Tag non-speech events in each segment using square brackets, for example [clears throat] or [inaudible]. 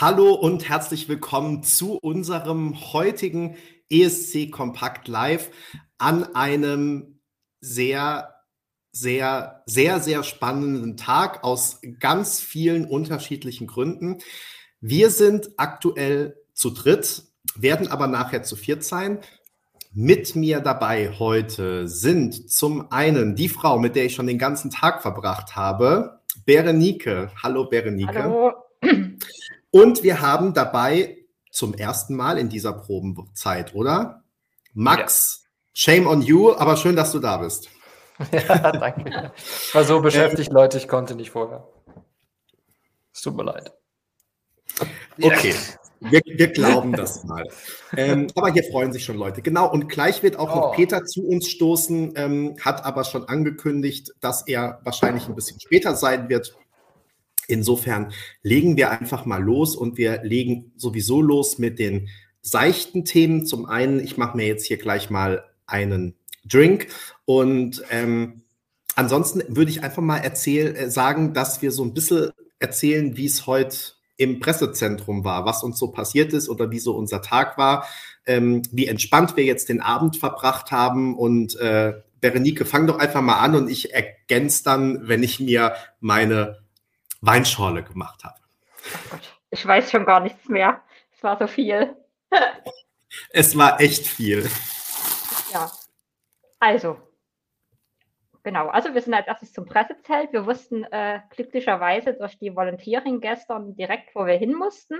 Hallo und herzlich willkommen zu unserem heutigen ESC Kompakt Live an einem sehr, sehr, sehr, sehr spannenden Tag aus ganz vielen unterschiedlichen Gründen. Wir sind aktuell zu dritt, werden aber nachher zu viert sein. Mit mir dabei heute sind zum einen die Frau, mit der ich schon den ganzen Tag verbracht habe, Berenike. Hallo Berenike. Hallo. Und wir haben dabei zum ersten Mal in dieser Probenzeit, oder? Max, ja. shame on you, aber schön, dass du da bist. [laughs] Ja, danke. Ich war so beschäftigt, Leute, ich konnte nicht vorher. Es tut mir leid. Okay, wir, wir glauben das mal. ähm, aber hier freuen sich schon Leute. Genau, und gleich wird auch oh. noch Peter zu uns stoßen, ähm, hat aber schon angekündigt, dass er wahrscheinlich ein bisschen später sein wird. Insofern legen wir einfach mal los und wir legen sowieso los mit den seichten Themen. Zum einen, ich mache mir jetzt hier gleich mal einen Drink und ähm, ansonsten würde ich einfach mal erzähl, äh, sagen, dass wir so ein bisschen erzählen, wie es heute im Pressezentrum war, was uns so passiert ist oder wie so unser Tag war, ähm, wie entspannt wir jetzt den Abend verbracht haben und äh, Berenike, fang doch einfach mal an und ich ergänze dann, wenn ich mir meine Weinschorle gemacht habe. Ich weiß schon gar nichts mehr. Es war so viel. es war echt viel. Ja. Also, genau. Also wir sind als erstes zum Pressezelt. Wir wussten äh, glücklicherweise durch die Volunteering gestern direkt, wo wir hin mussten.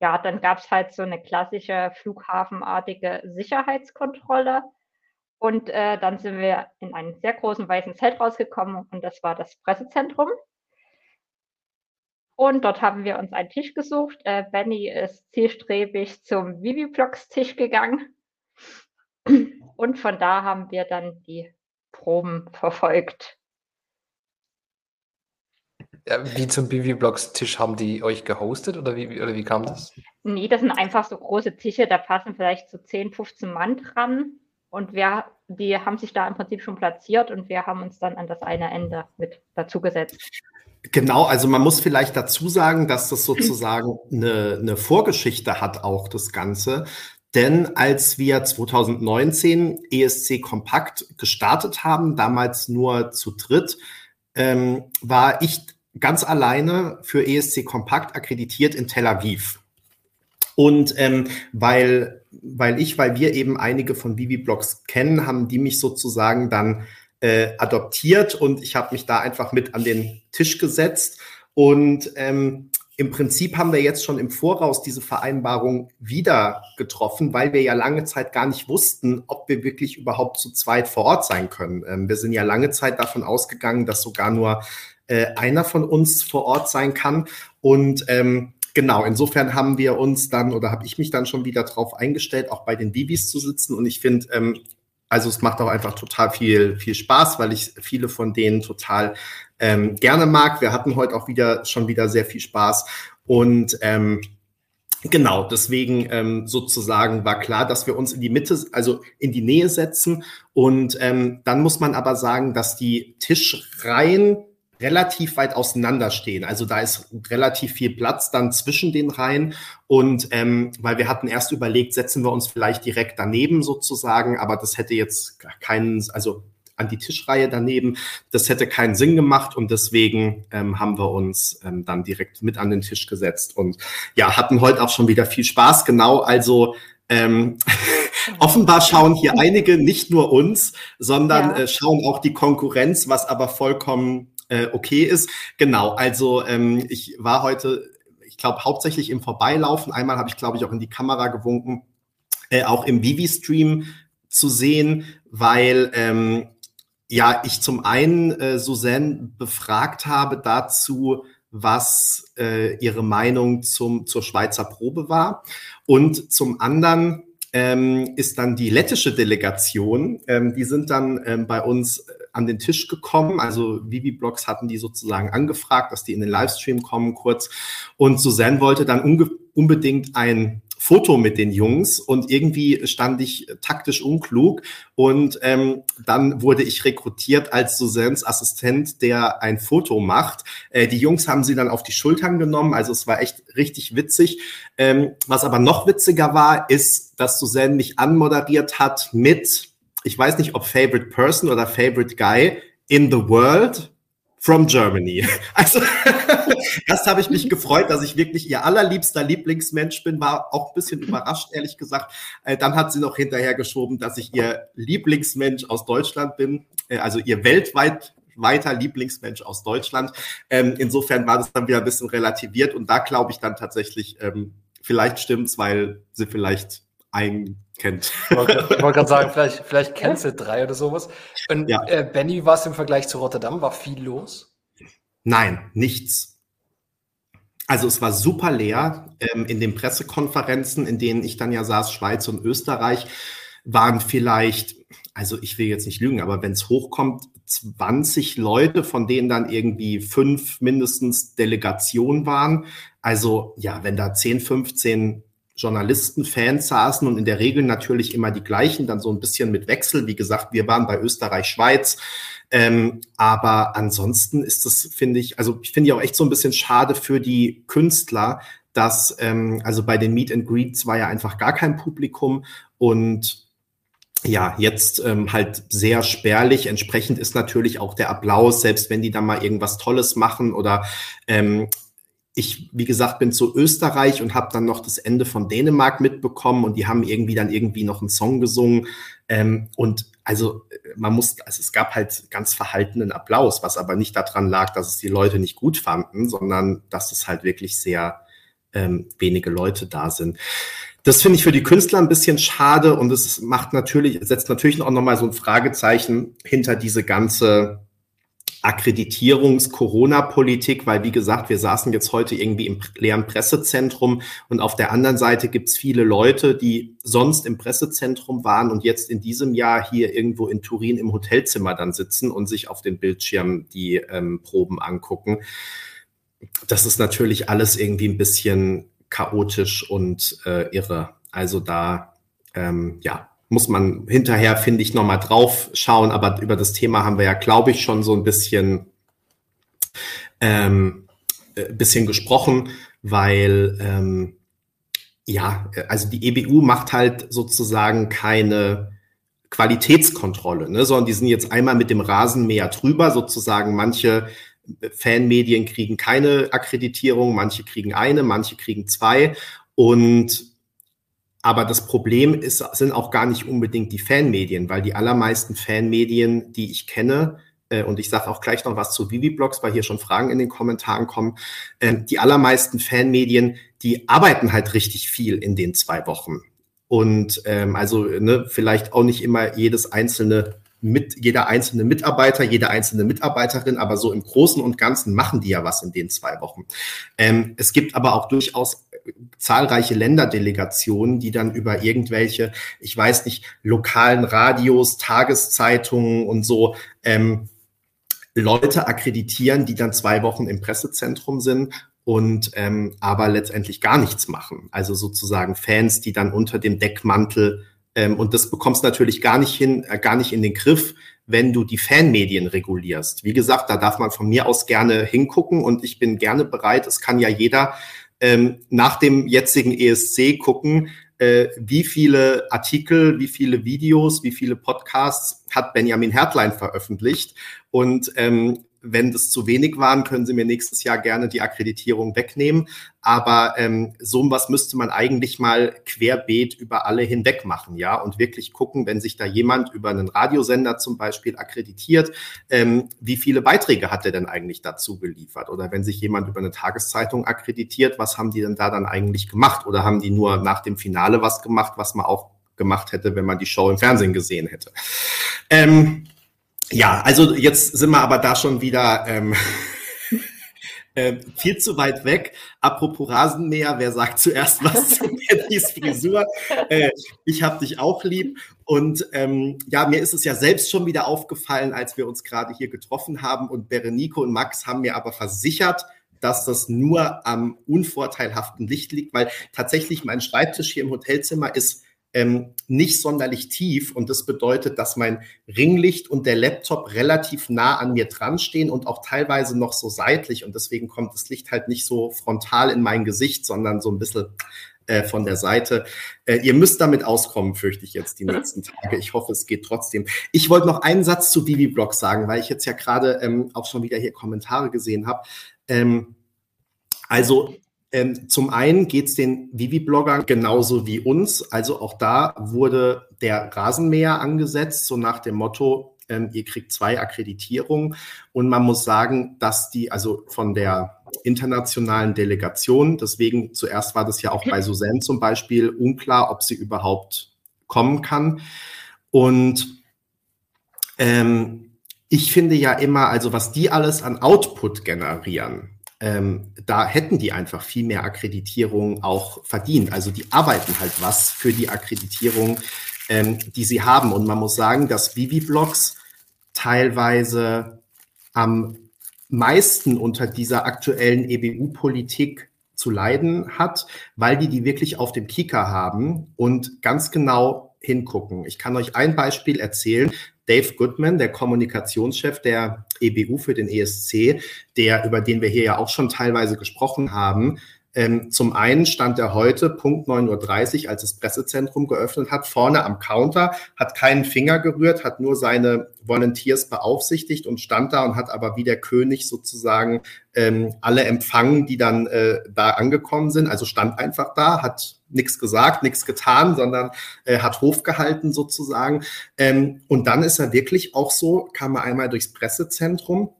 Ja, dann gab es halt so eine klassische flughafenartige Sicherheitskontrolle. Und äh, dann sind wir in einem sehr großen weißen Zelt rausgekommen und das war das Pressezentrum. Und dort haben wir uns einen Tisch gesucht. Äh, Benny ist zielstrebig zum Vivi-Blocks-Tisch gegangen. Und von da haben wir dann die Proben verfolgt. Ja, wie zum Bivi-Blocks-Tisch haben die euch gehostet oder wie, oder wie kam das? Nee, das sind einfach so große Tische, da passen vielleicht so 10, 15 Mann dran. Und wir, die haben sich da im Prinzip schon platziert und wir haben uns dann an das eine Ende mit dazugesetzt. Genau, also man muss vielleicht dazu sagen, dass das sozusagen eine, eine Vorgeschichte hat, auch das Ganze. Denn als wir 2019 ESC Kompakt gestartet haben, damals nur zu dritt, ähm, war ich ganz alleine für ESC Kompakt akkreditiert in Tel Aviv. Und ähm, weil, weil ich, weil wir eben einige von Vivi Blogs kennen, haben die mich sozusagen dann äh, adoptiert und ich habe mich da einfach mit an den Tisch gesetzt. Und ähm, im Prinzip haben wir jetzt schon im Voraus diese Vereinbarung wieder getroffen, weil wir ja lange Zeit gar nicht wussten, ob wir wirklich überhaupt zu zweit vor Ort sein können. Ähm, wir sind ja lange Zeit davon ausgegangen, dass sogar nur äh, einer von uns vor Ort sein kann. Und ähm, genau, insofern haben wir uns dann oder habe ich mich dann schon wieder darauf eingestellt, auch bei den Bibis zu sitzen. Und ich finde, ähm, also es macht auch einfach total viel, viel Spaß, weil ich viele von denen total ähm, gerne mag. Wir hatten heute auch wieder schon wieder sehr viel Spaß. Und ähm, genau, deswegen ähm, sozusagen war klar, dass wir uns in die Mitte, also in die Nähe setzen. Und ähm, dann muss man aber sagen, dass die Tischreihen relativ weit auseinander stehen. Also da ist relativ viel Platz dann zwischen den Reihen. Und ähm, weil wir hatten erst überlegt, setzen wir uns vielleicht direkt daneben sozusagen, aber das hätte jetzt keinen, also an die Tischreihe daneben, das hätte keinen Sinn gemacht und deswegen ähm, haben wir uns ähm, dann direkt mit an den Tisch gesetzt und ja, hatten heute auch schon wieder viel Spaß. Genau, also ähm, [laughs] offenbar schauen hier einige nicht nur uns, sondern ja. äh, schauen auch die Konkurrenz, was aber vollkommen äh, okay ist. Genau, also ähm, ich war heute, ich glaube, hauptsächlich im Vorbeilaufen. Einmal habe ich, glaube ich, auch in die Kamera gewunken, äh, auch im Vivi-Stream zu sehen, weil ähm, ja, ich zum einen äh, Suzanne befragt habe dazu, was äh, ihre Meinung zum, zur Schweizer Probe war. Und zum anderen ähm, ist dann die lettische Delegation. Ähm, die sind dann ähm, bei uns an den Tisch gekommen. Also Vivi Blogs hatten die sozusagen angefragt, dass die in den Livestream kommen kurz. Und Suzanne wollte dann unbedingt ein Foto mit den Jungs und irgendwie stand ich taktisch unklug und ähm, dann wurde ich rekrutiert als Susans Assistent, der ein Foto macht. Äh, die Jungs haben sie dann auf die Schultern genommen, also es war echt richtig witzig. Ähm, was aber noch witziger war, ist, dass Susanne mich anmoderiert hat mit, ich weiß nicht, ob Favorite Person oder Favorite Guy in the World from Germany. [laughs] Also [laughs] erst habe ich mich gefreut, dass ich wirklich ihr allerliebster Lieblingsmensch bin, war auch ein bisschen überrascht, ehrlich gesagt. Äh, dann hat sie noch hinterher geschoben, dass ich ihr Lieblingsmensch aus Deutschland bin, äh, also ihr weltweit weiter Lieblingsmensch aus Deutschland. Ähm, insofern war das dann wieder ein bisschen relativiert und da glaube ich dann tatsächlich, ähm, vielleicht stimmt's, weil sie vielleicht einen kennt. Ich wollte wollt gerade sagen, [laughs] vielleicht, vielleicht kennst du drei oder sowas. Und ja. äh, Benny, was im Vergleich zu Rotterdam? War viel los? Nein, nichts. Also es war super leer. Ähm, in den Pressekonferenzen, in denen ich dann ja saß, Schweiz und Österreich, waren vielleicht, also ich will jetzt nicht lügen, aber wenn es hochkommt, 20 Leute, von denen dann irgendwie fünf mindestens Delegation waren. Also ja, wenn da 10, 15 Journalisten, Fans saßen und in der Regel natürlich immer die gleichen, dann so ein bisschen mit Wechsel. Wie gesagt, wir waren bei Österreich, Schweiz. Ähm, aber ansonsten ist das, finde ich, also ich finde ja auch echt so ein bisschen schade für die Künstler, dass, ähm, also bei den Meet and Greets war ja einfach gar kein Publikum und ja, jetzt ähm, halt sehr spärlich. Entsprechend ist natürlich auch der Applaus, selbst wenn die da mal irgendwas Tolles machen oder ähm, ich, wie gesagt, bin zu Österreich und habe dann noch das Ende von Dänemark mitbekommen und die haben irgendwie dann irgendwie noch einen Song gesungen. Ähm, und also man muss, also es gab halt ganz verhaltenen Applaus, was aber nicht daran lag, dass es die Leute nicht gut fanden, sondern dass es halt wirklich sehr ähm, wenige Leute da sind. Das finde ich für die Künstler ein bisschen schade und es macht natürlich, setzt natürlich auch nochmal so ein Fragezeichen hinter diese ganze Akkreditierungs-Corona-Politik, weil wie gesagt, wir saßen jetzt heute irgendwie im leeren Pressezentrum und auf der anderen Seite gibt's viele Leute, die sonst im Pressezentrum waren und jetzt in diesem Jahr hier irgendwo in Turin im Hotelzimmer dann sitzen und sich auf den Bildschirm die ähm, Proben angucken. Das ist natürlich alles irgendwie ein bisschen chaotisch und äh, irre. Also da, ähm, ja, muss man hinterher, finde ich, nochmal drauf schauen. Aber über das Thema haben wir ja, glaube ich, schon so ein bisschen, ähm, äh, bisschen gesprochen, weil ähm, ja, also die EBU macht halt sozusagen keine Qualitätskontrolle, ne, sondern die sind jetzt einmal mit dem Rasenmäher drüber, sozusagen manche Fanmedien kriegen keine Akkreditierung, manche kriegen eine, manche kriegen zwei und aber das Problem ist, sind auch gar nicht unbedingt die Fanmedien, weil die allermeisten Fanmedien, die ich kenne, äh, und ich sage auch gleich noch was zu Vivi-Blogs, weil hier schon Fragen in den Kommentaren kommen, äh, die allermeisten Fanmedien, die arbeiten halt richtig viel in den zwei Wochen. Und ähm, also ne, vielleicht auch nicht immer jedes einzelne mit jeder einzelne Mitarbeiter, jede einzelne Mitarbeiterin, aber so im Großen und Ganzen machen die ja was in den zwei Wochen. Ähm, es gibt aber auch durchaus zahlreiche Länderdelegationen, die dann über irgendwelche, ich weiß nicht, lokalen Radios, Tageszeitungen und so ähm, Leute akkreditieren, die dann zwei Wochen im Pressezentrum sind und ähm, aber letztendlich gar nichts machen. Also sozusagen Fans, die dann unter dem Deckmantel ähm, und das bekommst natürlich gar nicht hin, äh, gar nicht in den Griff, wenn du die Fanmedien regulierst. Wie gesagt, da darf man von mir aus gerne hingucken und ich bin gerne bereit. Es kann ja jeder ähm, nach dem jetzigen ESC gucken, äh, wie viele Artikel, wie viele Videos, wie viele Podcasts hat Benjamin Hertlein veröffentlicht. Und ähm, wenn das zu wenig waren, können Sie mir nächstes Jahr gerne die Akkreditierung wegnehmen. Aber ähm, so was müsste man eigentlich mal querbeet über alle hinweg machen, ja, und wirklich gucken, wenn sich da jemand über einen Radiosender zum Beispiel akkreditiert, ähm, wie viele Beiträge hat er denn eigentlich dazu geliefert? Oder wenn sich jemand über eine Tageszeitung akkreditiert, was haben die denn da dann eigentlich gemacht? Oder haben die nur nach dem Finale was gemacht, was man auch gemacht hätte, wenn man die Show im Fernsehen gesehen hätte? Ähm, ja, also jetzt sind wir aber da schon wieder ähm, [laughs] äh, viel zu weit weg. Apropos Rasenmäher, wer sagt zuerst was [laughs] zu Bennys Frisur? Äh, ich habe dich auch lieb. Und ähm, ja, mir ist es ja selbst schon wieder aufgefallen, als wir uns gerade hier getroffen haben. Und Berenico und Max haben mir aber versichert, dass das nur am unvorteilhaften Licht liegt, weil tatsächlich mein Schreibtisch hier im Hotelzimmer ist ähm, nicht sonderlich tief und das bedeutet, dass mein Ringlicht und der Laptop relativ nah an mir dran stehen und auch teilweise noch so seitlich und deswegen kommt das Licht halt nicht so frontal in mein Gesicht, sondern so ein bisschen äh, von der Seite. Äh, ihr müsst damit auskommen, fürchte ich jetzt die nächsten [laughs] Tage. Ich hoffe, es geht trotzdem. Ich wollte noch einen Satz zu Vivi Blog sagen, weil ich jetzt ja gerade ähm, auch schon wieder hier Kommentare gesehen habe. Ähm, also ähm, zum einen geht es den Vivi-Bloggern genauso wie uns. Also auch da wurde der Rasenmäher angesetzt, so nach dem Motto, ähm, ihr kriegt zwei Akkreditierungen. Und man muss sagen, dass die, also von der internationalen Delegation, deswegen zuerst war das ja auch bei Suzanne zum Beispiel unklar, ob sie überhaupt kommen kann. Und ähm, ich finde ja immer, also was die alles an Output generieren, ähm, da hätten die einfach viel mehr Akkreditierung auch verdient. Also die arbeiten halt was für die Akkreditierung, ähm, die sie haben. Und man muss sagen, dass Vivi-Blogs teilweise am meisten unter dieser aktuellen EBU-Politik zu leiden hat, weil die die wirklich auf dem Kicker haben und ganz genau hingucken. Ich kann euch ein Beispiel erzählen. Dave Goodman, der Kommunikationschef der EBU für den ESC, der, über den wir hier ja auch schon teilweise gesprochen haben, ähm, zum einen stand er heute Punkt 9.30 Uhr, als das Pressezentrum geöffnet hat, vorne am Counter, hat keinen Finger gerührt, hat nur seine Volunteers beaufsichtigt und stand da und hat aber wie der König sozusagen ähm, alle empfangen, die dann äh, da angekommen sind. Also stand einfach da, hat nichts gesagt, nichts getan, sondern äh, hat Hof gehalten sozusagen. Ähm, und dann ist er wirklich auch so, kam er einmal durchs Pressezentrum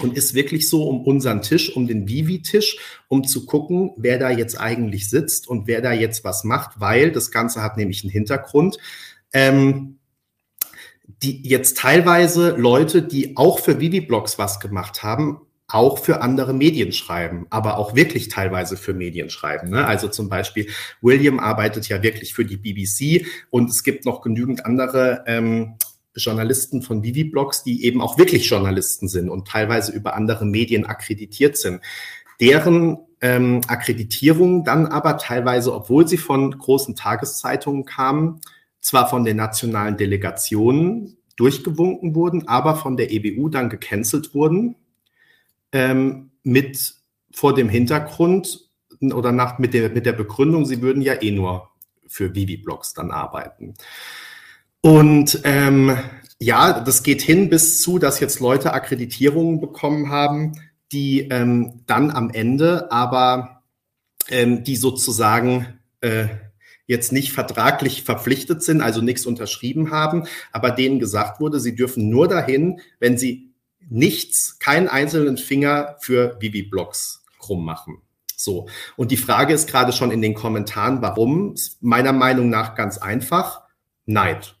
und ist wirklich so um unseren Tisch, um den Vivi-Tisch, um zu gucken, wer da jetzt eigentlich sitzt und wer da jetzt was macht, weil das Ganze hat nämlich einen Hintergrund. Ähm, die jetzt teilweise Leute, die auch für Vivi-Blogs was gemacht haben, auch für andere Medien schreiben, aber auch wirklich teilweise für Medien schreiben. Ne? Also zum Beispiel William arbeitet ja wirklich für die BBC und es gibt noch genügend andere ähm, Journalisten von Vivi-Blogs, die eben auch wirklich Journalisten sind und teilweise über andere Medien akkreditiert sind. Deren ähm, Akkreditierung dann aber teilweise, obwohl sie von großen Tageszeitungen kamen, zwar von den nationalen Delegationen durchgewunken wurden, aber von der EBU dann gecancelt wurden, ähm, mit vor dem Hintergrund oder nach, mit, der, mit der Begründung, sie würden ja eh nur für Vivi-Blogs dann arbeiten. Und ähm, ja, das geht hin bis zu, dass jetzt Leute Akkreditierungen bekommen haben, die ähm, dann am Ende aber ähm, die sozusagen äh, jetzt nicht vertraglich verpflichtet sind, also nichts unterschrieben haben, aber denen gesagt wurde, sie dürfen nur dahin, wenn sie nichts, keinen einzelnen Finger für Vivi-Blogs krumm machen. So. Und die Frage ist gerade schon in den Kommentaren, warum? Meiner Meinung nach ganz einfach. Neid.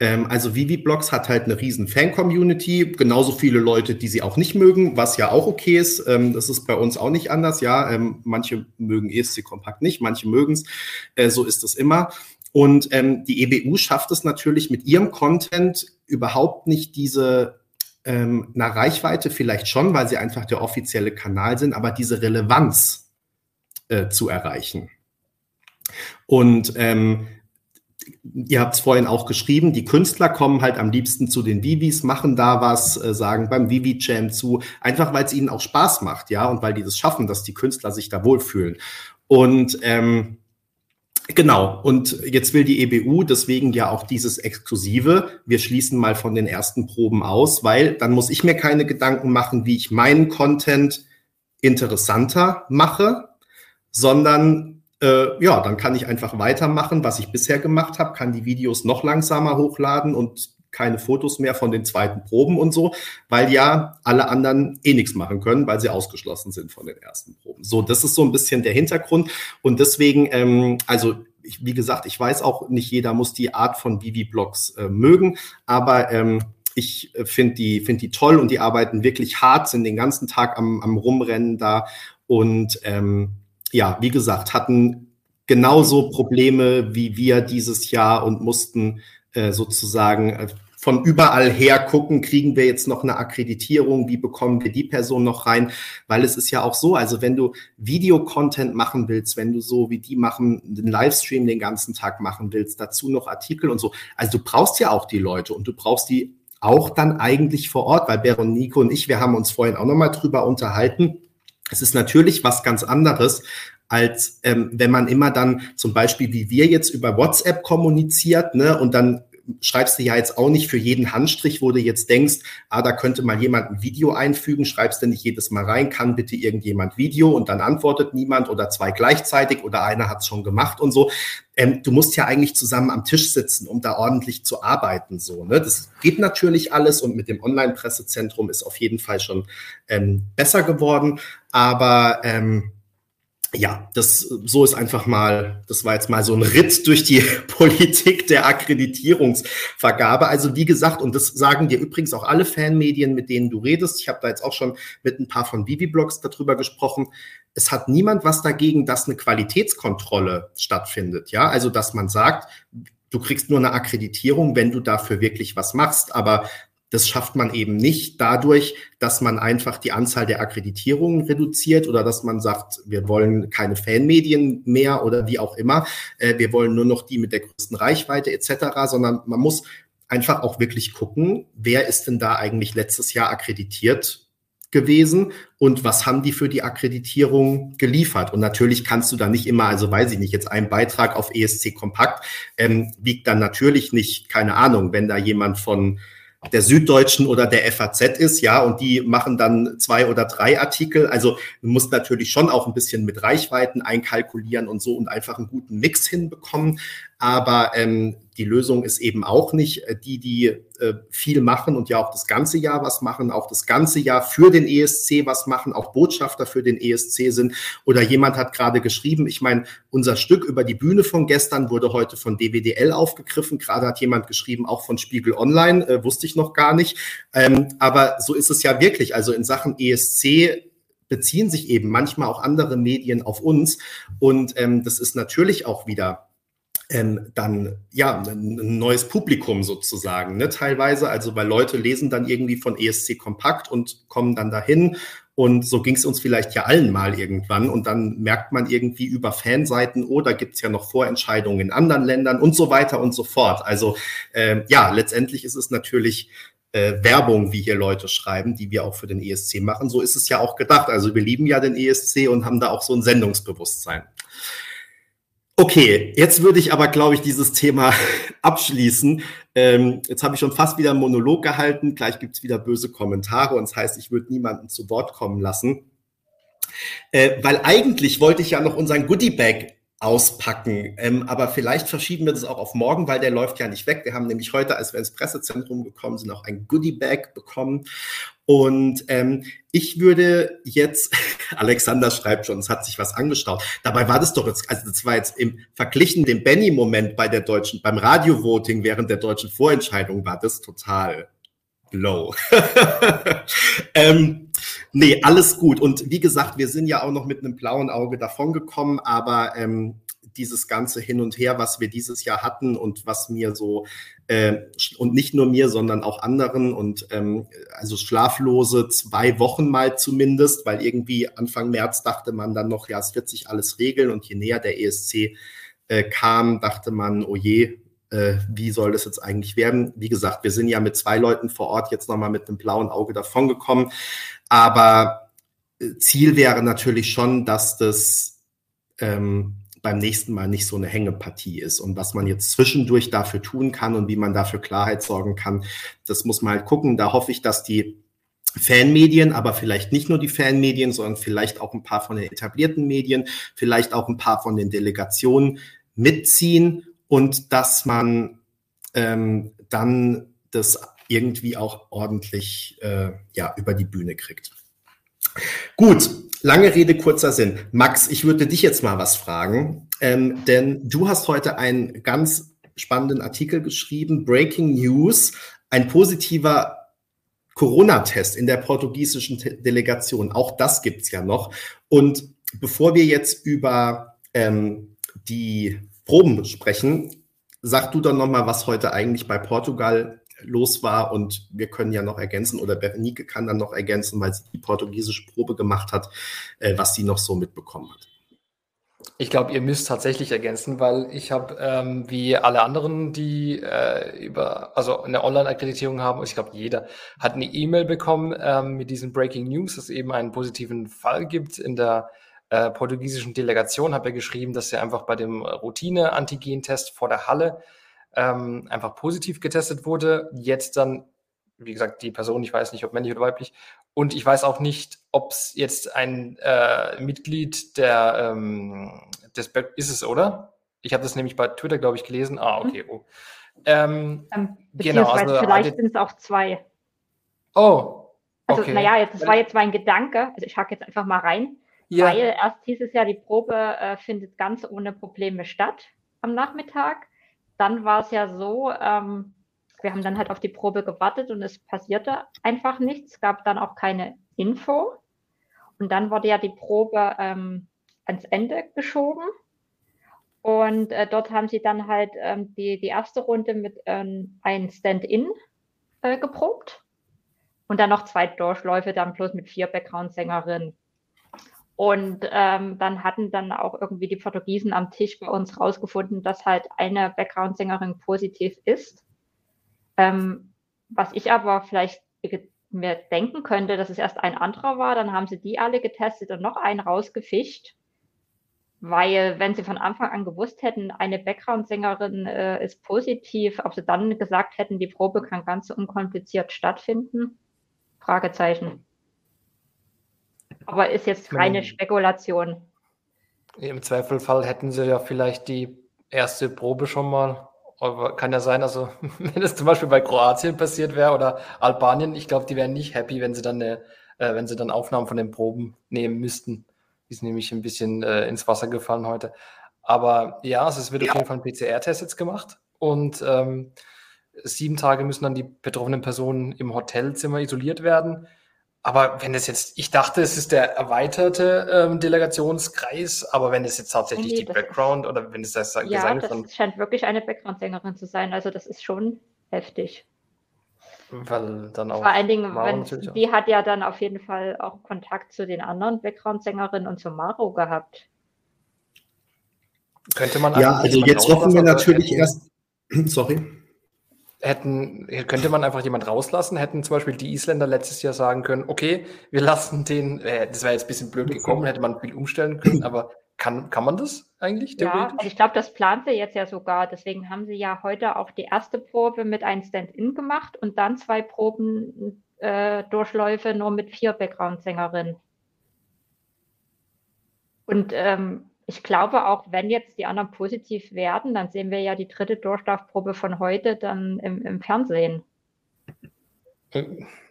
Ähm, also Vivi Blogs hat halt eine riesen Fan-Community, genauso viele Leute, die sie auch nicht mögen, was ja auch okay ist. Ähm, das ist bei uns auch nicht anders, ja. Ähm, manche mögen ESC Kompakt nicht, manche mögen es. Äh, so ist es immer. Und ähm, die EBU schafft es natürlich mit ihrem Content überhaupt nicht diese ähm, na Reichweite vielleicht schon, weil sie einfach der offizielle Kanal sind, aber diese Relevanz äh, zu erreichen. Und ähm, ihr habt es vorhin auch geschrieben, die Künstler kommen halt am liebsten zu den Vivis, machen da was, äh, sagen beim Vivi Jam zu, einfach weil es ihnen auch Spaß macht, ja, und weil die das schaffen, dass die Künstler sich da wohlfühlen. Und ähm, Genau, und jetzt will die EBU deswegen ja auch dieses Exklusive. Wir schließen mal von den ersten Proben aus, weil dann muss ich mir keine Gedanken machen, wie ich meinen Content interessanter mache, sondern äh, ja, dann kann ich einfach weitermachen, was ich bisher gemacht habe, kann die Videos noch langsamer hochladen und keine Fotos mehr von den zweiten Proben und so, weil ja alle anderen eh nichts machen können, weil sie ausgeschlossen sind von den ersten Proben. So, das ist so ein bisschen der Hintergrund und deswegen, ähm, also ich, wie gesagt, ich weiß auch, nicht jeder muss die Art von Vivi-Blogs äh, mögen, aber ähm, ich äh, finde die, find die toll und die arbeiten wirklich hart, sind den ganzen Tag am, am Rumrennen da und ähm, ja, wie gesagt, hatten genauso Probleme wie wir dieses Jahr und mussten äh, sozusagen äh, von überall her gucken, kriegen wir jetzt noch eine Akkreditierung, wie bekommen wir die Person noch rein, weil es ist ja auch so, also wenn du Videocontent machen willst, wenn du so wie die machen, den Livestream den ganzen Tag machen willst, dazu noch Artikel und so, also du brauchst ja auch die Leute und du brauchst die auch dann eigentlich vor Ort, weil Beron, Nico und ich, wir haben uns vorhin auch nochmal drüber unterhalten. Es ist natürlich was ganz anderes, als ähm, wenn man immer dann zum Beispiel wie wir jetzt über WhatsApp kommuniziert, ne, und dann schreibst du ja jetzt auch nicht für jeden Handstrich, wo du jetzt denkst, ah, da könnte mal jemand ein Video einfügen, schreibst du nicht jedes Mal rein, kann bitte irgendjemand Video und dann antwortet niemand oder zwei gleichzeitig oder einer hat es schon gemacht und so. Ähm, du musst ja eigentlich zusammen am Tisch sitzen, um da ordentlich zu arbeiten. So, ne? Das geht natürlich alles und mit dem Online-Pressezentrum ist auf jeden Fall schon ähm, besser geworden. Aber ähm, ja, das so ist einfach mal, das war jetzt mal so ein Ritt durch die [laughs] Politik der Akkreditierungsvergabe. Also wie gesagt, und das sagen dir übrigens auch alle Fanmedien, mit denen du redest. Ich habe da jetzt auch schon mit ein paar von Vivi-Blogs darüber gesprochen. Es hat niemand was dagegen, dass eine Qualitätskontrolle stattfindet. Ja, also dass man sagt, du kriegst nur eine Akkreditierung, wenn du dafür wirklich was machst. Aber das schafft man eben nicht dadurch, dass man einfach die Anzahl der Akkreditierungen reduziert oder dass man sagt, wir wollen keine Fanmedien mehr oder wie auch immer. Äh, wir wollen nur noch die mit der größten Reichweite etc., sondern man muss einfach auch wirklich gucken, wer ist denn da eigentlich letztes Jahr akkreditiert gewesen und was haben die für die Akkreditierung geliefert? Und natürlich kannst du da nicht immer, also weiß ich nicht, jetzt ein Beitrag auf ESC Kompakt ähm, wiegt dann natürlich nicht, keine Ahnung, wenn da jemand von der Süddeutschen oder der FAZ ist, ja, und die machen dann zwei oder drei Artikel. Also du musst natürlich schon auch ein bisschen mit Reichweiten einkalkulieren und so und einfach einen guten Mix hinbekommen. Aber ähm, die Lösung ist eben auch nicht äh, die, die äh, viel machen und ja auch das ganze Jahr was machen, auch das ganze Jahr für den ESC was machen, auch Botschafter für den ESC sind. Oder jemand hat gerade geschrieben, ich meine, unser Stück über die Bühne von gestern wurde heute von DWDL aufgegriffen. Gerade hat jemand geschrieben, auch von Spiegel Online, äh, wusste ich noch gar nicht. Ähm, aber so ist es ja wirklich. Also in Sachen ESC beziehen sich eben manchmal auch andere Medien auf uns. Und ähm, das ist natürlich auch wieder ähm, dann ja ein neues Publikum sozusagen, ne, teilweise. Also weil Leute lesen dann irgendwie von ESC Kompakt und kommen dann dahin. Und so ging es uns vielleicht ja allen mal irgendwann. Und dann merkt man irgendwie über Fanseiten, oh, da gibt's ja noch Vorentscheidungen in anderen Ländern und so weiter und so fort. Also äh, ja, letztendlich ist es natürlich äh, Werbung, wie hier Leute schreiben, die wir auch für den ESC machen. So ist es ja auch gedacht. Also wir lieben ja den ESC und haben da auch so ein Sendungsbewusstsein. Okay, jetzt würde ich aber, glaube ich, dieses Thema [laughs] abschließen. Ähm, jetzt habe ich schon fast wieder einen Monolog gehalten. Gleich gibt es wieder böse Kommentare und das heißt, ich würde niemanden zu Wort kommen lassen. Äh, weil eigentlich wollte ich ja noch unseren Goodie Bag auspacken. Ähm, aber vielleicht verschieben wir das auch auf morgen, weil der läuft ja nicht weg. Wir haben nämlich heute, als wir ins Pressezentrum gekommen sind, auch ein Goodie Bag bekommen. Und ähm, ich würde jetzt, [laughs] Alexander schreibt schon, es hat sich was angestaut. Dabei war das doch jetzt, also das war jetzt im verglichen dem Benny-Moment bei der deutschen, beim Radio-Voting während der deutschen Vorentscheidung war das total low. [laughs] ähm, nee, alles gut. Und wie gesagt, wir sind ja auch noch mit einem blauen Auge davongekommen, aber ähm, dieses ganze Hin und Her, was wir dieses Jahr hatten und was mir so, äh, und nicht nur mir, sondern auch anderen und ähm, also schlaflose zwei Wochen mal zumindest, weil irgendwie Anfang März dachte man dann noch, ja, es wird sich alles regeln und je näher der ESC äh, kam, dachte man, oh je, äh, wie soll das jetzt eigentlich werden? Wie gesagt, wir sind ja mit zwei Leuten vor Ort jetzt nochmal mit einem blauen Auge davongekommen. Aber äh, Ziel wäre natürlich schon, dass das ähm, beim nächsten Mal nicht so eine Hängepartie ist. Und was man jetzt zwischendurch dafür tun kann und wie man dafür Klarheit sorgen kann, das muss man halt gucken. Da hoffe ich, dass die Fanmedien, aber vielleicht nicht nur die Fanmedien, sondern vielleicht auch ein paar von den etablierten Medien, vielleicht auch ein paar von den Delegationen mitziehen und dass man ähm, dann das irgendwie auch ordentlich äh, ja, über die Bühne kriegt. Gut, lange Rede, kurzer Sinn. Max, ich würde dich jetzt mal was fragen, ähm, denn du hast heute einen ganz spannenden Artikel geschrieben, Breaking News, ein positiver Corona-Test in der portugiesischen Delegation. Auch das gibt's ja noch. Und bevor wir jetzt über ähm, die Proben besprechen, sag du doch noch mal, was heute eigentlich bei Portugal los war. Und wir können ja noch ergänzen, oder Berenike kann dann noch ergänzen, weil sie die portugiesische Probe gemacht hat, äh, was sie noch so mitbekommen hat. Ich glaube, ihr müsst tatsächlich ergänzen, weil ich habe, ähm, wie alle anderen, die äh, über, also eine Online-Akkreditierung haben, ich glaube, jeder hat eine E-Mail bekommen ähm, mit diesen Breaking News, dass es eben einen positiven Fall gibt in der äh, portugiesischen Delegation. Habe ja geschrieben, dass er einfach bei dem Routine-Antigen-Test vor der Halle ähm, einfach positiv getestet wurde. Jetzt dann, wie gesagt, die Person, ich weiß nicht, ob männlich oder weiblich, und ich weiß auch nicht, ob es jetzt ein äh, Mitglied der ähm, des Be ist es, oder? Ich habe das nämlich bei Twitter, glaube ich, gelesen. Ah, okay. Oh. Ähm, genau, also vielleicht sind es auch zwei. Oh. Also, okay. naja, jetzt, das war jetzt mein Gedanke. Also ich hake jetzt einfach mal rein. Ja. Weil erst hieß es ja, die Probe äh, findet ganz ohne Probleme statt am Nachmittag. Dann war es ja so, ähm, wir haben dann halt auf die Probe gewartet und es passierte einfach nichts. Gab dann auch keine Info. Und dann wurde ja die Probe ähm, ans Ende geschoben. Und äh, dort haben sie dann halt ähm, die, die erste Runde mit ähm, einem Stand-in äh, geprobt. Und dann noch zwei Durchläufe, dann bloß mit vier Background-Sängerinnen. Und ähm, dann hatten dann auch irgendwie die Portugiesen am Tisch bei uns rausgefunden, dass halt eine Background-Sängerin positiv ist. Ähm, was ich aber vielleicht mir denken könnte, dass es erst ein anderer war, dann haben sie die alle getestet und noch einen rausgefischt. Weil, wenn sie von Anfang an gewusst hätten, eine Background-Sängerin äh, ist positiv, ob sie dann gesagt hätten, die Probe kann ganz unkompliziert stattfinden? Fragezeichen. Aber ist jetzt reine Spekulation. Im Zweifelfall hätten sie ja vielleicht die erste Probe schon mal aber kann ja sein, also [laughs] wenn es zum Beispiel bei Kroatien passiert wäre oder Albanien, ich glaube, die wären nicht happy, wenn sie dann eine, äh, wenn sie dann Aufnahmen von den Proben nehmen müssten. Die ist nämlich ein bisschen äh, ins Wasser gefallen heute. Aber ja, also es wird ja. auf jeden Fall ein PCR-Test jetzt gemacht und ähm, sieben Tage müssen dann die betroffenen Personen im Hotelzimmer isoliert werden. Aber wenn es jetzt, ich dachte, es ist der erweiterte ähm, Delegationskreis, aber wenn es jetzt tatsächlich nee, die Background ist, oder wenn es das ja, gesagt das dann, scheint wirklich eine Background-Sängerin zu sein. Also das ist schon heftig. Weil dann auch Vor allen Dingen, wenn, die hat ja dann auf jeden Fall auch Kontakt zu den anderen Background-Sängerinnen und zu Maro gehabt. Könnte man ja, also jetzt hoffen wir natürlich erst. [clears throat] Sorry hätten, könnte man einfach jemand rauslassen, hätten zum Beispiel die Isländer letztes Jahr sagen können, okay, wir lassen den, äh, das wäre jetzt ein bisschen blöd gekommen, hätte man viel umstellen können, aber kann, kann man das eigentlich? Ja, also ich glaube, das plant sie jetzt ja sogar. Deswegen haben sie ja heute auch die erste Probe mit einem Stand-in gemacht und dann zwei Proben äh, Durchläufe nur mit vier Background-Sängerinnen. Und ähm, ich glaube auch, wenn jetzt die anderen positiv werden, dann sehen wir ja die dritte Durchlaufprobe von heute dann im, im Fernsehen.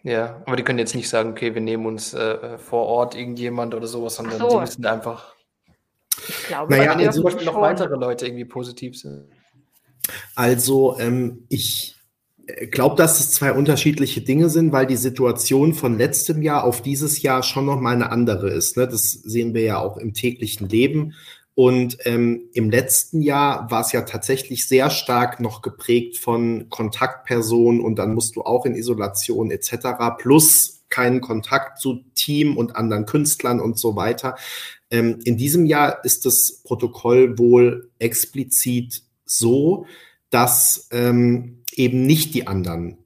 Ja, aber die können jetzt nicht sagen, okay, wir nehmen uns äh, vor Ort irgendjemand oder sowas, sondern so. sie müssen einfach. Ich glaube, naja, wenn zum Beispiel noch weitere Leute irgendwie positiv sind. Also, ähm, ich glaube, dass es zwei unterschiedliche Dinge sind, weil die Situation von letztem Jahr auf dieses Jahr schon noch mal eine andere ist. Ne? Das sehen wir ja auch im täglichen Leben. Und ähm, im letzten Jahr war es ja tatsächlich sehr stark noch geprägt von Kontaktpersonen und dann musst du auch in Isolation etc. plus keinen Kontakt zu Team und anderen Künstlern und so weiter. Ähm, in diesem Jahr ist das Protokoll wohl explizit so, dass ähm, eben nicht die anderen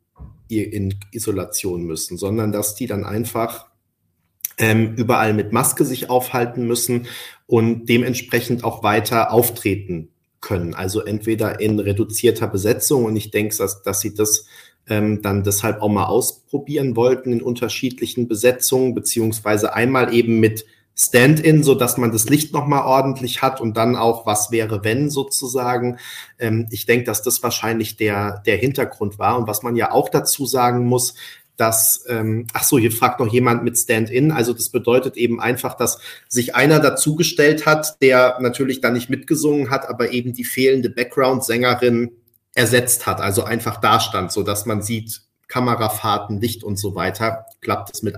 in Isolation müssen, sondern dass die dann einfach ähm, überall mit Maske sich aufhalten müssen und dementsprechend auch weiter auftreten können. Also entweder in reduzierter Besetzung und ich denke, dass, dass sie das ähm, dann deshalb auch mal ausprobieren wollten in unterschiedlichen Besetzungen, beziehungsweise einmal eben mit Stand-in, so dass man das Licht nochmal ordentlich hat und dann auch was wäre, wenn sozusagen. Ähm, ich denke, dass das wahrscheinlich der, der Hintergrund war. Und was man ja auch dazu sagen muss, dass, ähm, ach so, hier fragt noch jemand mit Stand-in. Also das bedeutet eben einfach, dass sich einer dazugestellt hat, der natürlich dann nicht mitgesungen hat, aber eben die fehlende Background-Sängerin ersetzt hat. Also einfach da stand, so dass man sieht, Kamerafahrten, Licht und so weiter, klappt es mit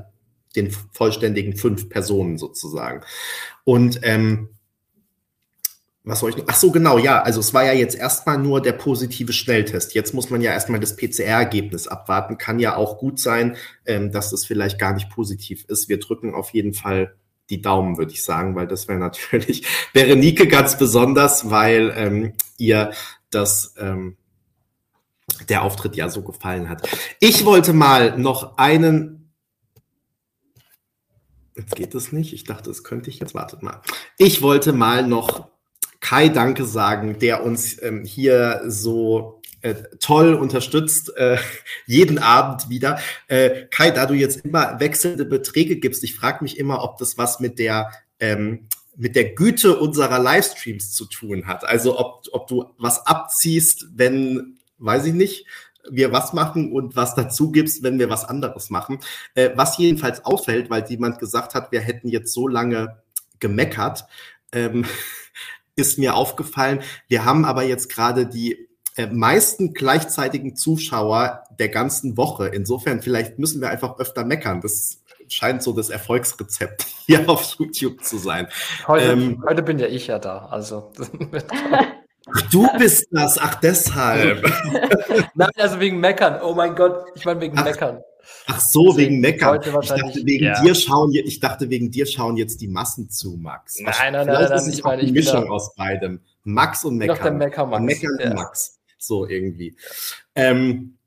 den vollständigen fünf Personen sozusagen. Und ähm, was soll ich noch? Ach so, genau, ja. Also es war ja jetzt erstmal nur der positive Schnelltest. Jetzt muss man ja erstmal das PCR-Ergebnis abwarten. Kann ja auch gut sein, ähm, dass das vielleicht gar nicht positiv ist. Wir drücken auf jeden Fall die Daumen, würde ich sagen, weil das wäre [laughs] natürlich Berenike ganz besonders, weil ähm, ihr das ähm, der Auftritt ja so gefallen hat. Ich wollte mal noch einen Jetzt geht es nicht. Ich dachte, es könnte ich jetzt. Wartet mal. Ich wollte mal noch Kai Danke sagen, der uns ähm, hier so äh, toll unterstützt, äh, [laughs] jeden Abend wieder. Äh, Kai, da du jetzt immer wechselnde Beträge gibst, ich frage mich immer, ob das was mit der ähm, mit der Güte unserer Livestreams zu tun hat. Also ob, ob du was abziehst, wenn, weiß ich nicht, wir was machen und was dazu gibst, wenn wir was anderes machen. Äh, was jedenfalls auffällt, weil jemand gesagt hat, wir hätten jetzt so lange gemeckert. Ähm, [laughs] ist mir aufgefallen. Wir haben aber jetzt gerade die äh, meisten gleichzeitigen Zuschauer der ganzen Woche. Insofern, vielleicht müssen wir einfach öfter meckern. Das scheint so das Erfolgsrezept [laughs] hier auf YouTube zu sein. Heute, ähm, heute bin ja ich ja da. Also. [laughs] Ach, du bist das, ach deshalb. [laughs] Nein, also wegen Meckern. Oh mein Gott, ich meine wegen ach, Meckern. Ach so, wegen Meckern. Ich dachte, wegen ja. dir schauen, ich dachte, wegen dir schauen jetzt die Massen zu, Max. Nein, nein, nein, nein, ist ich meine, eine Mischung aus beidem. Max und Meckern. Noch der Mecker Max. Meckern ja. und Max. So irgendwie. Ähm,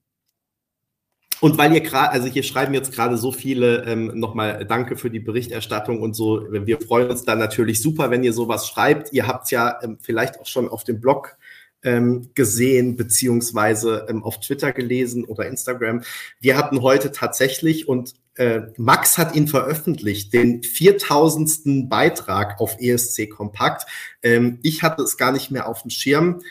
und weil ihr gerade, also hier schreiben jetzt gerade so viele, ähm, nochmal danke für die Berichterstattung und so. Wir freuen uns dann natürlich super, wenn ihr sowas schreibt. Ihr habt ja ähm, vielleicht auch schon auf dem Blog ähm, gesehen, beziehungsweise ähm, auf Twitter gelesen oder Instagram. Wir hatten heute tatsächlich und äh, Max hat ihn veröffentlicht, den 4000. Beitrag auf ESC Kompakt. Ähm, ich hatte es gar nicht mehr auf dem Schirm.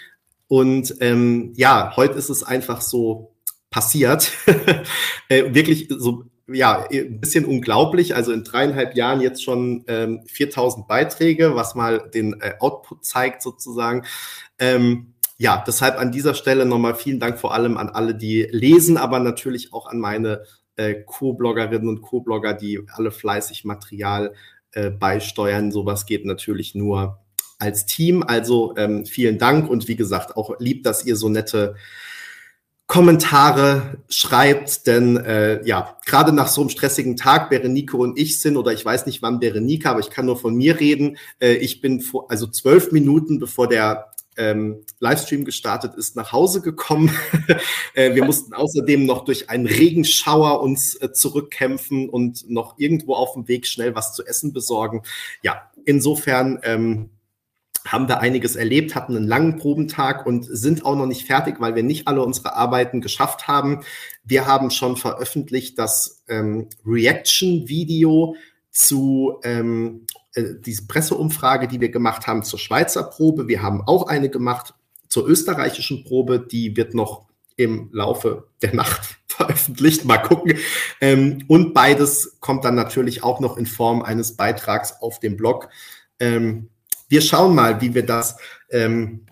Und ähm, ja, heute ist es einfach so passiert. [laughs] äh, wirklich so, ja, ein bisschen unglaublich. Also in dreieinhalb Jahren jetzt schon ähm, 4000 Beiträge, was mal den äh, Output zeigt sozusagen. Ähm, ja, deshalb an dieser Stelle nochmal vielen Dank vor allem an alle, die lesen, aber natürlich auch an meine äh, Co-Bloggerinnen und Co-Blogger, die alle fleißig Material äh, beisteuern. Sowas geht natürlich nur als Team. Also ähm, vielen Dank und wie gesagt, auch lieb, dass ihr so nette Kommentare schreibt, denn äh, ja, gerade nach so einem stressigen Tag, Berenike und ich sind, oder ich weiß nicht wann Berenike, aber ich kann nur von mir reden. Äh, ich bin vor, also zwölf Minuten bevor der ähm, Livestream gestartet ist, nach Hause gekommen. [laughs] äh, wir mussten außerdem noch durch einen Regenschauer uns äh, zurückkämpfen und noch irgendwo auf dem Weg schnell was zu essen besorgen. Ja, insofern ähm, haben wir einiges erlebt, hatten einen langen Probentag und sind auch noch nicht fertig, weil wir nicht alle unsere Arbeiten geschafft haben. Wir haben schon veröffentlicht das ähm, Reaction-Video zu ähm, äh, diese Presseumfrage, die wir gemacht haben zur Schweizer Probe. Wir haben auch eine gemacht zur österreichischen Probe. Die wird noch im Laufe der Nacht [laughs] veröffentlicht. Mal gucken. Ähm, und beides kommt dann natürlich auch noch in Form eines Beitrags auf dem Blog. Ähm, wir schauen mal, wie wir das ähm,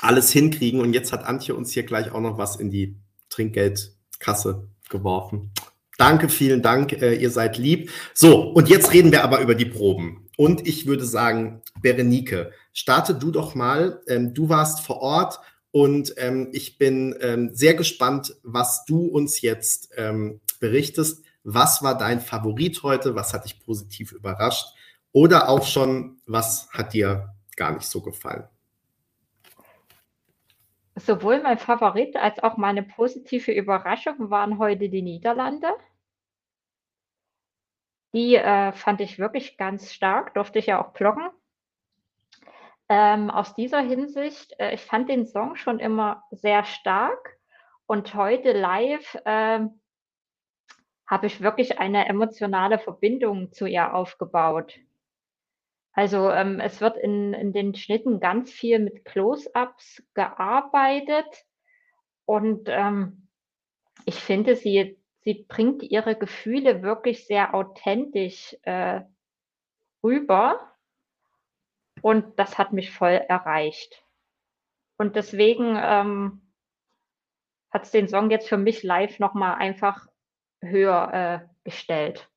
alles hinkriegen. Und jetzt hat Antje uns hier gleich auch noch was in die Trinkgeldkasse geworfen. Danke, vielen Dank, äh, ihr seid lieb. So, und jetzt reden wir aber über die Proben. Und ich würde sagen, Berenike, starte du doch mal. Ähm, du warst vor Ort und ähm, ich bin ähm, sehr gespannt, was du uns jetzt ähm, berichtest. Was war dein Favorit heute? Was hat dich positiv überrascht? Oder auch schon, was hat dir gar nicht so gefallen? Sowohl mein Favorit als auch meine positive Überraschung waren heute die Niederlande. Die äh, fand ich wirklich ganz stark, durfte ich ja auch bloggen. Ähm, aus dieser Hinsicht, äh, ich fand den Song schon immer sehr stark und heute live äh, habe ich wirklich eine emotionale Verbindung zu ihr aufgebaut. Also ähm, es wird in, in den Schnitten ganz viel mit Close-ups gearbeitet und ähm, ich finde, sie, sie bringt ihre Gefühle wirklich sehr authentisch äh, rüber und das hat mich voll erreicht. Und deswegen ähm, hat es den Song jetzt für mich live nochmal einfach höher äh, gestellt.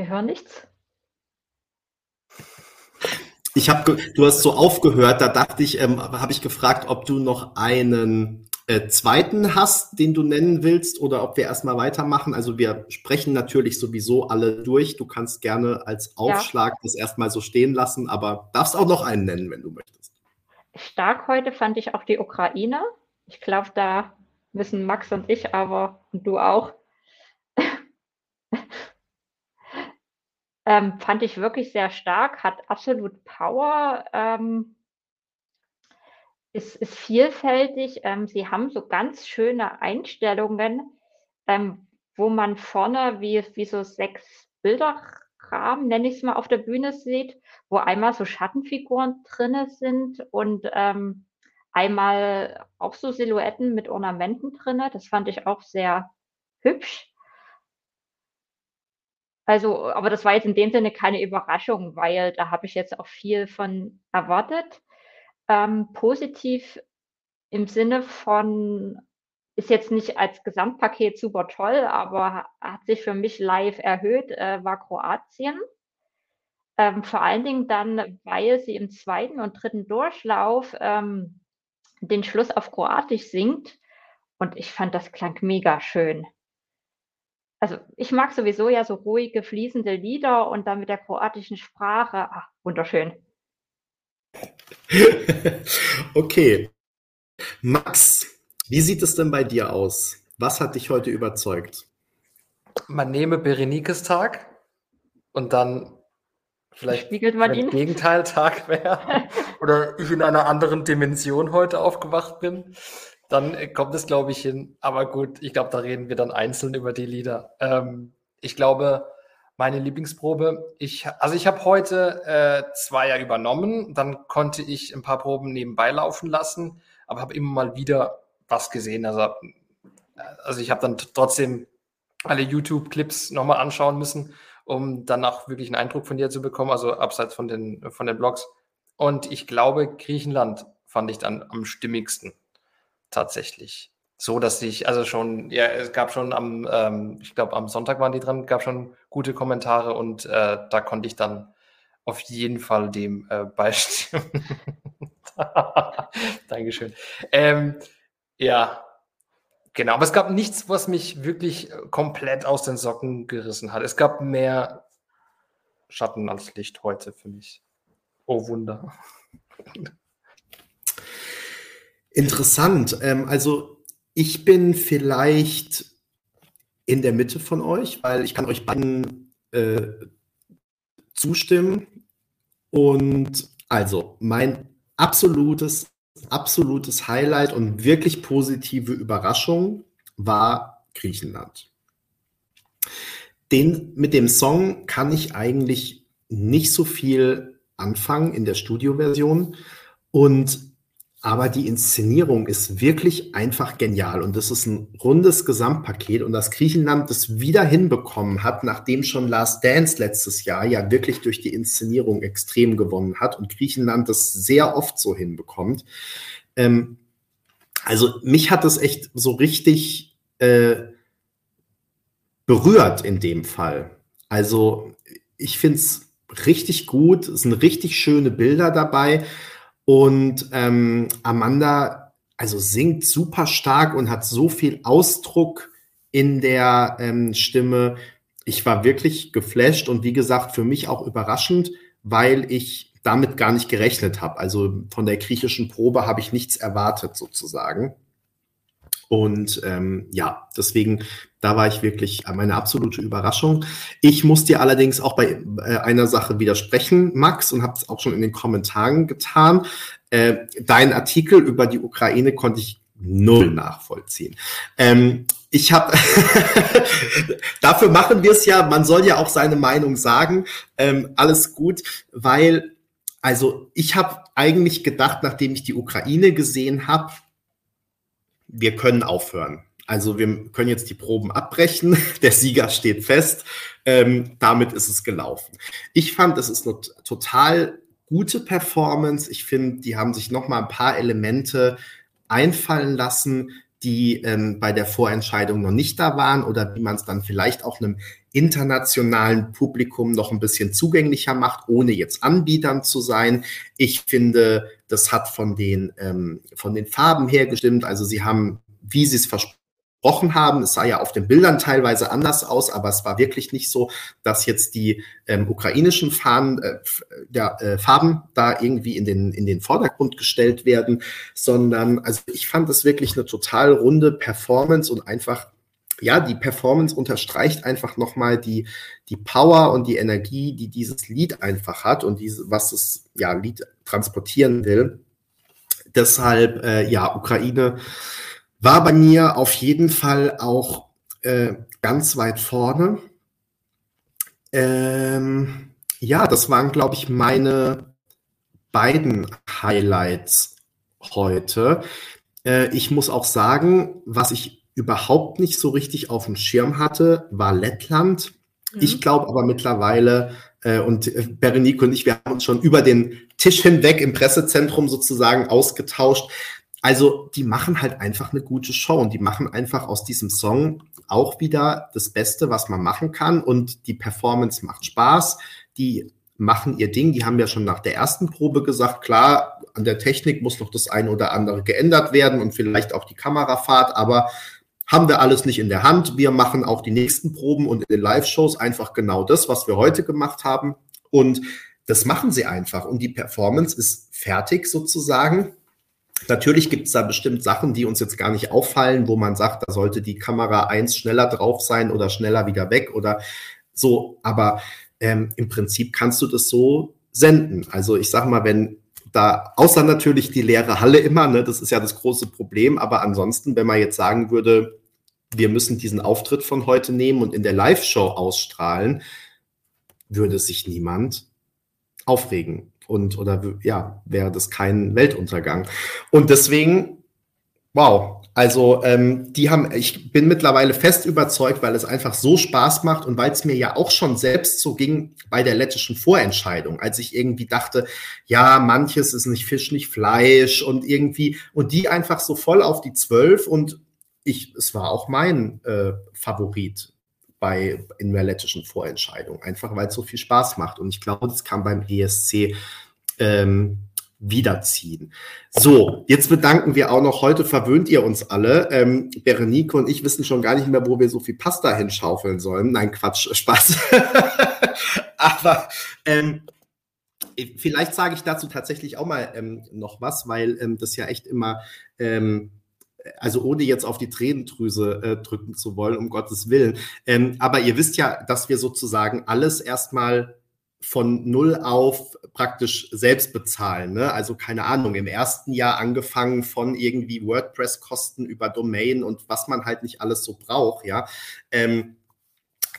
Wir hören nichts. Ich habe, du hast so aufgehört, da dachte ich, ähm, habe ich gefragt, ob du noch einen äh, zweiten hast, den du nennen willst, oder ob wir erstmal weitermachen. Also wir sprechen natürlich sowieso alle durch. Du kannst gerne als Aufschlag ja. das erstmal so stehen lassen, aber darfst auch noch einen nennen, wenn du möchtest. Stark heute fand ich auch die Ukraine. Ich glaube, da müssen Max und ich, aber und du auch, [laughs] ähm, fand ich wirklich sehr stark, hat absolut Power. Ähm, ist, ist vielfältig. Ähm, sie haben so ganz schöne Einstellungen, ähm, wo man vorne wie, wie so sechs Bilderrahmen, nenne ich es mal, auf der Bühne sieht, wo einmal so Schattenfiguren drin sind und ähm, einmal auch so Silhouetten mit Ornamenten drin. Das fand ich auch sehr hübsch. Also, aber das war jetzt in dem Sinne keine Überraschung, weil da habe ich jetzt auch viel von erwartet ähm, positiv im Sinne von, ist jetzt nicht als Gesamtpaket super toll, aber hat sich für mich live erhöht, äh, war Kroatien. Ähm, vor allen Dingen dann, weil sie im zweiten und dritten Durchlauf ähm, den Schluss auf Kroatisch singt. Und ich fand, das klang mega schön. Also ich mag sowieso ja so ruhige, fließende Lieder und dann mit der kroatischen Sprache, ach, wunderschön. [laughs] okay. Max, wie sieht es denn bei dir aus? Was hat dich heute überzeugt? Man nehme Berenikes Tag und dann vielleicht Spiegelt man wenn [laughs] Gegenteiltag wäre [laughs] oder ich in einer anderen Dimension heute aufgewacht bin, dann kommt es, glaube ich, hin. Aber gut, ich glaube, da reden wir dann einzeln über die Lieder. Ähm, ich glaube, meine Lieblingsprobe. Ich, also ich habe heute äh, zwei ja übernommen, dann konnte ich ein paar Proben nebenbei laufen lassen, aber habe immer mal wieder was gesehen. Also, also ich habe dann trotzdem alle YouTube-Clips nochmal anschauen müssen, um dann auch wirklich einen Eindruck von dir zu bekommen, also abseits von den, von den Blogs. Und ich glaube, Griechenland fand ich dann am stimmigsten tatsächlich so, dass ich, also schon, ja, es gab schon am, ähm, ich glaube, am Sonntag waren die dran, gab schon gute Kommentare und äh, da konnte ich dann auf jeden Fall dem äh, [laughs] beistimmen. Dankeschön. Ähm, ja, genau. Aber es gab nichts, was mich wirklich komplett aus den Socken gerissen hat. Es gab mehr Schatten als Licht heute für mich. Oh Wunder. Interessant. Ähm, also ich bin vielleicht in der Mitte von euch, weil ich kann euch beiden äh, zustimmen. Und also mein absolutes, absolutes Highlight und wirklich positive Überraschung war Griechenland. Den, mit dem Song kann ich eigentlich nicht so viel anfangen in der Studioversion. Und aber die Inszenierung ist wirklich einfach genial und das ist ein rundes Gesamtpaket und dass Griechenland das wieder hinbekommen hat, nachdem schon Last Dance letztes Jahr ja wirklich durch die Inszenierung extrem gewonnen hat und Griechenland das sehr oft so hinbekommt. Ähm, also mich hat das echt so richtig äh, berührt in dem Fall. Also ich finde es richtig gut, es sind richtig schöne Bilder dabei. Und ähm, Amanda, also singt super stark und hat so viel Ausdruck in der ähm, Stimme. Ich war wirklich geflasht und wie gesagt, für mich auch überraschend, weil ich damit gar nicht gerechnet habe. Also von der griechischen Probe habe ich nichts erwartet sozusagen. Und ähm, ja, deswegen, da war ich wirklich meine absolute Überraschung. Ich muss dir allerdings auch bei äh, einer Sache widersprechen, Max, und habe es auch schon in den Kommentaren getan. Äh, dein Artikel über die Ukraine konnte ich null nachvollziehen. Ähm, ich habe, [laughs] dafür machen wir es ja, man soll ja auch seine Meinung sagen, ähm, alles gut, weil, also ich habe eigentlich gedacht, nachdem ich die Ukraine gesehen habe, wir können aufhören. Also wir können jetzt die Proben abbrechen. [laughs] Der Sieger steht fest. Ähm, damit ist es gelaufen. Ich fand, es ist eine total gute Performance. Ich finde, die haben sich noch mal ein paar Elemente einfallen lassen, die ähm, bei der Vorentscheidung noch nicht da waren oder wie man es dann vielleicht auch einem internationalen Publikum noch ein bisschen zugänglicher macht, ohne jetzt Anbietern zu sein. Ich finde, das hat von den, ähm, von den Farben her gestimmt. Also sie haben, wie sie es versprochen gesprochen haben. Es sah ja auf den Bildern teilweise anders aus, aber es war wirklich nicht so, dass jetzt die ähm, ukrainischen Fahnen, äh, ja, äh, Farben da irgendwie in den, in den Vordergrund gestellt werden, sondern also ich fand es wirklich eine total runde Performance und einfach ja, die Performance unterstreicht einfach nochmal die, die Power und die Energie, die dieses Lied einfach hat und diese, was das ja, Lied transportieren will. Deshalb, äh, ja, Ukraine war bei mir auf jeden Fall auch äh, ganz weit vorne. Ähm, ja, das waren, glaube ich, meine beiden Highlights heute. Äh, ich muss auch sagen, was ich überhaupt nicht so richtig auf dem Schirm hatte, war Lettland. Mhm. Ich glaube aber mittlerweile, äh, und äh, Berenike und ich, wir haben uns schon über den Tisch hinweg im Pressezentrum sozusagen ausgetauscht, also die machen halt einfach eine gute Show und die machen einfach aus diesem Song auch wieder das Beste, was man machen kann und die Performance macht Spaß. Die machen ihr Ding. Die haben ja schon nach der ersten Probe gesagt, klar, an der Technik muss noch das eine oder andere geändert werden und vielleicht auch die Kamerafahrt, aber haben wir alles nicht in der Hand. Wir machen auch die nächsten Proben und in den Live-Shows einfach genau das, was wir heute gemacht haben. Und das machen sie einfach. Und die Performance ist fertig sozusagen. Natürlich gibt es da bestimmt Sachen, die uns jetzt gar nicht auffallen, wo man sagt, da sollte die Kamera eins schneller drauf sein oder schneller wieder weg oder so. Aber ähm, im Prinzip kannst du das so senden. Also ich sag mal, wenn da, außer natürlich die leere Halle immer, ne, das ist ja das große Problem. Aber ansonsten, wenn man jetzt sagen würde, wir müssen diesen Auftritt von heute nehmen und in der Live-Show ausstrahlen, würde sich niemand aufregen und oder ja, wäre das kein Weltuntergang. Und deswegen, wow, also ähm, die haben, ich bin mittlerweile fest überzeugt, weil es einfach so Spaß macht und weil es mir ja auch schon selbst so ging bei der lettischen Vorentscheidung, als ich irgendwie dachte, ja, manches ist nicht Fisch, nicht Fleisch und irgendwie, und die einfach so voll auf die Zwölf und ich, es war auch mein äh, Favorit bei in der lettischen Vorentscheidung, einfach weil es so viel Spaß macht. Und ich glaube, das kann beim ESC ähm, wiederziehen. So, jetzt bedanken wir auch noch, heute verwöhnt ihr uns alle. Ähm, Berenike und ich wissen schon gar nicht mehr, wo wir so viel Pasta hinschaufeln sollen. Nein, Quatsch, [laughs] Spaß. Aber ähm, vielleicht sage ich dazu tatsächlich auch mal ähm, noch was, weil ähm, das ja echt immer ähm, also ohne jetzt auf die Tränendrüse äh, drücken zu wollen, um Gottes Willen. Ähm, aber ihr wisst ja, dass wir sozusagen alles erstmal von null auf praktisch selbst bezahlen. Ne? Also keine Ahnung, im ersten Jahr angefangen von irgendwie WordPress-Kosten über Domain und was man halt nicht alles so braucht, ja. Ähm, äh,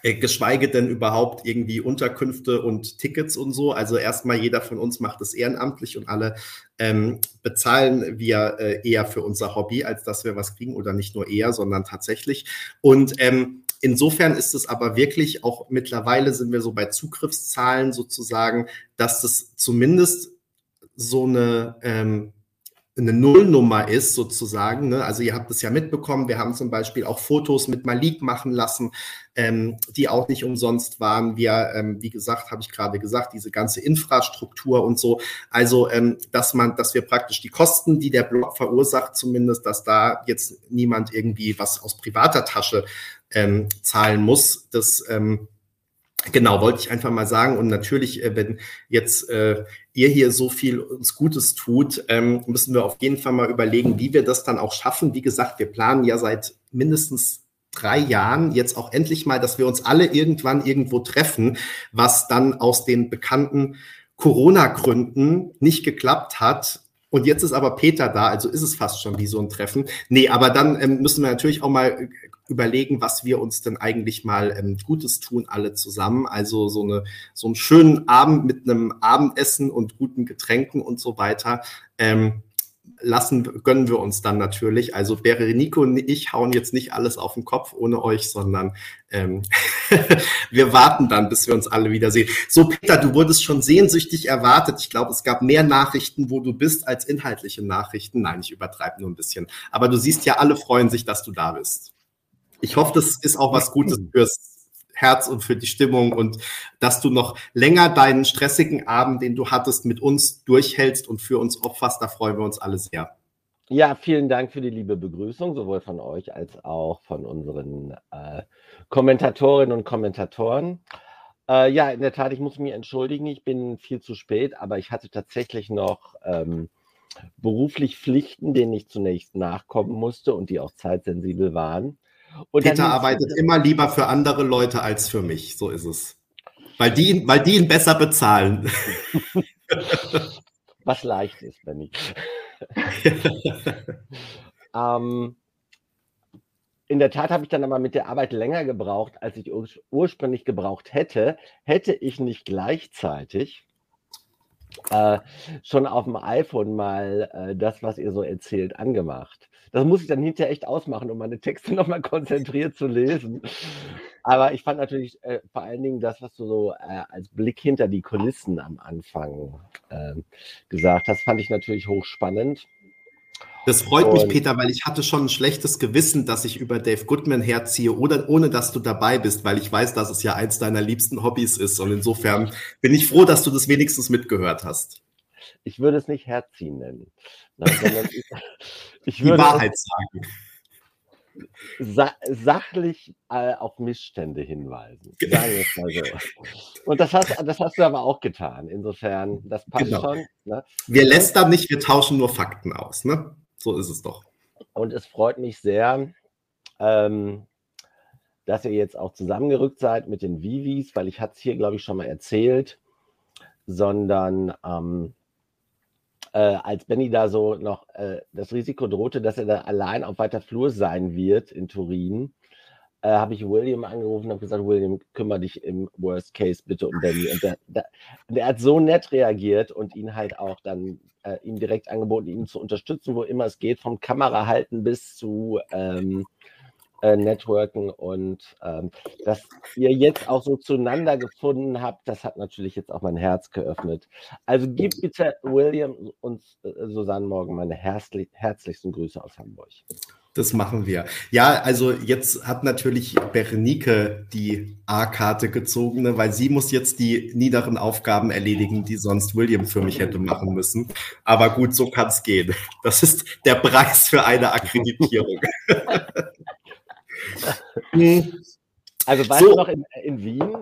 geschweige denn überhaupt irgendwie Unterkünfte und Tickets und so. Also erstmal jeder von uns macht es ehrenamtlich und alle ähm, bezahlen wir äh, eher für unser Hobby, als dass wir was kriegen oder nicht nur eher, sondern tatsächlich. Und ähm, insofern ist es aber wirklich auch mittlerweile sind wir so bei Zugriffszahlen sozusagen, dass das zumindest so eine ähm, eine Nullnummer ist sozusagen. Ne? Also ihr habt es ja mitbekommen, wir haben zum Beispiel auch Fotos mit Malik machen lassen, ähm, die auch nicht umsonst waren. Wir, ähm, wie gesagt, habe ich gerade gesagt, diese ganze Infrastruktur und so. Also, ähm, dass man, dass wir praktisch die Kosten, die der Blog verursacht, zumindest, dass da jetzt niemand irgendwie was aus privater Tasche ähm, zahlen muss, das ähm, Genau, wollte ich einfach mal sagen. Und natürlich, äh, wenn jetzt äh, ihr hier so viel uns Gutes tut, ähm, müssen wir auf jeden Fall mal überlegen, wie wir das dann auch schaffen. Wie gesagt, wir planen ja seit mindestens drei Jahren jetzt auch endlich mal, dass wir uns alle irgendwann irgendwo treffen, was dann aus den bekannten Corona-Gründen nicht geklappt hat. Und jetzt ist aber Peter da, also ist es fast schon wie so ein Treffen. Nee, aber dann ähm, müssen wir natürlich auch mal überlegen, was wir uns denn eigentlich mal ähm, Gutes tun, alle zusammen. Also so, eine, so einen schönen Abend mit einem Abendessen und guten Getränken und so weiter. Ähm, lassen, gönnen wir uns dann natürlich. Also Berenico und ich hauen jetzt nicht alles auf den Kopf ohne euch, sondern ähm, [laughs] wir warten dann, bis wir uns alle wiedersehen. So, Peter, du wurdest schon sehnsüchtig erwartet. Ich glaube, es gab mehr Nachrichten, wo du bist, als inhaltliche Nachrichten. Nein, ich übertreibe nur ein bisschen. Aber du siehst ja, alle freuen sich, dass du da bist. Ich hoffe, das ist auch was Gutes fürs Herz und für die Stimmung und dass du noch länger deinen stressigen Abend, den du hattest, mit uns durchhältst und für uns opferst. Da freuen wir uns alle sehr. Ja, vielen Dank für die liebe Begrüßung, sowohl von euch als auch von unseren äh, Kommentatorinnen und Kommentatoren. Äh, ja, in der Tat, ich muss mich entschuldigen, ich bin viel zu spät, aber ich hatte tatsächlich noch ähm, beruflich Pflichten, denen ich zunächst nachkommen musste und die auch zeitsensibel waren. Und Peter arbeitet immer lieber für andere Leute als für mich. So ist es. Weil die, ihn, weil die ihn besser bezahlen. [laughs] Was leicht ist, wenn nicht. [laughs] ähm, in der Tat habe ich dann aber mit der Arbeit länger gebraucht, als ich ur ursprünglich gebraucht hätte. Hätte ich nicht gleichzeitig äh, schon auf dem iPhone mal äh, das, was ihr so erzählt, angemacht. Das muss ich dann hinterher echt ausmachen, um meine Texte [laughs] nochmal konzentriert zu lesen. Aber ich fand natürlich äh, vor allen Dingen das, was du so äh, als Blick hinter die Kulissen am Anfang äh, gesagt hast, fand ich natürlich hochspannend. Das freut und, mich, Peter, weil ich hatte schon ein schlechtes Gewissen, dass ich über Dave Goodman herziehe, oder ohne dass du dabei bist, weil ich weiß, dass es ja eins deiner liebsten Hobbys ist. Und insofern bin ich froh, dass du das wenigstens mitgehört hast. Ich würde es nicht herziehen nennen. Nein, ich, [laughs] ich Die Wahrheit sagen. Sa sachlich äh, auf Missstände hinweisen. Sagen wir es mal so. Und das hast, das hast du aber auch getan. Insofern, das passt genau. schon. Ne? Wir lästern nicht, wir tauschen nur Fakten aus. Ne? So ist es doch. Und es freut mich sehr, ähm, dass ihr jetzt auch zusammengerückt seid mit den Vivis, weil ich hatte es hier, glaube ich, schon mal erzählt, sondern ähm, äh, als Benny da so noch äh, das Risiko drohte, dass er da allein auf weiter Flur sein wird in Turin, äh, habe ich William angerufen und habe gesagt, William, kümmere dich im Worst Case bitte um Benny. Und der, der, der hat so nett reagiert und ihn halt auch dann äh, ihm direkt angeboten, ihn zu unterstützen, wo immer es geht, vom Kamera halten bis zu ähm, äh, Networken und ähm, dass ihr jetzt auch so zueinander gefunden habt, das hat natürlich jetzt auch mein Herz geöffnet. Also gib bitte William und äh, Susanne morgen meine herzlich, herzlichsten Grüße aus Hamburg. Das machen wir. Ja, also jetzt hat natürlich Berenike die A-Karte gezogen, ne, weil sie muss jetzt die niederen Aufgaben erledigen, die sonst William für mich hätte machen müssen. Aber gut, so kann es gehen. Das ist der Preis für eine Akkreditierung. [laughs] also weißt so. du noch in, in Wien,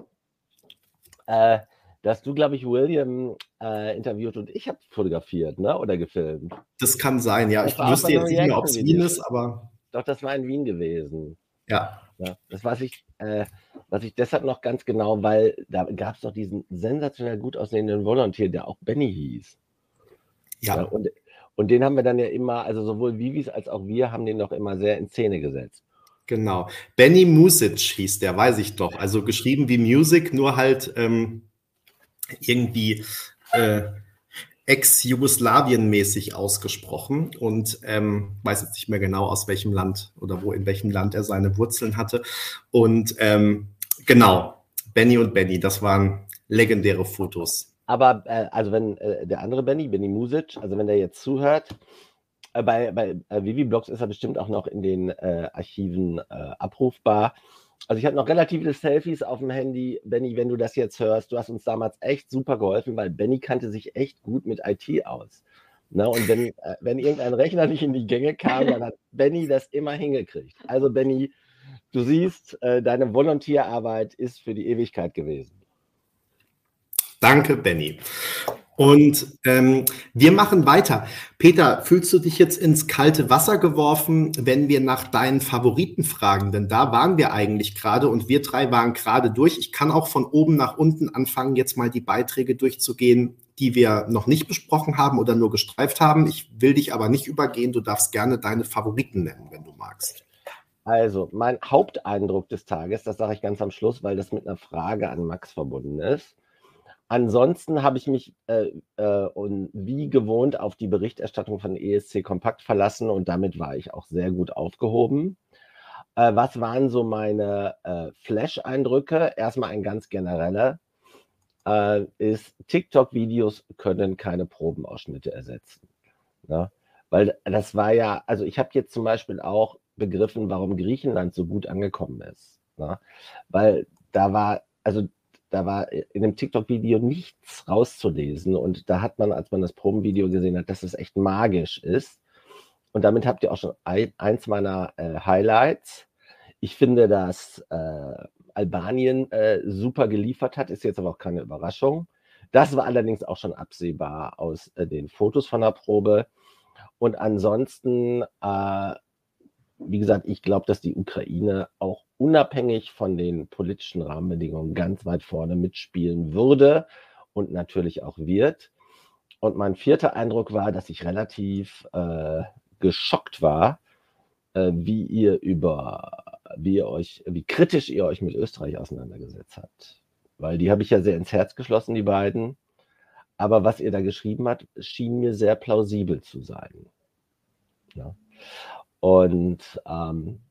äh, dass du, glaube ich, William äh, interviewt und ich habe fotografiert, ne? Oder gefilmt. Das kann sein, ja. Das ich wüsste jetzt nicht mehr, ob es Wien ist, aber. Doch, das war in Wien gewesen. Ja. ja das weiß ich, äh, was ich deshalb noch ganz genau, weil da gab es doch diesen sensationell gut aussehenden Volunteer, der auch Benny hieß. Ja. ja und, und den haben wir dann ja immer, also sowohl Vivis als auch wir haben den noch immer sehr in Szene gesetzt. Genau. Benny Music hieß der, weiß ich doch. Also geschrieben wie Music, nur halt ähm, irgendwie äh, ex-Jugoslawien-mäßig ausgesprochen und ähm, weiß jetzt nicht mehr genau, aus welchem Land oder wo in welchem Land er seine Wurzeln hatte. Und ähm, genau, Benny und Benny, das waren legendäre Fotos. Aber äh, also wenn äh, der andere Benny, Benny Music, also wenn der jetzt zuhört, äh, bei, bei äh, Vivi Blogs ist er bestimmt auch noch in den äh, Archiven äh, abrufbar. Also ich hatte noch relativ viele Selfies auf dem Handy. Benny, wenn du das jetzt hörst, du hast uns damals echt super geholfen, weil Benny kannte sich echt gut mit IT aus. Ne? Und wenn, äh, wenn irgendein Rechner nicht in die Gänge kam, dann hat Benny das immer hingekriegt. Also Benny, du siehst, äh, deine Volontierarbeit ist für die Ewigkeit gewesen. Danke, Benny. Und ähm, wir machen weiter. Peter, fühlst du dich jetzt ins kalte Wasser geworfen, wenn wir nach deinen Favoriten fragen? Denn da waren wir eigentlich gerade und wir drei waren gerade durch. Ich kann auch von oben nach unten anfangen, jetzt mal die Beiträge durchzugehen, die wir noch nicht besprochen haben oder nur gestreift haben. Ich will dich aber nicht übergehen. Du darfst gerne deine Favoriten nennen, wenn du magst. Also, mein Haupteindruck des Tages, das sage ich ganz am Schluss, weil das mit einer Frage an Max verbunden ist ansonsten habe ich mich äh, äh, und wie gewohnt auf die Berichterstattung von ESC Kompakt verlassen und damit war ich auch sehr gut aufgehoben. Äh, was waren so meine äh, Flash-Eindrücke? Erstmal ein ganz genereller äh, ist, TikTok-Videos können keine Probenausschnitte ersetzen. Ne? Weil das war ja, also ich habe jetzt zum Beispiel auch begriffen, warum Griechenland so gut angekommen ist. Ne? Weil da war, also da war in dem TikTok-Video nichts rauszulesen und da hat man, als man das Probenvideo gesehen hat, dass es echt magisch ist. Und damit habt ihr auch schon ein, eins meiner äh, Highlights. Ich finde, dass äh, Albanien äh, super geliefert hat, ist jetzt aber auch keine Überraschung. Das war allerdings auch schon absehbar aus äh, den Fotos von der Probe. Und ansonsten, äh, wie gesagt, ich glaube, dass die Ukraine auch unabhängig von den politischen Rahmenbedingungen ganz weit vorne mitspielen würde und natürlich auch wird. Und mein vierter Eindruck war, dass ich relativ äh, geschockt war, äh, wie ihr über, wie ihr euch, wie kritisch ihr euch mit Österreich auseinandergesetzt habt. Weil die habe ich ja sehr ins Herz geschlossen, die beiden. Aber was ihr da geschrieben habt, schien mir sehr plausibel zu sein. Ja. Und ähm,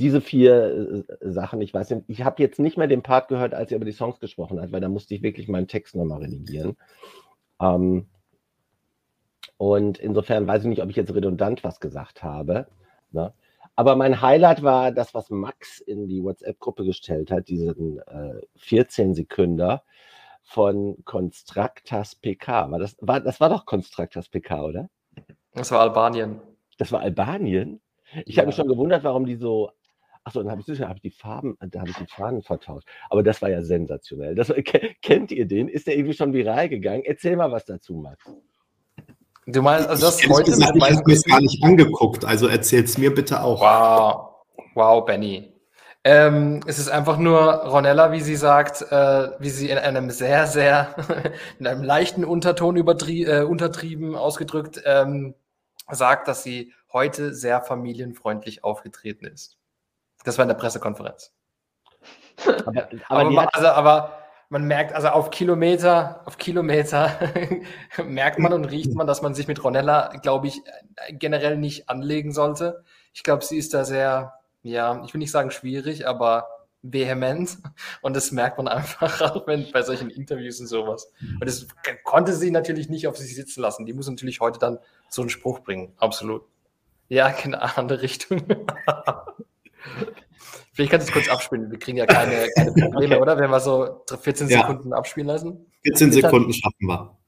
diese vier äh, Sachen, ich weiß nicht, ich habe jetzt nicht mehr den Part gehört, als ihr über die Songs gesprochen habt, weil da musste ich wirklich meinen Text nochmal redigieren. Ähm, und insofern weiß ich nicht, ob ich jetzt redundant was gesagt habe. Ne? Aber mein Highlight war das, was Max in die WhatsApp-Gruppe gestellt hat, diesen äh, 14 Sekünder von Constructas PK. War das, war, das war doch Constructas PK, oder? Das war Albanien. Das war Albanien? Ich ja. habe mich schon gewundert, warum die so. Achso, dann habe ich, hab ich die Farben, da habe ich die Fahnen vertauscht. Aber das war ja sensationell. Das, [laughs] kennt ihr den? Ist der irgendwie schon viral gegangen? Erzähl mal was dazu, Max. Du meinst, also das ich heute gesagt, Ich habe mir es gar nicht angeguckt, also erzähl es mir bitte auch. Wow, wow, Benny. Ähm, es ist einfach nur Ronella, wie sie sagt, äh, wie sie in einem sehr, sehr, [laughs] in einem leichten Unterton übertrie äh, untertrieben ausgedrückt ähm, sagt, dass sie heute sehr familienfreundlich aufgetreten ist. Das war in der Pressekonferenz. [laughs] Aber, aber, aber, also, aber man merkt, also auf Kilometer, auf Kilometer [laughs] merkt man und riecht man, dass man sich mit Ronella, glaube ich, generell nicht anlegen sollte. Ich glaube, sie ist da sehr, ja, ich will nicht sagen schwierig, aber vehement. Und das merkt man einfach [laughs] auch wenn, bei solchen Interviews und sowas. Und das konnte sie natürlich nicht auf sich sitzen lassen. Die muss natürlich heute dann so einen Spruch bringen. Absolut. Ja, in eine andere Richtung. Vielleicht kannst du es kurz abspielen. Wir kriegen ja keine, keine [laughs] Probleme, okay. oder? Wenn wir so 14 ja. Sekunden abspielen lassen. 14 Sekunden schaffen wir.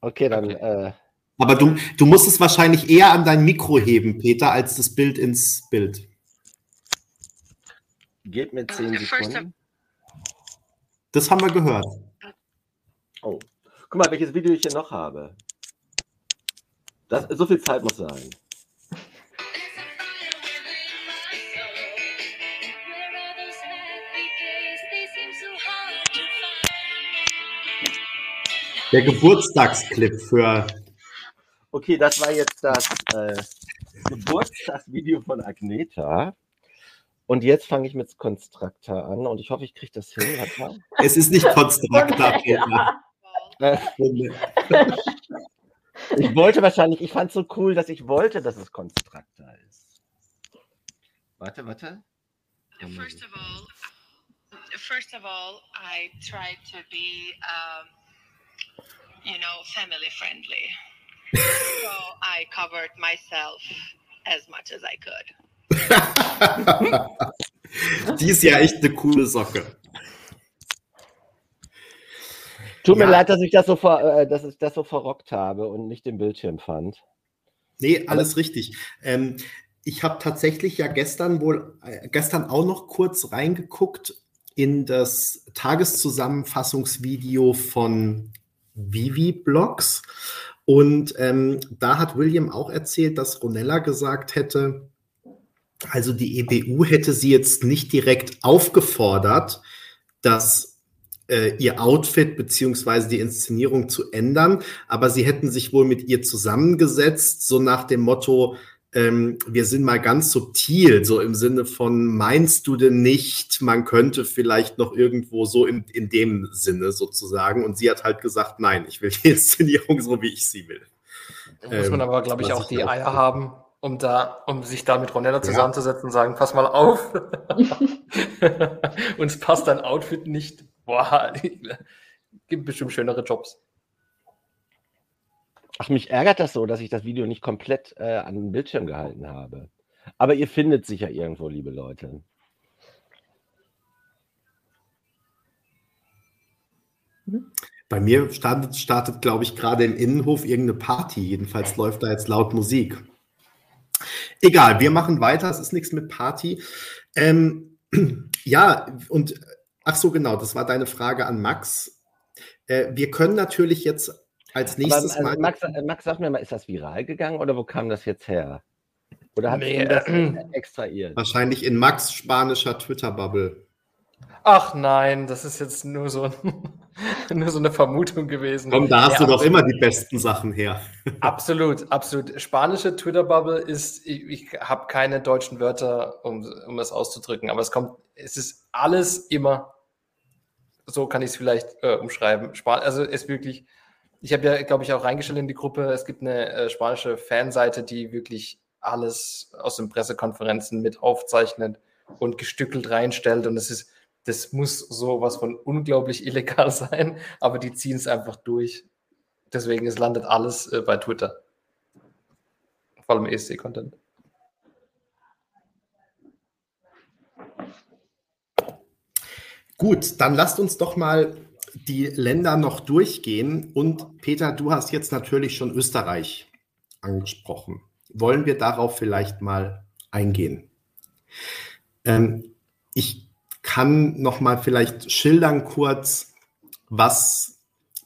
Okay, dann. Äh, Aber du, du musst es wahrscheinlich eher an dein Mikro heben, Peter, als das Bild ins Bild. Geht mit 10 Sekunden. Das haben wir gehört. Oh. Guck mal, welches Video ich hier noch habe. Das, so viel Zeit muss sein. Der Geburtstagsclip für. Okay, das war jetzt das äh, Geburtstagsvideo von Agneta. Und jetzt fange ich mit Constructor an und ich hoffe, ich kriege das hin. Es ist nicht Constructor, [laughs] Peter. ich wollte wahrscheinlich, ich fand es so cool, dass ich wollte, dass es Constructor ist. Warte, warte. First of all, first of all, I tried to be um, you know, family friendly. [laughs] so I covered myself as much as I could. Die ist ja echt eine coole Socke. Tut mir ja. leid, dass ich das so ver, äh, dass ich das so verrockt habe und nicht den Bildschirm fand. Nee, alles Aber richtig. Ähm, ich habe tatsächlich ja gestern wohl, äh, gestern auch noch kurz reingeguckt in das Tageszusammenfassungsvideo von Vivi-Blogs. Und ähm, da hat William auch erzählt, dass Ronella gesagt hätte, also die EBU hätte sie jetzt nicht direkt aufgefordert, dass äh, ihr Outfit beziehungsweise die Inszenierung zu ändern, aber sie hätten sich wohl mit ihr zusammengesetzt, so nach dem Motto, ähm, wir sind mal ganz subtil, so im Sinne von, meinst du denn nicht, man könnte vielleicht noch irgendwo so in, in dem Sinne sozusagen. Und sie hat halt gesagt, nein, ich will die Inszenierung so, wie ich sie will. Da muss man ähm, aber, glaube ich, auch die Eier haben, um da, um sich da mit Ronella zusammenzusetzen und sagen, pass mal auf. [laughs] Uns passt dein Outfit nicht. Boah, [laughs] gibt bestimmt schönere Jobs. Ach, mich ärgert das so, dass ich das Video nicht komplett äh, an den Bildschirm gehalten habe. Aber ihr findet sicher irgendwo, liebe Leute. Bei mir startet, startet glaube ich, gerade im Innenhof irgendeine Party. Jedenfalls läuft da jetzt laut Musik. Egal, wir machen weiter. Es ist nichts mit Party. Ähm, [clears throat] ja, und ach so, genau, das war deine Frage an Max. Äh, wir können natürlich jetzt als nächstes Aber, also mal. Max, äh, Max, sag mir mal, ist das viral gegangen oder wo kam das jetzt her? Oder hat nee, das äh, extrahiert? Wahrscheinlich in Max spanischer Twitter-Bubble. Ach nein, das ist jetzt nur so, [laughs] nur so eine Vermutung gewesen. Komm, da hast ja, du doch immer die besten Sachen her. [laughs] absolut, absolut. Spanische Twitter-Bubble ist, ich, ich habe keine deutschen Wörter, um, um es auszudrücken, aber es kommt, es ist alles immer, so kann ich es vielleicht äh, umschreiben. Span also es ist wirklich ich habe ja, glaube ich, auch reingestellt in die Gruppe. Es gibt eine äh, spanische Fanseite, die wirklich alles aus den Pressekonferenzen mit aufzeichnet und gestückelt reinstellt. Und es ist, das muss sowas von unglaublich [laughs] illegal sein, aber die ziehen es einfach durch. Deswegen, es landet alles äh, bei Twitter. Vor allem ESC-Content. Gut, dann lasst uns doch mal die Länder noch durchgehen. Und Peter, du hast jetzt natürlich schon Österreich angesprochen. Wollen wir darauf vielleicht mal eingehen? Ähm, ich kann noch mal vielleicht schildern kurz, was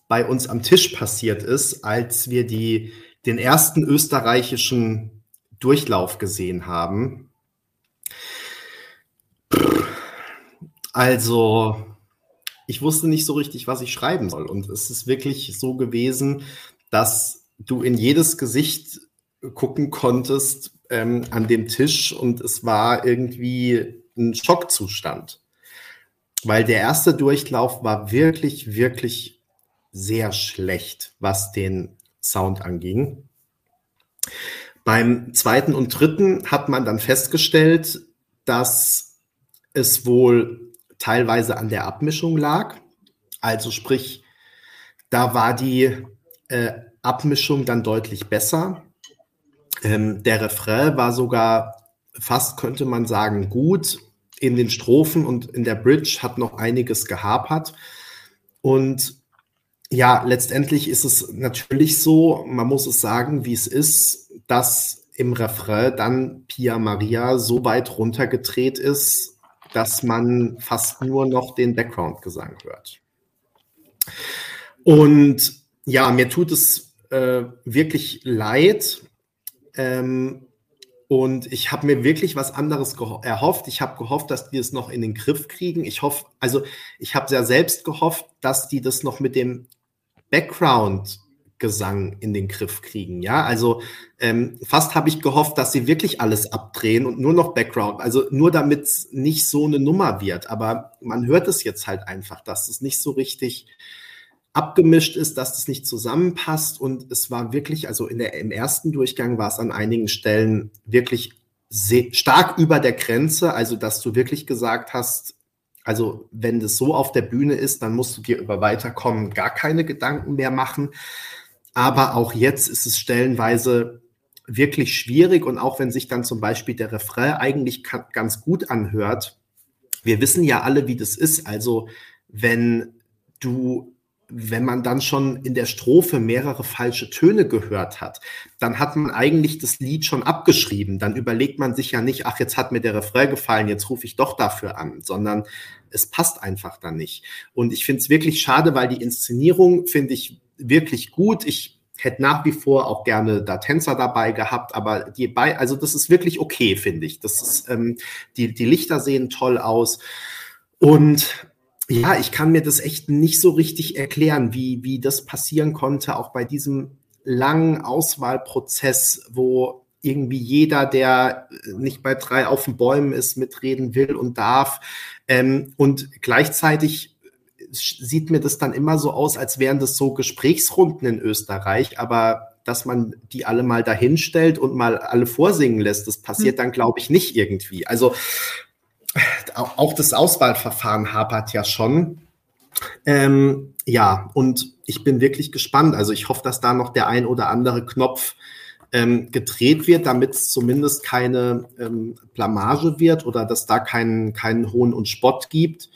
bei uns am Tisch passiert ist, als wir die, den ersten österreichischen Durchlauf gesehen haben. Also ich wusste nicht so richtig, was ich schreiben soll. Und es ist wirklich so gewesen, dass du in jedes Gesicht gucken konntest ähm, an dem Tisch und es war irgendwie ein Schockzustand. Weil der erste Durchlauf war wirklich, wirklich sehr schlecht, was den Sound anging. Beim zweiten und dritten hat man dann festgestellt, dass es wohl teilweise an der Abmischung lag. Also sprich, da war die äh, Abmischung dann deutlich besser. Ähm, der Refrain war sogar fast, könnte man sagen, gut. In den Strophen und in der Bridge hat noch einiges gehapert. Und ja, letztendlich ist es natürlich so, man muss es sagen, wie es ist, dass im Refrain dann Pia Maria so weit runtergedreht ist, dass man fast nur noch den Background-Gesang hört. Und ja, mir tut es äh, wirklich leid. Ähm, und ich habe mir wirklich was anderes erhofft. Ich habe gehofft, dass die es noch in den Griff kriegen. Ich hoffe, also ich habe sehr selbst gehofft, dass die das noch mit dem Background Gesang in den Griff kriegen. Ja, also ähm, fast habe ich gehofft, dass sie wirklich alles abdrehen und nur noch Background, also nur damit es nicht so eine Nummer wird. Aber man hört es jetzt halt einfach, dass es nicht so richtig abgemischt ist, dass es nicht zusammenpasst. Und es war wirklich, also in der, im ersten Durchgang war es an einigen Stellen wirklich sehr, stark über der Grenze, also dass du wirklich gesagt hast, also wenn das so auf der Bühne ist, dann musst du dir über Weiterkommen gar keine Gedanken mehr machen. Aber auch jetzt ist es stellenweise wirklich schwierig und auch wenn sich dann zum Beispiel der Refrain eigentlich ganz gut anhört, wir wissen ja alle, wie das ist. Also wenn du, wenn man dann schon in der Strophe mehrere falsche Töne gehört hat, dann hat man eigentlich das Lied schon abgeschrieben. Dann überlegt man sich ja nicht, ach, jetzt hat mir der Refrain gefallen, jetzt rufe ich doch dafür an, sondern es passt einfach dann nicht. Und ich finde es wirklich schade, weil die Inszenierung, finde ich, wirklich gut. Ich hätte nach wie vor auch gerne da Tänzer dabei gehabt, aber die bei, also das ist wirklich okay, finde ich. Das ist, ähm, die, die Lichter sehen toll aus. Und ja, ich kann mir das echt nicht so richtig erklären, wie, wie das passieren konnte, auch bei diesem langen Auswahlprozess, wo irgendwie jeder, der nicht bei drei auf den Bäumen ist, mitreden will und darf. Ähm, und gleichzeitig sieht mir das dann immer so aus, als wären das so Gesprächsrunden in Österreich, aber dass man die alle mal dahinstellt und mal alle vorsingen lässt, das passiert hm. dann, glaube ich, nicht irgendwie. Also auch das Auswahlverfahren hapert ja schon. Ähm, ja, und ich bin wirklich gespannt. Also ich hoffe, dass da noch der ein oder andere Knopf ähm, gedreht wird, damit es zumindest keine ähm, Blamage wird oder dass da keinen, keinen Hohn und Spott gibt.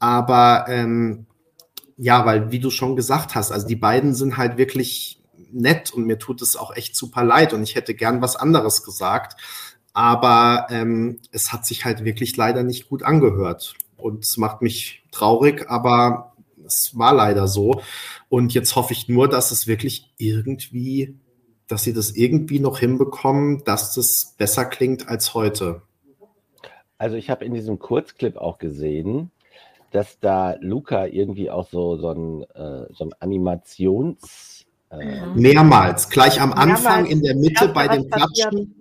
Aber ähm, ja, weil, wie du schon gesagt hast, also die beiden sind halt wirklich nett und mir tut es auch echt super leid und ich hätte gern was anderes gesagt. Aber ähm, es hat sich halt wirklich leider nicht gut angehört. Und es macht mich traurig, aber es war leider so. Und jetzt hoffe ich nur, dass es wirklich irgendwie, dass sie das irgendwie noch hinbekommen, dass das besser klingt als heute. Also ich habe in diesem Kurzclip auch gesehen, dass da Luca irgendwie auch so, so ein, äh, so ein Animations... Äh, Mehrmals, gleich am Anfang, Mehrmals. in der Mitte bei den Klatschen.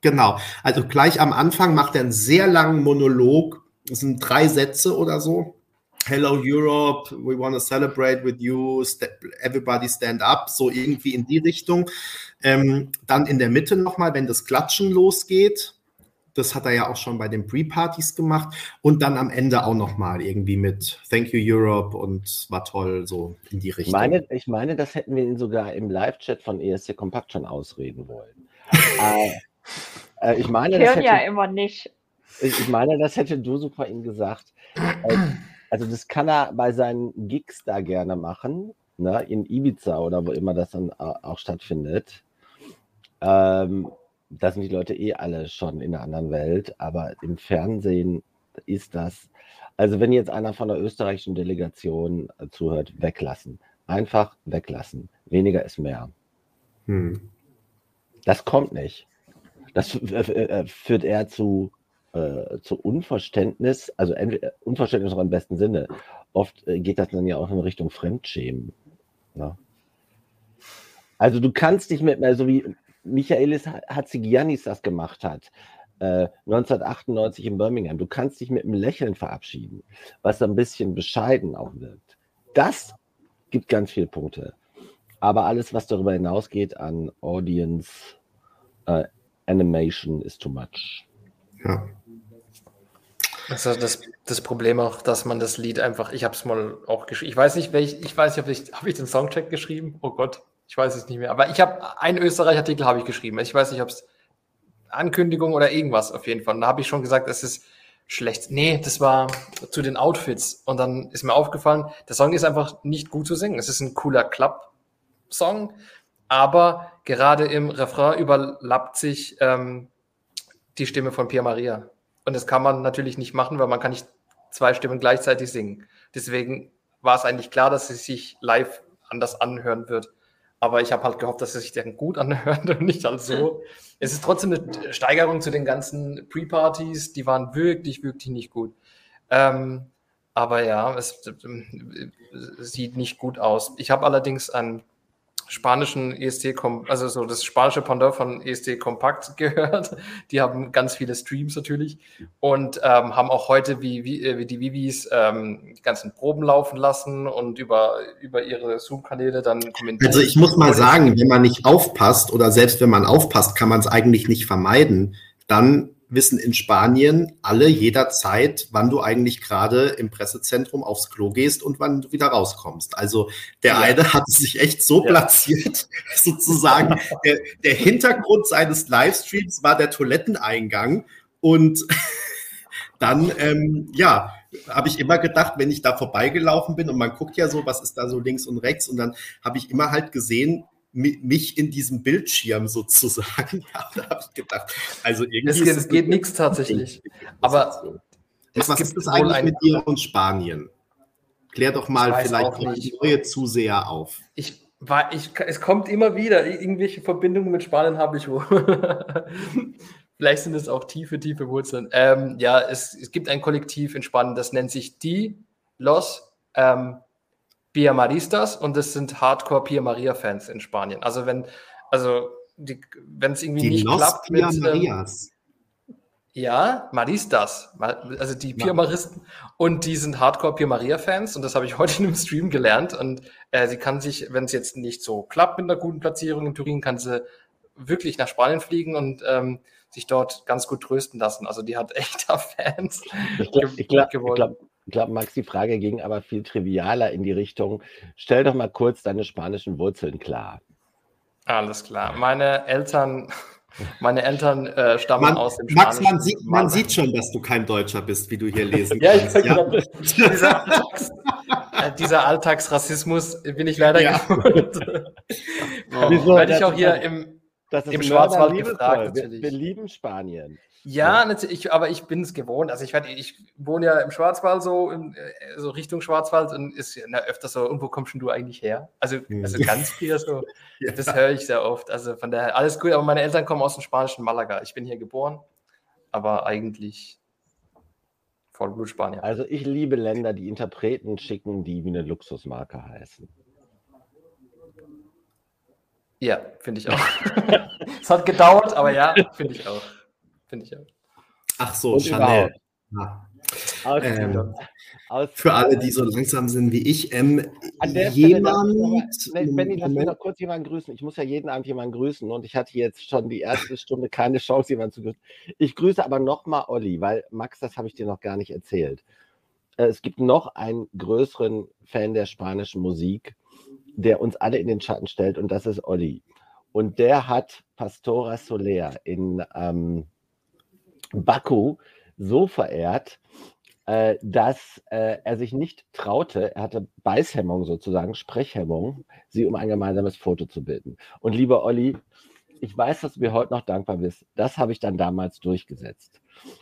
Genau, also gleich am Anfang macht er einen sehr langen Monolog, das sind drei Sätze oder so. Hello Europe, we want to celebrate with you, everybody stand up, so irgendwie in die Richtung. Ähm, dann in der Mitte nochmal, wenn das Klatschen losgeht, das hat er ja auch schon bei den Pre-Partys gemacht. Und dann am Ende auch nochmal irgendwie mit Thank you Europe und war toll, so in die Richtung. Meine, ich meine, das hätten wir ihn sogar im Live-Chat von ESC Kompakt schon ausreden wollen. [laughs] äh, äh, ich meine, das hätte, ja immer nicht. Ich meine, das hätte du super ihm gesagt. Äh, also das kann er bei seinen Gigs da gerne machen, ne, in Ibiza oder wo immer das dann auch stattfindet. Ähm, da sind die Leute eh alle schon in einer anderen Welt, aber im Fernsehen ist das, also wenn jetzt einer von der österreichischen Delegation äh, zuhört, weglassen. Einfach weglassen. Weniger ist mehr. Hm. Das kommt nicht. Das äh, äh, führt eher zu, äh, zu Unverständnis, also Unverständnis auch im besten Sinne. Oft äh, geht das dann ja auch in Richtung Fremdschämen. Ne? Also du kannst nicht mit, so wie Michaelis Hatzigiannis das gemacht hat, äh, 1998 in Birmingham, du kannst dich mit einem Lächeln verabschieden, was ein bisschen bescheiden auch wirkt. Das gibt ganz viele Punkte. Aber alles, was darüber hinausgeht an Audience, äh, Animation ist too much. Ja. Also das, das Problem auch, dass man das Lied einfach, ich habe es mal auch geschrieben, ich weiß nicht, welch, ich weiß nicht, ob ich, habe ich den Songcheck geschrieben? Oh Gott, ich weiß es nicht mehr. Aber ich habe einen Österreich-Artikel habe ich geschrieben. Ich weiß nicht, ob es Ankündigung oder irgendwas auf jeden Fall. Und da habe ich schon gesagt, es ist schlecht. Nee, das war zu den Outfits. Und dann ist mir aufgefallen, der Song ist einfach nicht gut zu singen. Es ist ein cooler Club-Song, aber gerade im Refrain überlappt sich ähm, die Stimme von Pia Maria. Und das kann man natürlich nicht machen, weil man kann nicht zwei Stimmen gleichzeitig singen. Deswegen war es eigentlich klar, dass sie sich live anders anhören wird. Aber ich habe halt gehofft, dass es sich dann gut anhört [laughs] und nicht halt so. Es ist trotzdem eine Steigerung zu den ganzen Pre-Partys, die waren wirklich, wirklich nicht gut. Ähm, aber ja, es, es sieht nicht gut aus. Ich habe allerdings ein spanischen EST, also so das spanische Pendant von EST Kompakt [laughs] gehört. Die haben ganz viele Streams natürlich und ähm, haben auch heute wie, wie, äh, wie die Vivis ähm, die ganzen Proben laufen lassen und über, über ihre Zoom-Kanäle dann kommentieren. Also ich muss mal sagen, wenn man nicht aufpasst oder selbst wenn man aufpasst, kann man es eigentlich nicht vermeiden, dann wissen in Spanien alle jederzeit, wann du eigentlich gerade im Pressezentrum aufs Klo gehst und wann du wieder rauskommst. Also der ja. eine hat sich echt so ja. platziert, [laughs] sozusagen. Der, der Hintergrund seines Livestreams war der Toiletteneingang und [laughs] dann, ähm, ja, habe ich immer gedacht, wenn ich da vorbeigelaufen bin und man guckt ja so, was ist da so links und rechts und dann habe ich immer halt gesehen, mich in diesem Bildschirm sozusagen. [laughs] Da habe ich gedacht, also irgendwie. Es, es geht nichts tatsächlich. Aber es was ist das eigentlich mit dir und Spanien? Klär doch mal vielleicht neue Zuseher auf. Ich war, ich, es kommt immer wieder, irgendwelche Verbindungen mit Spanien habe ich wohl. [laughs] Vielleicht sind es auch tiefe, tiefe Wurzeln. Ähm, ja, es, es gibt ein Kollektiv in Spanien, das nennt sich die Los ähm, Pia Maristas und das sind Hardcore Pia Maria Fans in Spanien. Also wenn, also wenn es irgendwie die nicht Los klappt Pia mit. Ähm, Marias. Ja, Maristas, also die Pia Maristen. Und die sind Hardcore Pia Maria-Fans und das habe ich [laughs] heute in einem Stream gelernt. Und äh, sie kann sich, wenn es jetzt nicht so klappt mit einer guten Platzierung in Turin, kann sie wirklich nach Spanien fliegen und ähm, sich dort ganz gut trösten lassen. Also die hat [laughs] echter Fans. Ich glaube, ich glaub, ich glaub, glaub, Max, die Frage ging aber viel trivialer in die Richtung, stell doch mal kurz deine spanischen Wurzeln klar. Alles klar. Meine Eltern, [laughs] meine Eltern äh, stammen man, aus dem Max, man sieht, man sieht schon, dass du kein Deutscher bist, wie du hier [laughs] lesen ja, kannst. Ja, ja? dieser, Alltags, äh, dieser, Alltagsrassismus bin ich leider ja. [laughs] gewohnt. oh. Wieso? Werde ich auch hier im, im Schwarzwald gefragt. Wir, wir lieben Spanien. Ja, natürlich, aber ich bin es gewohnt. Also ich, ich wohne ja im Schwarzwald so, in, äh, so Richtung Schwarzwald und ist na, öfter so, und wo kommst du eigentlich her? Also, hm. also ganz viel so, [laughs] ja. das höre ich sehr oft. Also von daher, alles gut, aber meine Eltern kommen aus dem spanischen Malaga. Ich bin hier geboren, aber eigentlich Vollblut Spanier. Also ich liebe Länder, die Interpreten schicken, die wie eine Luxusmarke heißen. Ja, finde ich auch. [laughs] [laughs] Es hat gedauert, aber ja, finde ich auch finde ich ja. Ach so, Und Chanel. Ja. Ähm, für alle, die so langsam sind wie ich, ähm, An der jemand. Stelle, Benny, lass mich noch kurz jemanden grüßen. Ich muss ja jeden Abend jemanden grüßen und ich hatte jetzt schon die erste Stunde keine Chance, jemanden zu grüßen. Ich grüße aber nochmal Olli, weil Max, das habe ich dir noch gar nicht erzählt. Äh, es gibt noch einen größeren Fan der spanischen Musik, der uns alle in den Schatten stellt und das ist Olli. Und der hat Pastora Soler in. Ähm, Baku so verehrt, äh, dass äh, er sich nicht traute, er hatte Beißhemmung sozusagen, Sprechhemmung, sie um ein gemeinsames Foto zu bitten. Und lieber Olli, ich weiß, dass du mir heute noch dankbar bist. Das habe ich dann damals durchgesetzt.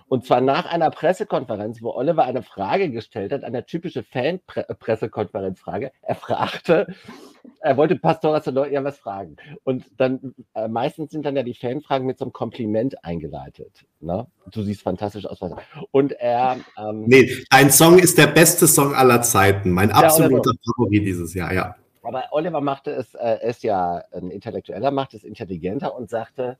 Und zwar nach einer Pressekonferenz, wo Oliver eine Frage gestellt hat, eine typische Fan-Pressekonferenzfrage. Er fragte, er wollte Pastor Soler ja was fragen. Und dann, äh, meistens sind dann ja die Fanfragen mit so einem Kompliment eingeleitet. Ne? Du siehst fantastisch aus. Und er. Ähm, nee, dein Song ist der beste Song aller Zeiten. Mein absoluter Favorit dieses Jahr, ja. Aber Oliver machte es, äh, ist ja ein Intellektueller, macht es intelligenter und sagte,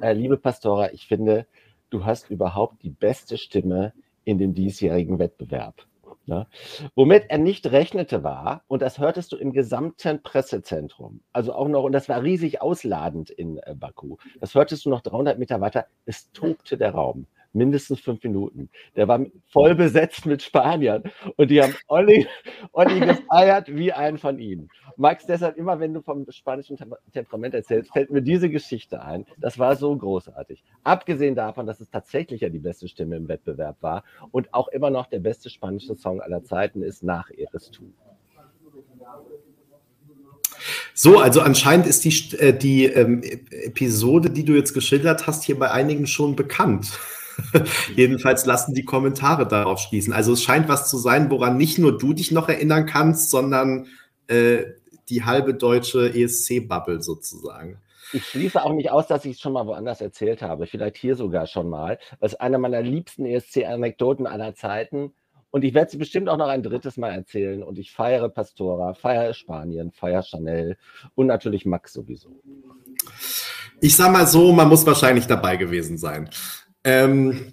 äh, liebe Pastora, ich finde, du hast überhaupt die beste Stimme in dem diesjährigen Wettbewerb. Ne? Womit er nicht rechnete war, und das hörtest du im gesamten Pressezentrum, also auch noch, und das war riesig ausladend in äh, Baku, das hörtest du noch 300 Meter weiter, es tobte der Raum mindestens fünf Minuten. Der war voll besetzt mit Spaniern und die haben Olli, Olli gefeiert wie einen von ihnen. Max, deshalb immer, wenn du vom spanischen Temperament erzählst, fällt mir diese Geschichte ein. Das war so großartig. Abgesehen davon, dass es tatsächlich ja die beste Stimme im Wettbewerb war und auch immer noch der beste spanische Song aller Zeiten ist nach Eres Tu. So, also anscheinend ist die, äh, die ähm, Episode, die du jetzt geschildert hast, hier bei einigen schon bekannt. [laughs] Jedenfalls lassen die Kommentare darauf schließen. Also es scheint was zu sein, woran nicht nur du dich noch erinnern kannst, sondern äh, die halbe deutsche ESC-Bubble sozusagen. Ich schließe auch nicht aus, dass ich es schon mal woanders erzählt habe, vielleicht hier sogar schon mal. Das ist eine meiner liebsten ESC-Anekdoten aller Zeiten. Und ich werde sie bestimmt auch noch ein drittes Mal erzählen. Und ich feiere Pastora, feiere Spanien, feiere Chanel und natürlich Max sowieso. Ich sage mal so, man muss wahrscheinlich dabei gewesen sein. Ähm,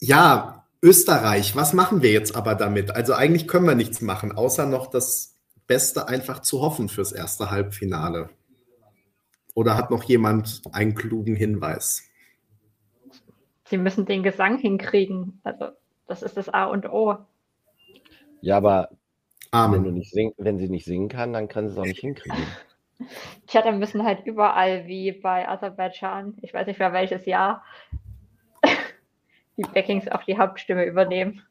ja, Österreich, was machen wir jetzt aber damit? Also eigentlich können wir nichts machen, außer noch das Beste einfach zu hoffen fürs erste Halbfinale. Oder hat noch jemand einen klugen Hinweis? Sie müssen den Gesang hinkriegen. Also das ist das A und O. Ja, aber Amen. Wenn, du nicht sing wenn sie nicht singen kann, dann kann sie es auch nicht hinkriegen. Dann müssen halt überall wie bei Aserbaidschan, ich weiß nicht mehr welches Jahr, die Backings auch die Hauptstimme übernehmen.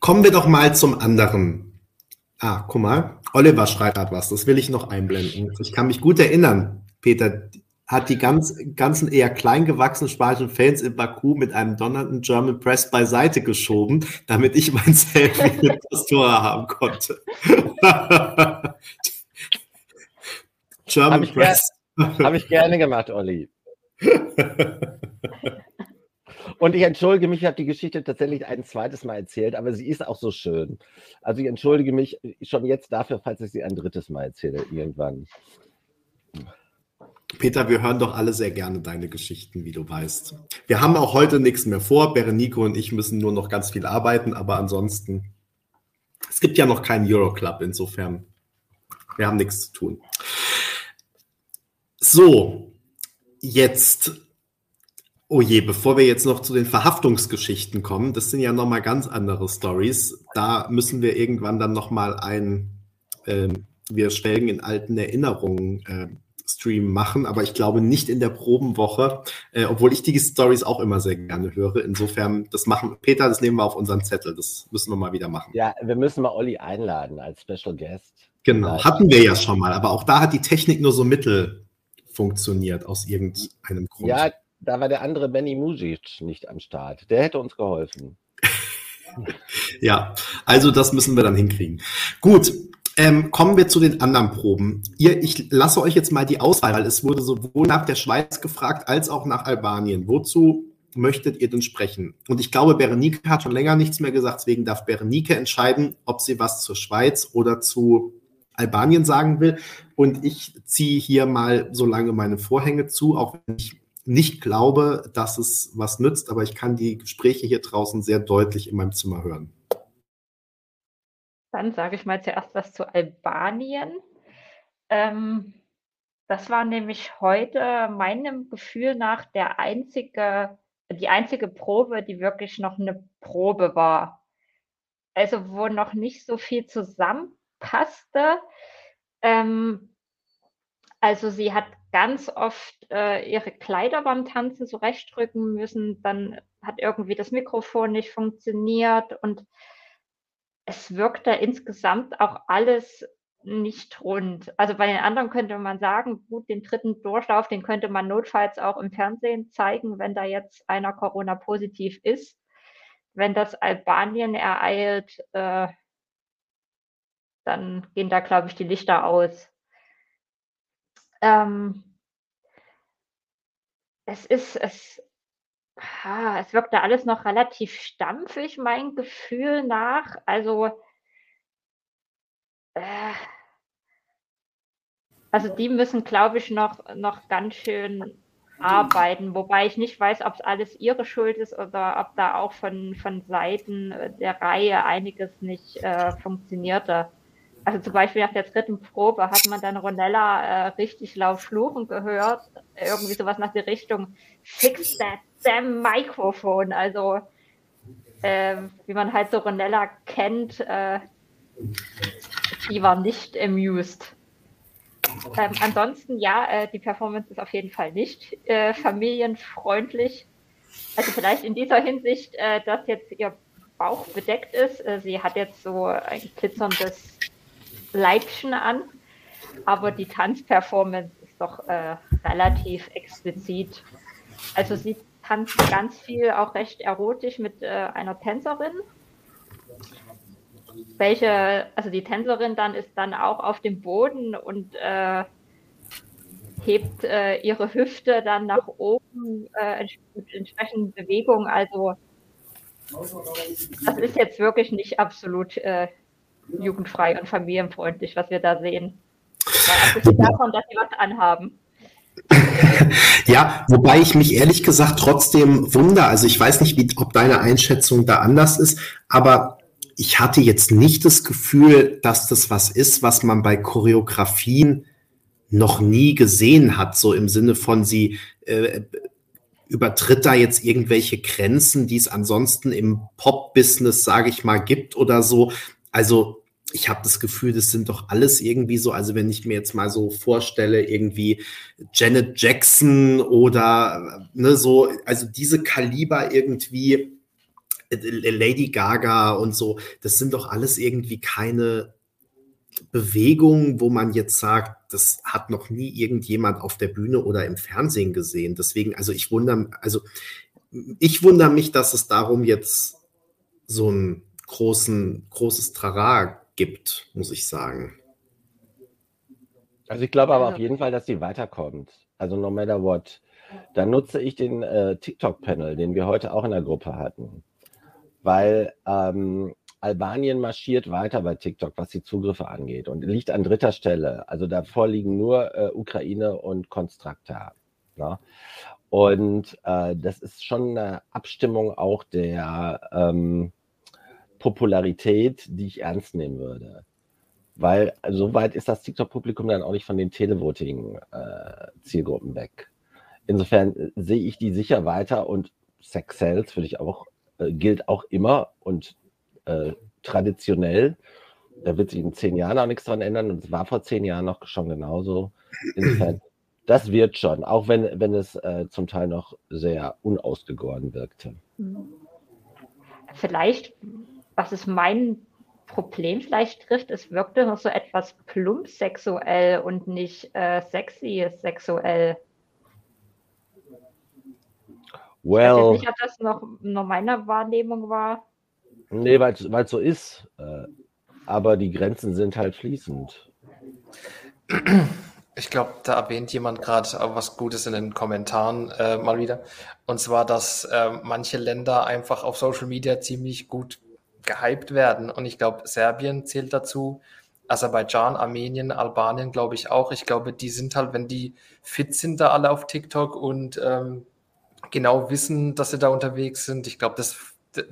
Kommen wir doch mal zum anderen. Ah, guck mal, Oliver schreit gerade was, das will ich noch einblenden. Ich kann mich gut erinnern, Peter, hat die ganz, ganzen eher klein gewachsenen spanischen Fans in Baku mit einem donnernden German Press beiseite geschoben, damit ich mein Selfie mit [laughs] Pastora haben konnte. [laughs] German Press. Habe ich gerne gemacht, Olli. [laughs] Und ich entschuldige mich, ich habe die Geschichte tatsächlich ein zweites Mal erzählt, aber sie ist auch so schön. Also ich entschuldige mich schon jetzt dafür, falls ich sie ein drittes Mal erzähle, irgendwann. Peter, wir hören doch alle sehr gerne deine Geschichten, wie du weißt. Wir haben auch heute nichts mehr vor. Berenico und ich müssen nur noch ganz viel arbeiten, aber ansonsten, es gibt ja noch keinen Euroclub, insofern, wir haben nichts zu tun. So, jetzt, oh je, bevor wir jetzt noch zu den Verhaftungsgeschichten kommen, das sind ja nochmal ganz andere Stories. Da müssen wir irgendwann dann nochmal ein, äh, wir stellen in alten Erinnerungen äh, Stream machen, aber ich glaube nicht in der Probenwoche, äh, obwohl ich die Stories auch immer sehr gerne höre. Insofern, das machen, Peter, das nehmen wir auf unseren Zettel. Das müssen wir mal wieder machen. Ja, wir müssen mal Olli einladen als Special Guest. Genau, hatten wir ja schon mal, aber auch da hat die Technik nur so mittel funktioniert aus irgendeinem Grund. Ja, da war der andere Benny Mujic nicht am Start. Der hätte uns geholfen. [laughs] ja, also das müssen wir dann hinkriegen. Gut, ähm, kommen wir zu den anderen Proben. Ihr, ich lasse euch jetzt mal die Auswahl, weil es wurde sowohl nach der Schweiz gefragt als auch nach Albanien. Wozu möchtet ihr denn sprechen? Und ich glaube, Berenike hat schon länger nichts mehr gesagt, deswegen darf Berenike entscheiden, ob sie was zur Schweiz oder zu Albanien sagen will. Und ich ziehe hier mal so lange meine Vorhänge zu, auch wenn ich nicht glaube, dass es was nützt, aber ich kann die Gespräche hier draußen sehr deutlich in meinem Zimmer hören. Dann sage ich mal zuerst was zu Albanien. Ähm, das war nämlich heute meinem Gefühl nach der einzige, die einzige Probe, die wirklich noch eine Probe war. Also wo noch nicht so viel zusammenpasste. Ähm, also sie hat ganz oft äh, ihre Kleider beim Tanzen zurechtrücken müssen, dann hat irgendwie das Mikrofon nicht funktioniert und es wirkte insgesamt auch alles nicht rund. Also bei den anderen könnte man sagen, gut, den dritten Durchlauf, den könnte man notfalls auch im Fernsehen zeigen, wenn da jetzt einer Corona-positiv ist. Wenn das Albanien ereilt, äh, dann gehen da, glaube ich, die Lichter aus. Ähm, es ist, es, es wirkte alles noch relativ stampfig, mein Gefühl nach. Also, äh, also die müssen, glaube ich, noch, noch ganz schön arbeiten, wobei ich nicht weiß, ob es alles ihre Schuld ist oder ob da auch von, von Seiten der Reihe einiges nicht äh, funktionierte. Also zum Beispiel nach der dritten Probe hat man dann Ronella äh, richtig laut fluchen gehört. Irgendwie sowas nach der Richtung, fix that damn microphone. Also äh, wie man halt so Ronella kennt, äh, die war nicht amused. Ähm, ansonsten, ja, äh, die Performance ist auf jeden Fall nicht äh, familienfreundlich. Also vielleicht in dieser Hinsicht, äh, dass jetzt ihr Bauch bedeckt ist. Sie hat jetzt so ein glitzerndes Leibchen an, aber die Tanzperformance ist doch äh, relativ explizit. Also sie tanzt ganz viel auch recht erotisch mit äh, einer Tänzerin. Welche, also die Tänzerin dann ist dann auch auf dem Boden und äh, hebt äh, ihre Hüfte dann nach oben äh, mit entsprechenden Bewegungen. Also das ist jetzt wirklich nicht absolut äh, jugendfrei und familienfreundlich, was wir da sehen. Abgesehen davon, dass sie was anhaben. [laughs] Ja, wobei ich mich ehrlich gesagt trotzdem wunder. Also ich weiß nicht, wie, ob deine Einschätzung da anders ist, aber ich hatte jetzt nicht das Gefühl, dass das was ist, was man bei Choreografien noch nie gesehen hat, so im Sinne von sie äh, übertritt da jetzt irgendwelche Grenzen, die es ansonsten im Pop-Business, sage ich mal, gibt oder so. Also ich habe das Gefühl, das sind doch alles irgendwie so, also wenn ich mir jetzt mal so vorstelle, irgendwie Janet Jackson oder ne, so, also diese Kaliber irgendwie, äh, Lady Gaga und so, das sind doch alles irgendwie keine Bewegungen, wo man jetzt sagt, das hat noch nie irgendjemand auf der Bühne oder im Fernsehen gesehen. Deswegen, also ich wundere, also ich wundere mich, dass es darum jetzt so ein großen, großes Trara gibt, muss ich sagen. Also ich glaube aber auf jeden Fall, dass sie weiterkommt. Also no matter what. dann nutze ich den äh, TikTok-Panel, den wir heute auch in der Gruppe hatten. Weil ähm, Albanien marschiert weiter bei TikTok, was die Zugriffe angeht und liegt an dritter Stelle. Also davor liegen nur äh, Ukraine und Konstrakta. Ne? Und äh, das ist schon eine Abstimmung auch der ähm, Popularität, die ich ernst nehmen würde. Weil so weit ist das TikTok-Publikum dann auch nicht von den Televoting-Zielgruppen äh, weg. Insofern äh, sehe ich die sicher weiter und Sex Sales würde ich auch, äh, gilt auch immer und äh, traditionell. Da wird sich in zehn Jahren auch nichts dran ändern und es war vor zehn Jahren noch schon genauso. Insofern, das wird schon, auch wenn, wenn es äh, zum Teil noch sehr unausgegoren wirkte. Vielleicht, was ist mein Problem vielleicht trifft, es wirkte noch so etwas plump sexuell und nicht äh, sexy sexuell. Well, ich weiß nicht, ob das noch, noch meiner Wahrnehmung war. Nee, weil es so ist. Äh, aber die Grenzen sind halt fließend. Ich glaube, da erwähnt jemand gerade was Gutes in den Kommentaren äh, mal wieder. Und zwar, dass äh, manche Länder einfach auf Social Media ziemlich gut gehypt werden. Und ich glaube, Serbien zählt dazu, Aserbaidschan, Armenien, Albanien, glaube ich auch. Ich glaube, die sind halt, wenn die fit sind, da alle auf TikTok und ähm, genau wissen, dass sie da unterwegs sind. Ich glaube, das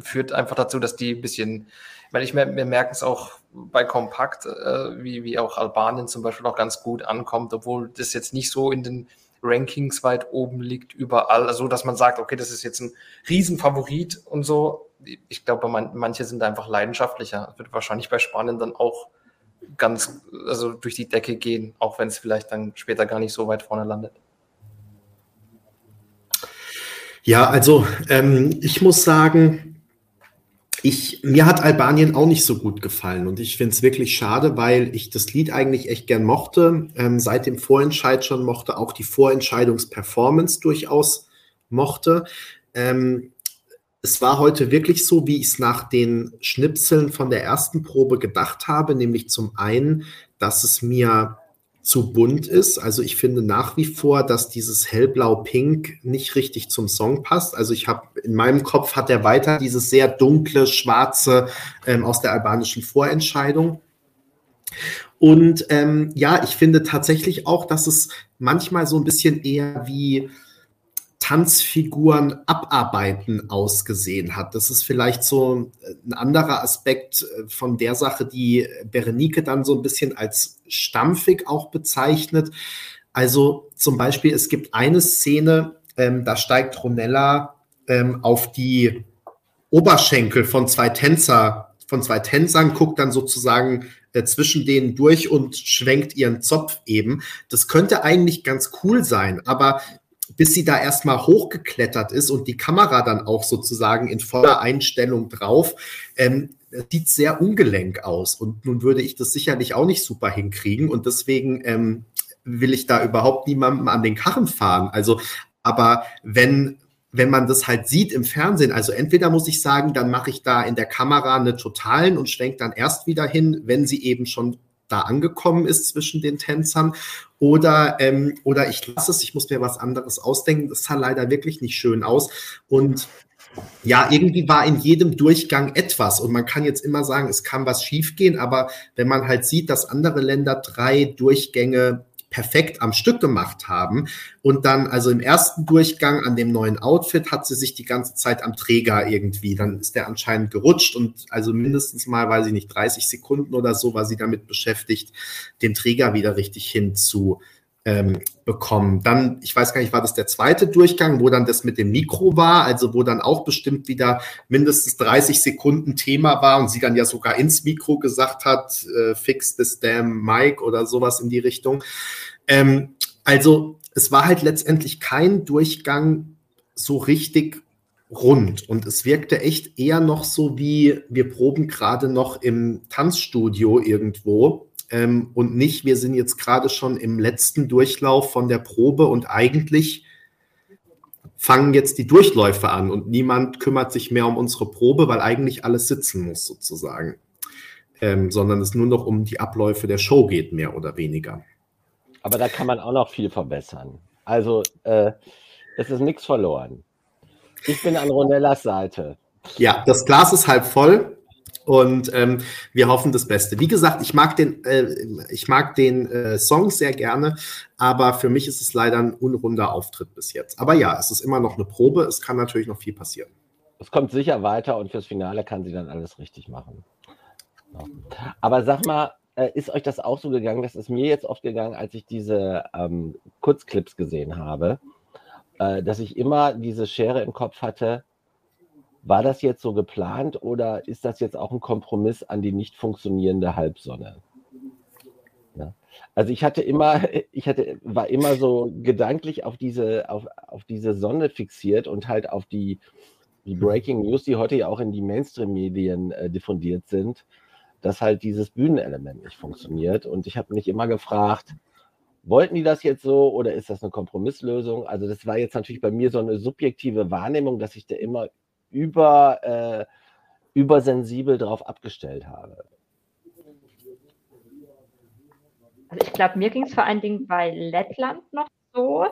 führt einfach dazu, dass die ein bisschen, weil ich wir merken es auch bei Kompakt, äh, wie, wie auch Albanien zum Beispiel auch ganz gut ankommt, obwohl das jetzt nicht so in den Rankings weit oben liegt überall, also dass man sagt, okay, das ist jetzt ein Riesenfavorit und so. Ich glaube, man, manche sind einfach leidenschaftlicher. Das wird wahrscheinlich bei Spanien dann auch ganz, also durch die Decke gehen, auch wenn es vielleicht dann später gar nicht so weit vorne landet. Ja, also ähm, ich muss sagen, ich, mir hat Albanien auch nicht so gut gefallen und ich finde es wirklich schade, weil ich das Lied eigentlich echt gern mochte. Ähm, seit dem Vorentscheid schon mochte, auch die Vorentscheidungsperformance durchaus mochte. Ähm, es war heute wirklich so, wie ich es nach den Schnipseln von der ersten Probe gedacht habe, nämlich zum einen, dass es mir zu bunt ist. Also ich finde nach wie vor, dass dieses hellblau-pink nicht richtig zum Song passt. Also ich habe in meinem Kopf hat er weiter dieses sehr dunkle, schwarze ähm, aus der albanischen Vorentscheidung. Und ähm, ja, ich finde tatsächlich auch, dass es manchmal so ein bisschen eher wie Tanzfiguren abarbeiten ausgesehen hat. Das ist vielleicht so ein anderer Aspekt äh, von der Sache, die Berenike dann so ein bisschen als stampfig auch bezeichnet. Also zum Beispiel, es gibt eine Szene, ähm, da steigt Ronella ähm, auf die Oberschenkel von zwei Tänzer, von zwei Tänzern, guckt dann sozusagen äh, zwischen denen durch und schwenkt ihren Zopf eben. Das könnte eigentlich ganz cool sein, aber bis sie da erstmal hochgeklettert ist und die Kamera dann auch sozusagen in voller Einstellung drauf, ähm, sieht sehr ungelenk aus. Und nun würde ich das sicherlich auch nicht super hinkriegen. Und deswegen ähm, will ich da überhaupt niemandem an den Karren fahren. Also, aber wenn, wenn man das halt sieht im Fernsehen, also entweder muss ich sagen, dann mache ich da in der Kamera eine totalen und schwenke dann erst wieder hin, wenn sie eben schon da angekommen ist zwischen den Tänzern. Oder, ähm, oder ich lasse es, ich muss mir was anderes ausdenken. Das sah leider wirklich nicht schön aus. Und ja, irgendwie war in jedem Durchgang etwas. Und man kann jetzt immer sagen, es kann was schiefgehen, aber wenn man halt sieht, dass andere Länder drei Durchgänge perfekt am Stück gemacht haben. Und dann, also im ersten Durchgang an dem neuen Outfit, hat sie sich die ganze Zeit am Träger irgendwie. Dann ist der anscheinend gerutscht und also mindestens mal, weiß ich nicht, 30 Sekunden oder so war sie damit beschäftigt, den Träger wieder richtig hinzu ähm, bekommen. Dann, ich weiß gar nicht, war das der zweite Durchgang, wo dann das mit dem Mikro war, also wo dann auch bestimmt wieder mindestens 30 Sekunden Thema war und sie dann ja sogar ins Mikro gesagt hat, äh, fix this damn mic oder sowas in die Richtung. Ähm, also es war halt letztendlich kein Durchgang so richtig rund. Und es wirkte echt eher noch so wie wir proben gerade noch im Tanzstudio irgendwo. Ähm, und nicht wir sind jetzt gerade schon im letzten Durchlauf von der Probe und eigentlich fangen jetzt die Durchläufe an und niemand kümmert sich mehr um unsere Probe, weil eigentlich alles sitzen muss sozusagen, ähm, sondern es nur noch um die Abläufe der Show geht mehr oder weniger. Aber da kann man auch noch viel verbessern. Also äh, Es ist nichts verloren. Ich bin an Ronellas Seite. Ja, das Glas ist halb voll und ähm, wir hoffen das Beste. Wie gesagt, ich mag den, äh, ich mag den äh, Song sehr gerne, aber für mich ist es leider ein unrunder Auftritt bis jetzt. Aber ja, es ist immer noch eine Probe. Es kann natürlich noch viel passieren. Es kommt sicher weiter und fürs Finale kann sie dann alles richtig machen. Aber sag mal, äh, ist euch das auch so gegangen? Das ist mir jetzt oft gegangen, als ich diese ähm, Kurzclips gesehen habe, äh, dass ich immer diese Schere im Kopf hatte. War das jetzt so geplant oder ist das jetzt auch ein Kompromiss an die nicht funktionierende Halbsonne? Ja. Also ich hatte immer, [laughs] ich hatte, war immer so gedanklich auf diese, auf, auf diese Sonne fixiert und halt auf die, die Breaking News, die heute ja auch in die Mainstream-Medien äh, diffundiert sind dass halt dieses Bühnenelement nicht funktioniert. Und ich habe mich immer gefragt, wollten die das jetzt so oder ist das eine Kompromisslösung? Also das war jetzt natürlich bei mir so eine subjektive Wahrnehmung, dass ich da immer über, äh, übersensibel drauf abgestellt habe. Also ich glaube, mir ging es vor allen Dingen bei Lettland noch so.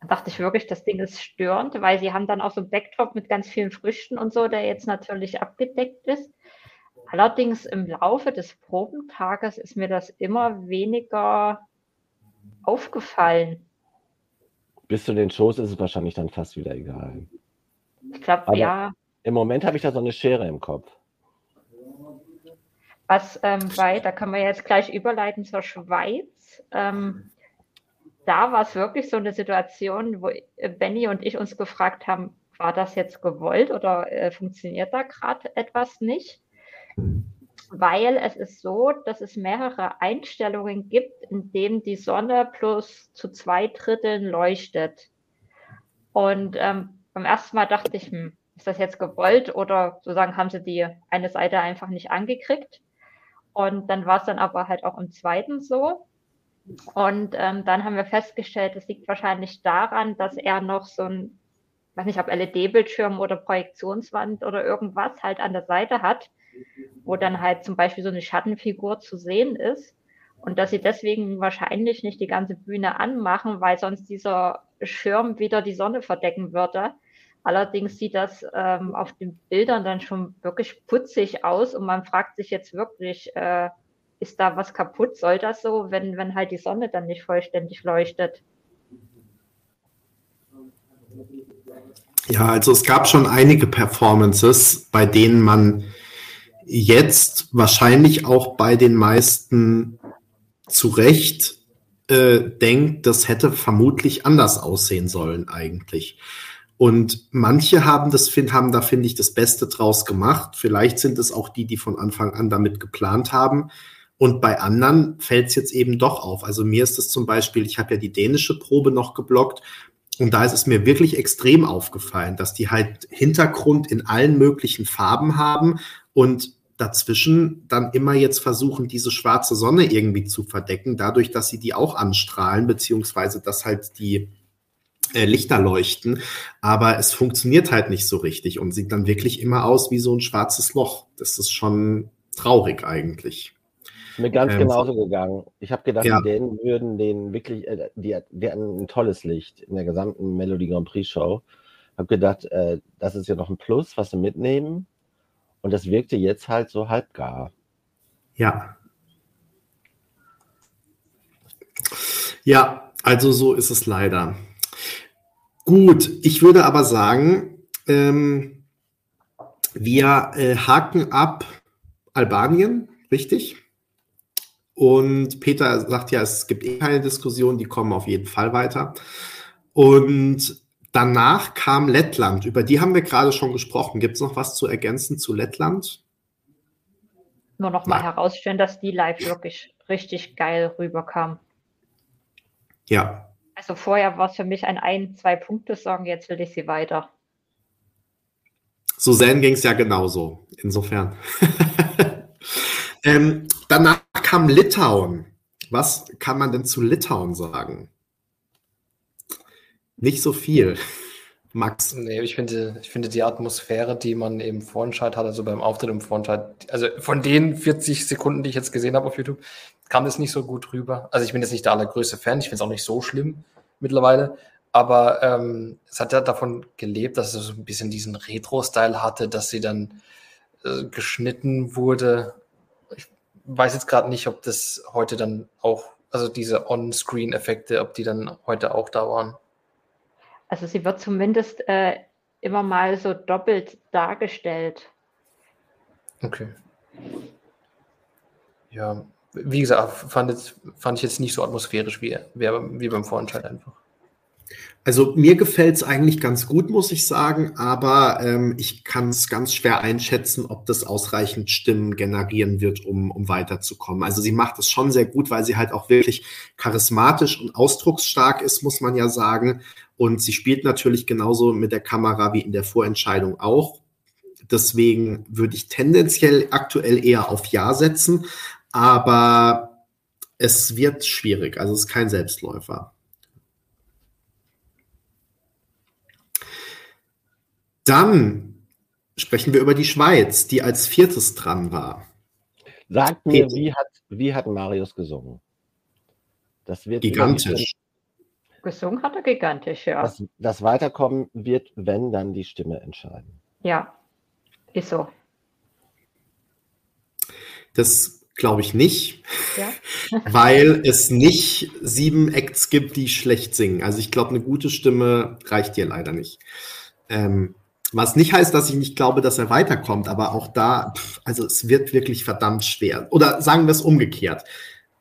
Da dachte ich wirklich, das Ding ist störend, weil sie haben dann auch so einen Backdrop mit ganz vielen Früchten und so, der jetzt natürlich abgedeckt ist. Allerdings im Laufe des Probentages ist mir das immer weniger aufgefallen. Bis zu den Shows ist es wahrscheinlich dann fast wieder egal. Ich glaube, ja. Im Moment habe ich da so eine Schere im Kopf. Was ähm, bei, da können wir jetzt gleich überleiten zur Schweiz. Ähm, da war es wirklich so eine Situation, wo Benny und ich uns gefragt haben, war das jetzt gewollt oder äh, funktioniert da gerade etwas nicht? Weil es ist so, dass es mehrere Einstellungen gibt, in denen die Sonne plus zu zwei Dritteln leuchtet. Und ähm, beim ersten Mal dachte ich, hm, ist das jetzt gewollt oder sozusagen haben sie die eine Seite einfach nicht angekriegt. Und dann war es dann aber halt auch im zweiten so. Und ähm, dann haben wir festgestellt, es liegt wahrscheinlich daran, dass er noch so ein, weiß nicht, ob LED-Bildschirm oder Projektionswand oder irgendwas halt an der Seite hat wo dann halt zum Beispiel so eine Schattenfigur zu sehen ist und dass sie deswegen wahrscheinlich nicht die ganze Bühne anmachen, weil sonst dieser Schirm wieder die Sonne verdecken würde. Allerdings sieht das ähm, auf den Bildern dann schon wirklich putzig aus und man fragt sich jetzt wirklich, äh, ist da was kaputt? Soll das so, wenn, wenn halt die Sonne dann nicht vollständig leuchtet? Ja, also es gab schon einige Performances, bei denen man jetzt wahrscheinlich auch bei den meisten zu Recht äh, denkt, das hätte vermutlich anders aussehen sollen eigentlich. Und manche haben das, haben da, finde ich, das Beste draus gemacht. Vielleicht sind es auch die, die von Anfang an damit geplant haben. Und bei anderen fällt es jetzt eben doch auf. Also mir ist es zum Beispiel, ich habe ja die dänische Probe noch geblockt und da ist es mir wirklich extrem aufgefallen, dass die halt Hintergrund in allen möglichen Farben haben und dazwischen dann immer jetzt versuchen, diese schwarze Sonne irgendwie zu verdecken, dadurch, dass sie die auch anstrahlen, beziehungsweise dass halt die äh, Lichter leuchten. Aber es funktioniert halt nicht so richtig und sieht dann wirklich immer aus wie so ein schwarzes Loch. Das ist schon traurig eigentlich. Mir ganz ähm, genauso gegangen. Ich habe gedacht, ja. die Dänen würden den wirklich, äh, die, die hatten ein tolles Licht in der gesamten Melody Grand Prix Show. Habe gedacht, äh, das ist ja noch ein Plus, was sie mitnehmen. Und das wirkte jetzt halt so halbgar. Ja. Ja, also so ist es leider. Gut, ich würde aber sagen, ähm, wir äh, haken ab Albanien, richtig? Und Peter sagt ja, es gibt eh keine Diskussion, die kommen auf jeden Fall weiter. Und Danach kam Lettland. Über die haben wir gerade schon gesprochen. Gibt es noch was zu ergänzen zu Lettland? Nur noch mal herausstellen, dass die live wirklich richtig geil rüberkam. Ja. Also vorher war es für mich ein ein, zwei Punkte Song, jetzt will ich sie weiter. Susanne ging es ja genauso. Insofern. [laughs] ähm, danach kam Litauen. Was kann man denn zu Litauen sagen? Nicht so viel. Max. Nee, ich finde, ich finde die Atmosphäre, die man im Vorentscheid hat, also beim Auftritt im Vorentscheid, also von den 40 Sekunden, die ich jetzt gesehen habe auf YouTube, kam das nicht so gut rüber. Also ich bin jetzt nicht der allergrößte Fan, ich finde es auch nicht so schlimm mittlerweile, aber ähm, es hat ja davon gelebt, dass es so ein bisschen diesen Retro-Style hatte, dass sie dann äh, geschnitten wurde. Ich weiß jetzt gerade nicht, ob das heute dann auch, also diese On-Screen-Effekte, ob die dann heute auch da waren. Also sie wird zumindest äh, immer mal so doppelt dargestellt. Okay. Ja, wie gesagt, fand, jetzt, fand ich jetzt nicht so atmosphärisch wie, wie, wie beim Vorentscheid einfach. Also mir gefällt es eigentlich ganz gut, muss ich sagen, aber ähm, ich kann es ganz schwer einschätzen, ob das ausreichend Stimmen generieren wird, um, um weiterzukommen. Also sie macht es schon sehr gut, weil sie halt auch wirklich charismatisch und ausdrucksstark ist, muss man ja sagen. Und sie spielt natürlich genauso mit der Kamera wie in der Vorentscheidung auch. Deswegen würde ich tendenziell aktuell eher auf Ja setzen, aber es wird schwierig. Also es ist kein Selbstläufer. Dann sprechen wir über die Schweiz, die als viertes dran war. Sagt mir, wie hat, wie hat Marius gesungen? Das wird gigantisch. Gesungen hat er gigantisch, ja. Das, das Weiterkommen wird, wenn, dann die Stimme entscheiden. Ja, ist so. Das glaube ich nicht, ja. [laughs] weil es nicht sieben Acts gibt, die schlecht singen. Also ich glaube, eine gute Stimme reicht dir leider nicht. Ähm, was nicht heißt, dass ich nicht glaube, dass er weiterkommt, aber auch da, also es wird wirklich verdammt schwer. Oder sagen wir es umgekehrt.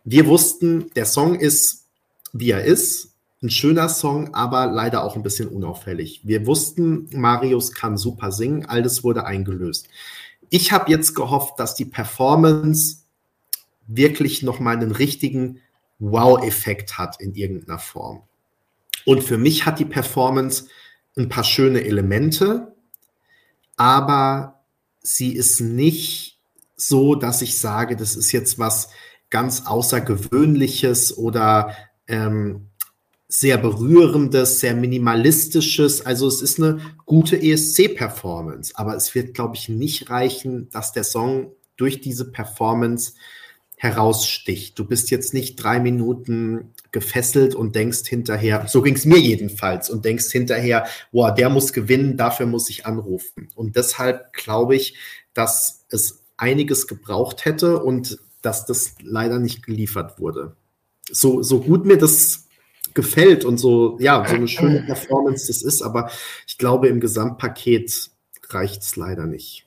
Wir wussten, der Song ist, wie er ist. Ein schöner Song, aber leider auch ein bisschen unauffällig. Wir wussten, Marius kann super singen, alles wurde eingelöst. Ich habe jetzt gehofft, dass die Performance wirklich nochmal einen richtigen Wow-Effekt hat in irgendeiner Form. Und für mich hat die Performance ein paar schöne Elemente, aber sie ist nicht so, dass ich sage, das ist jetzt was ganz Außergewöhnliches oder ähm, sehr berührendes, sehr minimalistisches. Also es ist eine gute ESC-Performance, aber es wird, glaube ich, nicht reichen, dass der Song durch diese Performance heraussticht. Du bist jetzt nicht drei Minuten gefesselt und denkst hinterher, so ging es mir jedenfalls, und denkst hinterher, boah, der muss gewinnen, dafür muss ich anrufen. Und deshalb glaube ich, dass es einiges gebraucht hätte und dass das leider nicht geliefert wurde. So, so gut mir das gefällt und so, ja, so eine schöne Performance das ist, aber ich glaube, im Gesamtpaket reicht es leider nicht.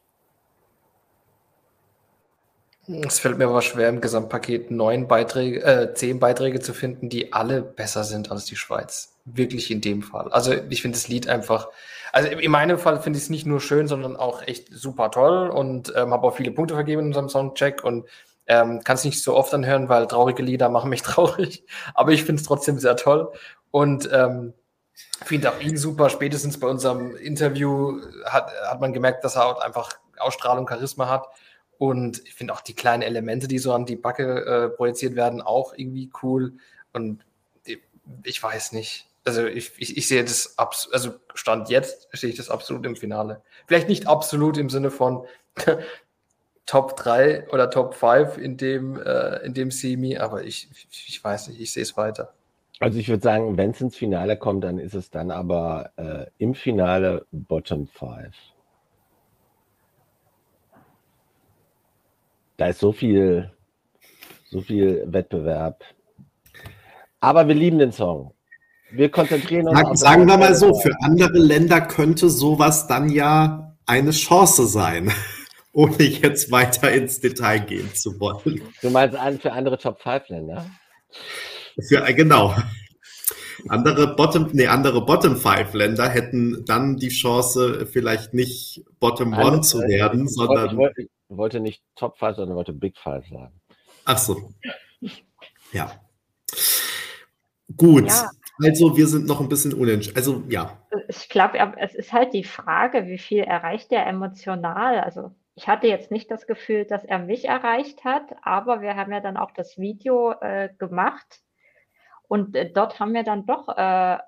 Es fällt mir aber schwer, im Gesamtpaket neun Beiträge, äh, zehn Beiträge zu finden, die alle besser sind als die Schweiz. Wirklich in dem Fall. Also ich finde das Lied einfach, also in meinem Fall finde ich es nicht nur schön, sondern auch echt super toll und ähm, habe auch viele Punkte vergeben in unserem Soundcheck und ähm, kann es nicht so oft anhören, weil traurige Lieder machen mich [laughs] traurig. Aber ich finde es trotzdem sehr toll und ähm, finde auch ihn super. Spätestens bei unserem Interview hat, hat man gemerkt, dass er auch einfach Ausstrahlung, Charisma hat. Und ich finde auch die kleinen Elemente, die so an die Backe äh, projiziert werden, auch irgendwie cool. Und ich weiß nicht. Also ich, ich, ich sehe das, also Stand jetzt sehe ich das absolut im Finale. Vielleicht nicht absolut im Sinne von [laughs] Top 3 oder Top 5 in dem, äh, in dem Semi, aber ich, ich, ich weiß nicht, ich sehe es weiter. Also ich würde sagen, wenn es ins Finale kommt, dann ist es dann aber äh, im Finale Bottom 5. Da ist so viel, so viel Wettbewerb. Aber wir lieben den Song. Wir konzentrieren uns. Sagen, sagen wir mal so, für andere Länder könnte sowas dann ja eine Chance sein, [laughs] ohne jetzt weiter ins Detail gehen zu wollen. Du meinst für andere Top 5 Länder? Für, genau. Andere Bottom, nee, andere Bottom Five Länder hätten dann die Chance, vielleicht nicht Bottom One zu werden, sondern. Ich wollte, wollte nicht Top 5, sondern wollte Big Five sagen. Ach so. Ja. Gut. Ja. Also wir sind noch ein bisschen unentschieden. Also ja. Ich glaube, es ist halt die Frage, wie viel erreicht er emotional. Also ich hatte jetzt nicht das Gefühl, dass er mich erreicht hat, aber wir haben ja dann auch das Video äh, gemacht und äh, dort haben wir dann doch äh,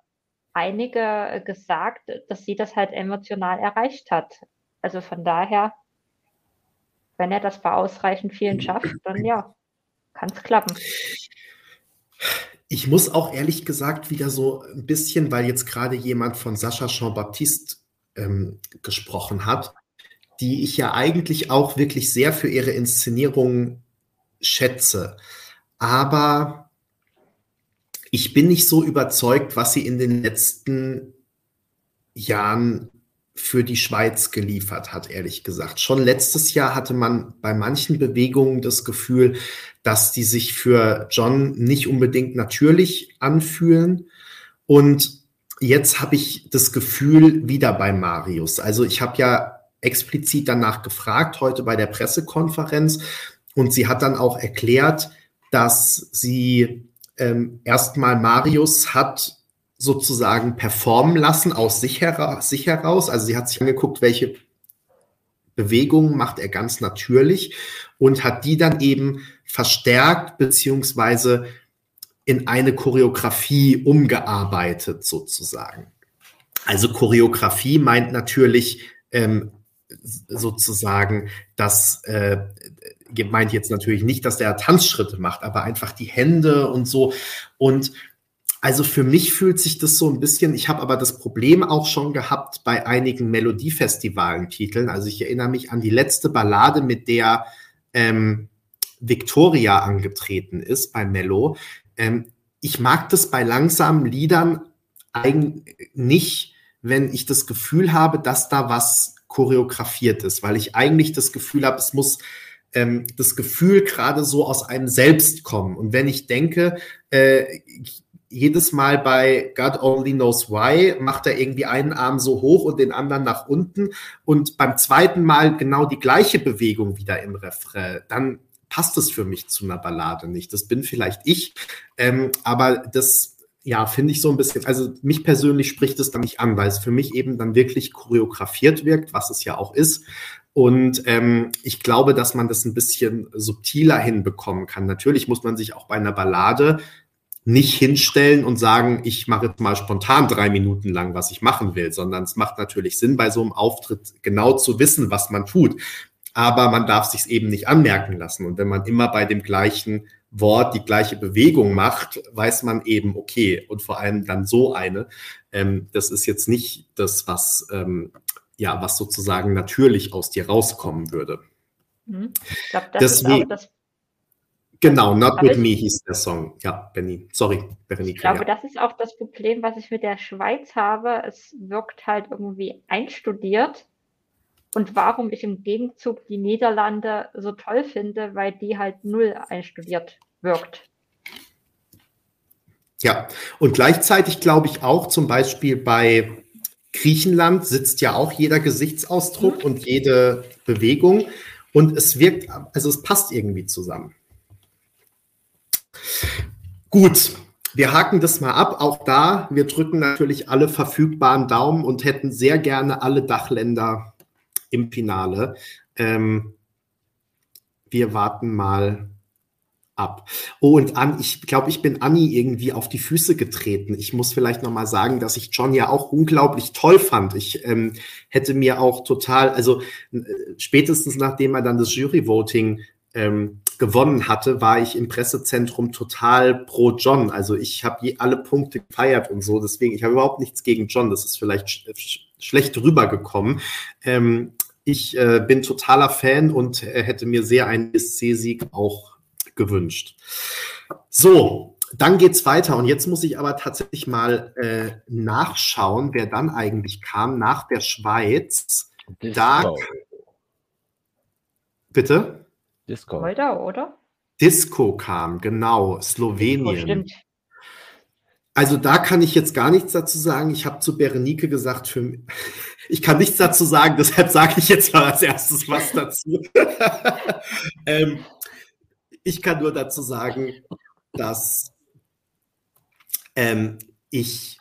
einige gesagt, dass sie das halt emotional erreicht hat. Also von daher wenn er das bei ausreichend vielen schafft, dann ja, kann es klappen. ich muss auch ehrlich gesagt wieder so ein bisschen, weil jetzt gerade jemand von Sascha Jean-Baptiste ähm, gesprochen hat, die ich ja eigentlich auch wirklich sehr für ihre Inszenierung schätze. Aber ich bin nicht so überzeugt, was sie in den letzten Jahren für die Schweiz geliefert hat, ehrlich gesagt. Schon letztes Jahr hatte man bei manchen Bewegungen das Gefühl, dass die sich für John nicht unbedingt natürlich anfühlen. Und jetzt habe ich das Gefühl wieder bei Marius. Also ich habe ja explizit danach gefragt heute bei der Pressekonferenz und sie hat dann auch erklärt, dass sie ähm, erstmal Marius hat sozusagen performen lassen aus sich, hera sich heraus. Also sie hat sich angeguckt, welche Bewegungen macht er ganz natürlich und hat die dann eben verstärkt beziehungsweise in eine Choreografie umgearbeitet sozusagen. Also Choreografie meint natürlich ähm, sozusagen, dass äh, meint jetzt natürlich nicht, dass der Tanzschritte macht, aber einfach die Hände und so und also für mich fühlt sich das so ein bisschen, ich habe aber das Problem auch schon gehabt bei einigen Melodiefestivalen-Titeln. Also ich erinnere mich an die letzte Ballade, mit der ähm, Victoria angetreten ist bei Mello. Ähm, ich mag das bei langsamen Liedern eigentlich nicht, wenn ich das Gefühl habe, dass da was choreografiert ist, weil ich eigentlich das Gefühl habe, es muss ähm, das Gefühl gerade so aus einem selbst kommen. Und wenn ich denke, äh, jedes Mal bei God Only Knows Why macht er irgendwie einen Arm so hoch und den anderen nach unten und beim zweiten Mal genau die gleiche Bewegung wieder im Refrain, dann passt es für mich zu einer Ballade nicht. Das bin vielleicht ich, ähm, aber das ja, finde ich so ein bisschen, also mich persönlich spricht es dann nicht an, weil es für mich eben dann wirklich choreografiert wirkt, was es ja auch ist. Und ähm, ich glaube, dass man das ein bisschen subtiler hinbekommen kann. Natürlich muss man sich auch bei einer Ballade nicht hinstellen und sagen, ich mache jetzt mal spontan drei Minuten lang, was ich machen will, sondern es macht natürlich Sinn, bei so einem Auftritt genau zu wissen, was man tut. Aber man darf sich eben nicht anmerken lassen. Und wenn man immer bei dem gleichen Wort die gleiche Bewegung macht, weiß man eben, okay, und vor allem dann so eine. Ähm, das ist jetzt nicht das, was, ähm, ja, was sozusagen natürlich aus dir rauskommen würde. Mhm. Ich glaube, das Deswegen, ist auch das Genau, Not With Me hieß der Song. Ja, Benny. Sorry, Berenike. Ich glaube, ja. das ist auch das Problem, was ich mit der Schweiz habe. Es wirkt halt irgendwie einstudiert. Und warum ich im Gegenzug die Niederlande so toll finde, weil die halt null einstudiert wirkt. Ja, und gleichzeitig glaube ich auch zum Beispiel bei Griechenland sitzt ja auch jeder Gesichtsausdruck mhm. und jede Bewegung. Und es wirkt, also es passt irgendwie zusammen. Gut, wir haken das mal ab. Auch da, wir drücken natürlich alle verfügbaren Daumen und hätten sehr gerne alle Dachländer im Finale. Ähm, wir warten mal ab. Oh, und An, ich glaube, ich bin Anni irgendwie auf die Füße getreten. Ich muss vielleicht noch mal sagen, dass ich John ja auch unglaublich toll fand. Ich ähm, hätte mir auch total, also äh, spätestens nachdem er dann das Jury-Voting ähm, gewonnen hatte, war ich im Pressezentrum total pro John. Also ich habe alle Punkte gefeiert und so. Deswegen, ich habe überhaupt nichts gegen John. Das ist vielleicht sch sch schlecht rübergekommen. Ähm, ich äh, bin totaler Fan und äh, hätte mir sehr einen SC-Sieg auch gewünscht. So, dann geht's weiter. Und jetzt muss ich aber tatsächlich mal äh, nachschauen, wer dann eigentlich kam nach der Schweiz. Da, bitte? Disco. Moldau, oder? Disco kam, genau, Slowenien. Stimmt. Also da kann ich jetzt gar nichts dazu sagen. Ich habe zu Berenike gesagt, für, [laughs] ich kann nichts dazu sagen, deshalb sage ich jetzt mal als erstes was dazu. [laughs] ähm, ich kann nur dazu sagen, dass ähm, ich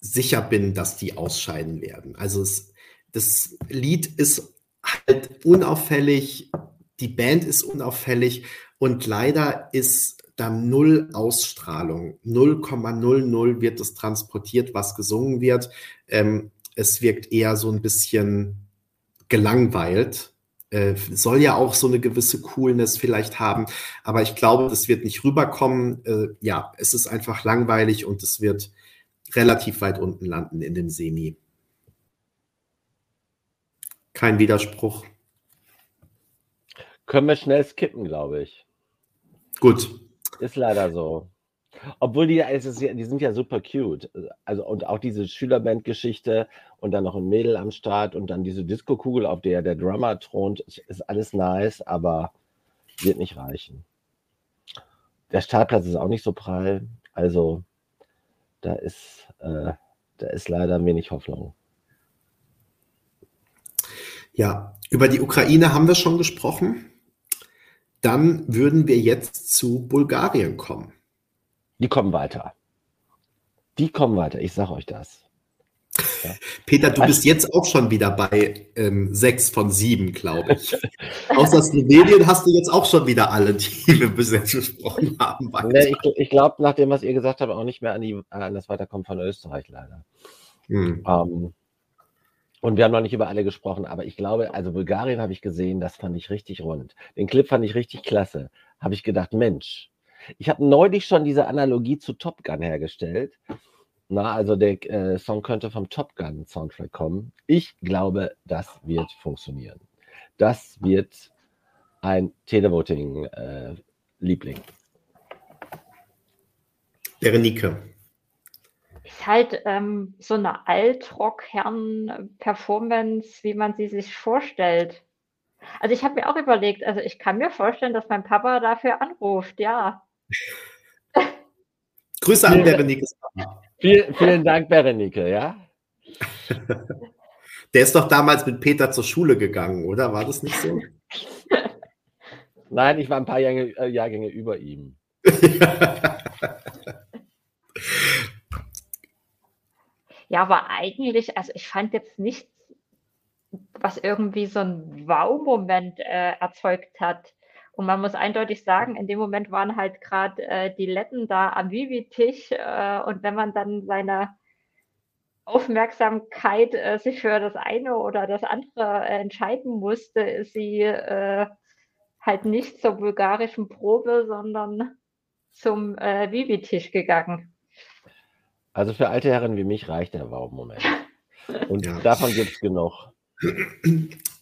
sicher bin, dass die ausscheiden werden. Also es, das Lied ist halt unauffällig die Band ist unauffällig und leider ist da null Ausstrahlung. 0,00 wird es transportiert, was gesungen wird. Ähm, es wirkt eher so ein bisschen gelangweilt. äh, soll ja auch so eine gewisse Coolness vielleicht haben, aber ich glaube, das wird nicht rüberkommen. Äh, ja, es ist einfach langweilig und es wird relativ weit unten landen in dem Semi. Kein Widerspruch. Können wir schnell skippen, glaube ich. Gut. Ist leider so. Obwohl die, die sind ja super cute. Also, und auch diese Schülerband-Geschichte und dann noch ein Mädel am Start und dann diese Disco-Kugel, auf der der Drummer thront, ist alles nice, aber wird nicht reichen. Der Startplatz ist auch nicht so prall. Also, da ist, äh, da ist leider wenig Hoffnung. Ja, über die Ukraine haben wir schon gesprochen. Dann würden wir jetzt zu Bulgarien kommen. Die kommen weiter. Die kommen weiter, ich sage euch das. Ja. [laughs] Peter, du bist jetzt auch schon wieder bei ähm, sechs von sieben, glaube ich. [laughs] Außer Slowenien hast du jetzt auch schon wieder alle, die [laughs] wir bis jetzt besprochen haben. Nee, ich, ich glaube, nach dem, was ihr gesagt habt, auch nicht mehr an, die, an das Weiterkommen von Österreich leider. Hm. Ähm, und wir haben noch nicht über alle gesprochen, aber ich glaube, also Bulgarien habe ich gesehen, das fand ich richtig rund. Den Clip fand ich richtig klasse. Habe ich gedacht, Mensch, ich habe neulich schon diese Analogie zu Top Gun hergestellt. Na, also der äh, Song könnte vom Top Gun Soundtrack kommen. Ich glaube, das wird funktionieren. Das wird ein Televoting-Liebling. Äh, Berenike. Ist halt ähm, so eine Altrock-Herren-Performance, wie man sie sich vorstellt. Also ich habe mir auch überlegt, also ich kann mir vorstellen, dass mein Papa dafür anruft, ja. [laughs] Grüße an Berenike. Viel, vielen Dank, Berenike, ja. [laughs] Der ist doch damals mit Peter zur Schule gegangen, oder? War das nicht so? [laughs] Nein, ich war ein paar Jahrgänge, äh, Jahrgänge über ihm. Ja, aber eigentlich, also ich fand jetzt nichts, was irgendwie so ein Wow-Moment äh, erzeugt hat. Und man muss eindeutig sagen, in dem Moment waren halt gerade äh, die Letten da am Vivi-Tisch. Äh, und wenn man dann seine Aufmerksamkeit äh, sich für das eine oder das andere äh, entscheiden musste, ist sie äh, halt nicht zur bulgarischen Probe, sondern zum äh, Vivi-Tisch gegangen. Also für alte Herren wie mich reicht der Wow-Moment. [laughs] Und ja. davon gibt es genug. [clears throat]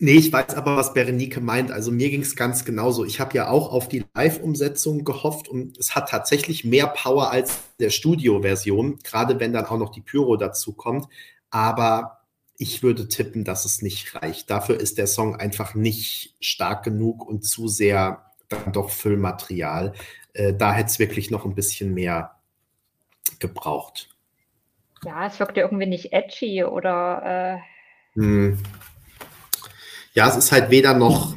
Nee, ich weiß aber, was Berenike meint. Also mir ging es ganz genauso. Ich habe ja auch auf die Live-Umsetzung gehofft und es hat tatsächlich mehr Power als der Studio-Version, gerade wenn dann auch noch die Pyro dazu kommt. Aber ich würde tippen, dass es nicht reicht. Dafür ist der Song einfach nicht stark genug und zu sehr dann doch Füllmaterial. Äh, da hätte es wirklich noch ein bisschen mehr gebraucht. Ja, es wirkte irgendwie nicht edgy oder. Äh hm. Ja, es ist halt weder noch,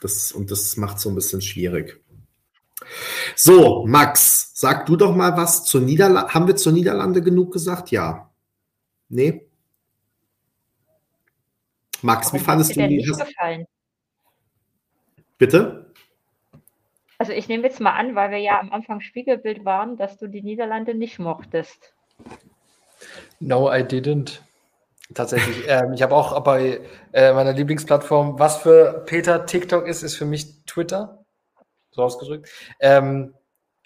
das, und das macht so ein bisschen schwierig. So, Max, sag du doch mal was zur Niederlande. Haben wir zur Niederlande genug gesagt? Ja. Nee? Max, Warum wie fandest du die? Nicht gefallen? Bitte? Also ich nehme jetzt mal an, weil wir ja am Anfang Spiegelbild waren, dass du die Niederlande nicht mochtest. No, I didn't. Tatsächlich. [laughs] ähm, ich habe auch bei äh, meiner Lieblingsplattform, was für Peter TikTok ist, ist für mich Twitter. So ausgedrückt. Ähm,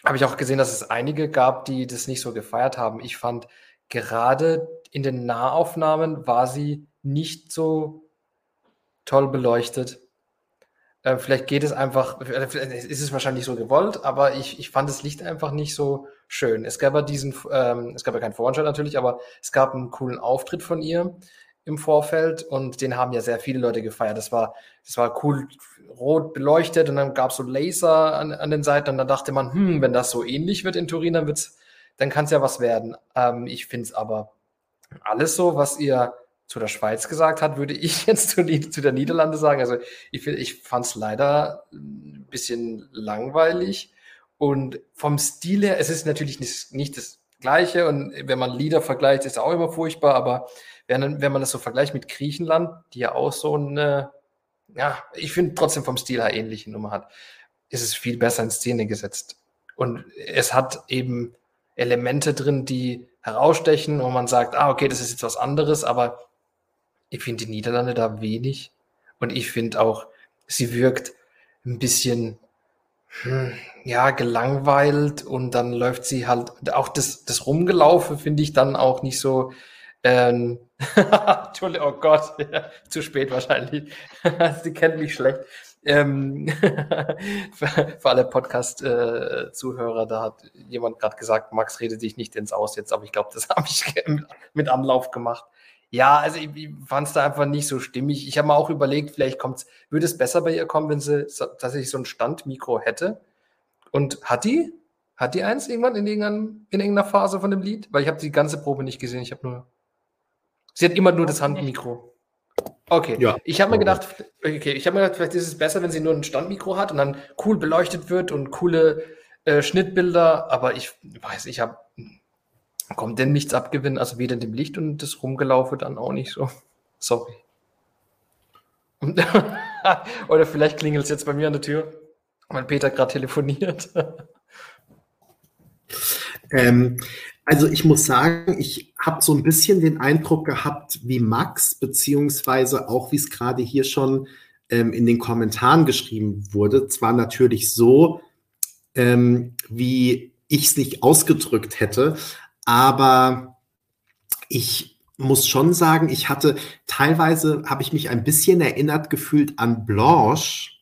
habe ich auch gesehen, dass es einige gab, die das nicht so gefeiert haben. Ich fand gerade in den Nahaufnahmen war sie nicht so toll beleuchtet. Äh, vielleicht geht es einfach, äh, ist es wahrscheinlich so gewollt, aber ich, ich fand das Licht einfach nicht so schön. Es gab ja diesen, ähm, es gab ja keinen Voranschlag natürlich, aber es gab einen coolen Auftritt von ihr im Vorfeld und den haben ja sehr viele Leute gefeiert. Das war, das war cool rot beleuchtet und dann gab es so Laser an, an den Seiten und dann dachte man, hm, wenn das so ähnlich wird in Turin, dann wird's, dann kann es ja was werden. Ähm, ich finde es aber alles so, was ihr zu der Schweiz gesagt hat, würde ich [laughs] jetzt zu, zu der Niederlande sagen. Also ich, ich fand es leider ein bisschen langweilig. Und vom Stil her, es ist natürlich nicht, nicht das Gleiche. Und wenn man Lieder vergleicht, ist auch immer furchtbar. Aber wenn, wenn man das so vergleicht mit Griechenland, die ja auch so eine, ja, ich finde trotzdem vom Stil her ähnliche Nummer hat, ist es viel besser in Szene gesetzt. Und es hat eben Elemente drin, die herausstechen, wo man sagt, ah, okay, das ist jetzt was anderes, aber ich finde die Niederlande da wenig. Und ich finde auch sie wirkt ein bisschen hm, ja, gelangweilt und dann läuft sie halt, auch das, das Rumgelaufe finde ich dann auch nicht so, ähm, [laughs] oh Gott, [laughs] zu spät wahrscheinlich. [laughs] sie kennt mich schlecht. Ähm, für, für, alle Podcast-Zuhörer, da hat jemand gerade gesagt, Max, rede dich nicht ins Aus jetzt, aber ich glaube, das habe ich mit Anlauf gemacht. Ja, also ich, ich fand es da einfach nicht so stimmig. Ich habe mir auch überlegt, vielleicht kommt's, würde es besser bei ihr kommen, wenn sie tatsächlich so ein Standmikro hätte. Und hat die? Hat die eins irgendwann in, in irgendeiner Phase von dem Lied? Weil ich habe die ganze Probe nicht gesehen. Ich habe nur. Sie hat immer nur das Handmikro. Okay. Ja. Ich habe mir gedacht, okay, ich habe mir gedacht, vielleicht ist es besser, wenn sie nur ein Standmikro hat und dann cool beleuchtet wird und coole äh, Schnittbilder. Aber ich weiß, ich habe kommt denn nichts abgewinnen, also weder dem Licht und das Rumgelaufe dann auch nicht so. [laughs] Sorry. [laughs] Oder vielleicht klingelt es jetzt bei mir an der Tür, weil Peter gerade telefoniert. [laughs] ähm, also ich muss sagen, ich habe so ein bisschen den Eindruck gehabt, wie Max, beziehungsweise auch wie es gerade hier schon ähm, in den Kommentaren geschrieben wurde. Zwar natürlich so, ähm, wie ich es nicht ausgedrückt hätte, aber ich muss schon sagen, ich hatte teilweise, habe ich mich ein bisschen erinnert gefühlt an Blanche,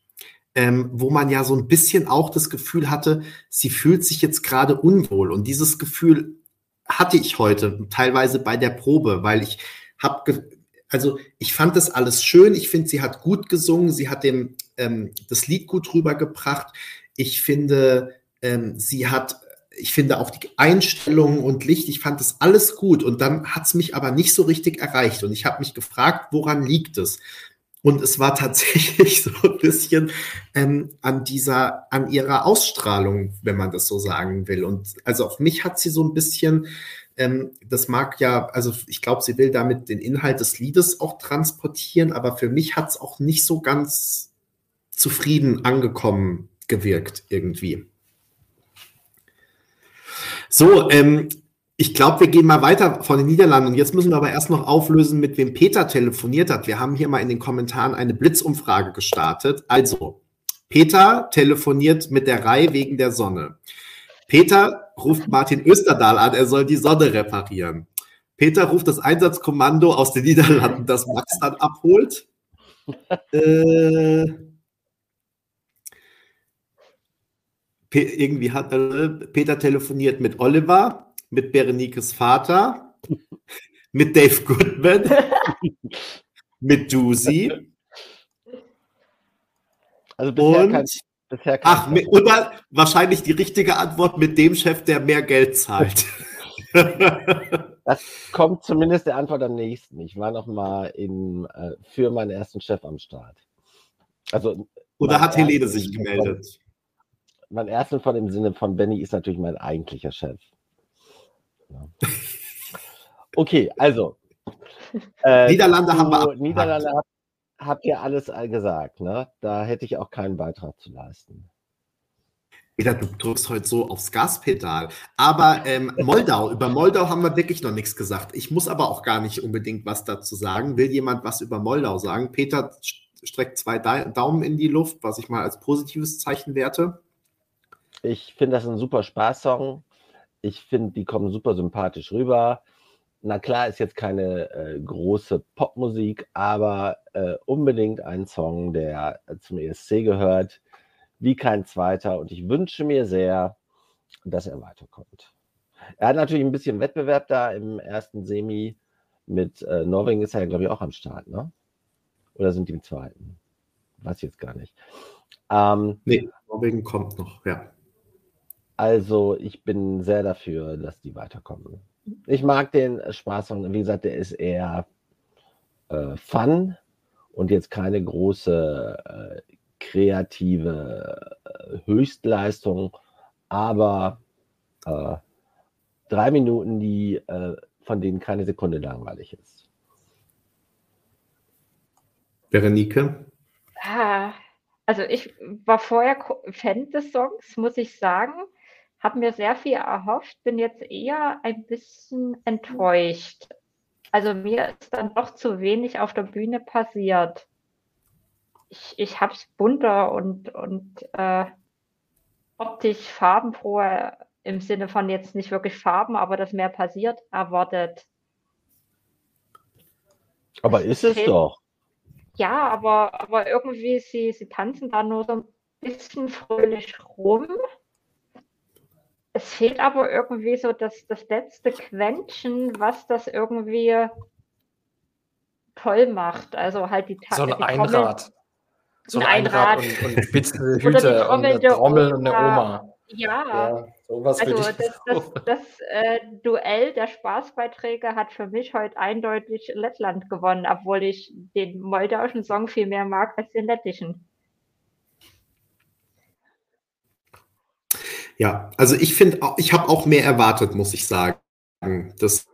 ähm, wo man ja so ein bisschen auch das Gefühl hatte, sie fühlt sich jetzt gerade unwohl. Und dieses Gefühl hatte ich heute teilweise bei der Probe, weil ich habe, also ich fand das alles schön. Ich finde, sie hat gut gesungen, sie hat dem ähm, das Lied gut rübergebracht. Ich finde, ähm, sie hat ich finde auch die Einstellungen und Licht, ich fand das alles gut und dann hat es mich aber nicht so richtig erreicht und ich habe mich gefragt, woran liegt es? Und es war [laughs] tatsächlich so ein bisschen ähm, an dieser, an ihrer Ausstrahlung, wenn man das so sagen will. Und also auf mich hat sie so ein bisschen, ähm, das mag ja, also ich glaube, sie will damit den Inhalt des Liedes auch transportieren, aber für mich hat es auch nicht so ganz zufrieden angekommen gewirkt irgendwie. So, ähm, ich glaube, wir gehen mal weiter von den Niederlanden. Jetzt müssen wir aber erst noch auflösen, mit wem Peter telefoniert hat. Wir haben hier mal in den Kommentaren eine Blitzumfrage gestartet. Also, Peter telefoniert mit der Reihe wegen der Sonne. Peter ruft Martin Österdahl an, er soll die Sonne reparieren. Peter ruft das Einsatzkommando aus den Niederlanden, das Max dann abholt. [laughs] äh, irgendwie hat äh, Peter telefoniert mit Oliver, mit Berenikes Vater, [laughs] mit Dave Goodman, [laughs] mit Dusi. Also bisher und, kein, bisher kein ach, mit, und wahrscheinlich die richtige Antwort mit dem Chef, der mehr Geld zahlt. [laughs] Das kommt zumindest der Antwort am nächsten. Ich war noch mal in, äh, für meinen ersten Chef am Start. Also, Oder hat Helene sich gemeldet? Mein erster von im Sinne von Benny ist natürlich mein eigentlicher Chef. Ja. [laughs] Okay, also. Äh, Niederlande haben wir abgehakt. Niederlande habt, habt ihr alles gesagt, ne? Da hätte ich auch keinen Beitrag zu leisten. Peter, du drückst heute so aufs Gaspedal. Aber ähm, Moldau, [laughs] über Moldau haben wir wirklich noch nichts gesagt. Ich muss aber auch gar nicht unbedingt was dazu sagen. Will jemand was über Moldau sagen? Peter streckt zwei Daumen in die Luft, was ich mal als positives Zeichen werte. Ich finde das ein super Spaßsong. Ich finde, die kommen super sympathisch rüber. Na klar, ist jetzt keine äh, große Popmusik, aber äh, unbedingt ein Song, der zum ESC gehört, wie kein zweiter. Und ich wünsche mir sehr, dass er weiterkommt. Er hat natürlich ein bisschen Wettbewerb da im ersten Semi. Mit äh, Norwegen ist er ja, glaube ich, auch am Start, ne? Oder sind die im zweiten? Weiß ich jetzt gar nicht. Ähm, nee, Norwegen kommt noch, ja. Also ich bin sehr dafür, dass die weiterkommen. Ich mag den Spaß und wie gesagt, der ist eher äh, Fun und jetzt keine große äh, kreative äh, Höchstleistung, aber äh, drei Minuten, die äh, von denen keine Sekunde langweilig ist. Berenike? Ah, also ich war vorher Fan des Songs, muss ich sagen habe mir sehr viel erhofft, bin jetzt eher ein bisschen enttäuscht. Also mir ist dann doch zu wenig auf der Bühne passiert. ich, ich habe es bunter und, und äh, optisch farbenfroher im Sinne von jetzt nicht wirklich Farben, aber dass mehr passiert, erwartet. Aber ist es okay. doch. Ja, aber, aber irgendwie, sie, sie tanzen da nur so ein bisschen fröhlich rum. Es fehlt aber irgendwie so das, das letzte Quäntchen, was das irgendwie toll macht. Also halt die So ein Einrad. So ein Einrad, Einrad und, und spitze Hüte und eine Trommel und eine Oma. Ja, ja sowas also das, das, das äh, Duell der Spaßbeiträge hat für mich heute eindeutig Lettland gewonnen, obwohl ich den moldauischen Song viel mehr mag als den lettischen. Ja, also ich finde, ich habe auch mehr erwartet, muss ich sagen. Das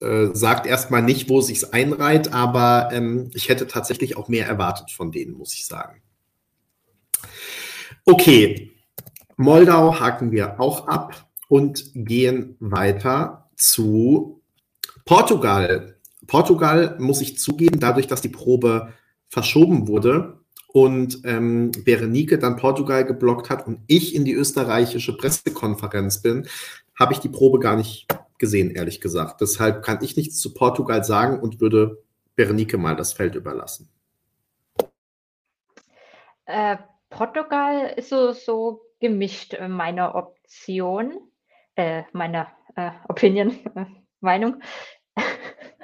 äh, sagt erstmal nicht, wo sich's einreiht, aber ähm, ich hätte tatsächlich auch mehr erwartet von denen, muss ich sagen. Okay, Moldau haken wir auch ab und gehen weiter zu Portugal. Portugal muss ich zugeben, dadurch, dass die Probe verschoben wurde und ähm, Berenike dann Portugal geblockt hat und ich in die österreichische Pressekonferenz bin, habe ich die Probe gar nicht gesehen, ehrlich gesagt. Deshalb kann ich nichts zu Portugal sagen und würde Berenike mal das Feld überlassen. Äh, Portugal ist so, so gemischt, äh, meine Option, äh, meine äh, Opinion, [laughs] Meinung. [laughs]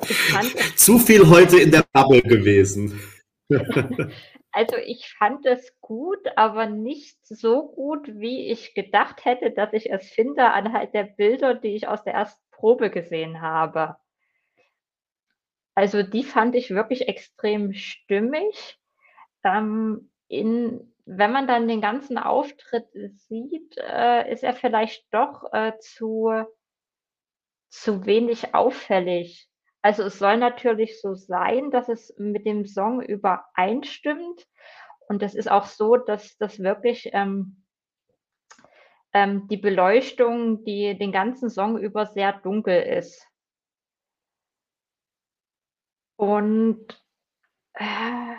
[laughs] Zu viel heute in der Bubble gewesen. [laughs] also ich fand es gut, aber nicht so gut, wie ich gedacht hätte, dass ich es finde anhand der Bilder, die ich aus der ersten Probe gesehen habe. Also die fand ich wirklich extrem stimmig. Ähm, in wenn man dann den ganzen Auftritt sieht, äh, ist er vielleicht doch äh, zu, zu wenig auffällig. Also es soll natürlich so sein, dass es mit dem Song übereinstimmt. Und das ist auch so, dass das wirklich ähm, ähm, die Beleuchtung, die den ganzen Song über sehr dunkel ist. Und äh,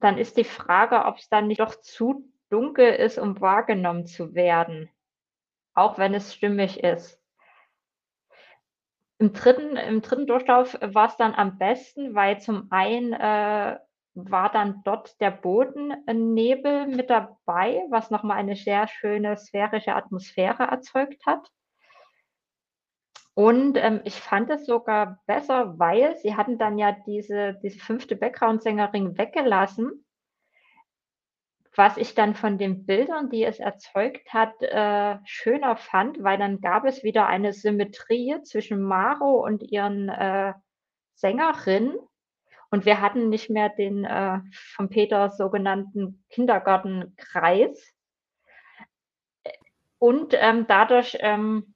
dann ist die Frage, ob es dann nicht doch zu dunkel ist, um wahrgenommen zu werden, auch wenn es stimmig ist. Im dritten, im dritten Durchlauf war es dann am besten, weil zum einen äh, war dann dort der Bodennebel mit dabei, was nochmal eine sehr schöne sphärische Atmosphäre erzeugt hat. Und ähm, ich fand es sogar besser, weil sie hatten dann ja diese, diese fünfte Background-Sängerin weggelassen, was ich dann von den Bildern, die es erzeugt hat, äh, schöner fand, weil dann gab es wieder eine Symmetrie zwischen Maro und ihren äh, Sängerinnen. Und wir hatten nicht mehr den äh, von Peter sogenannten Kindergartenkreis. Und ähm, dadurch ähm,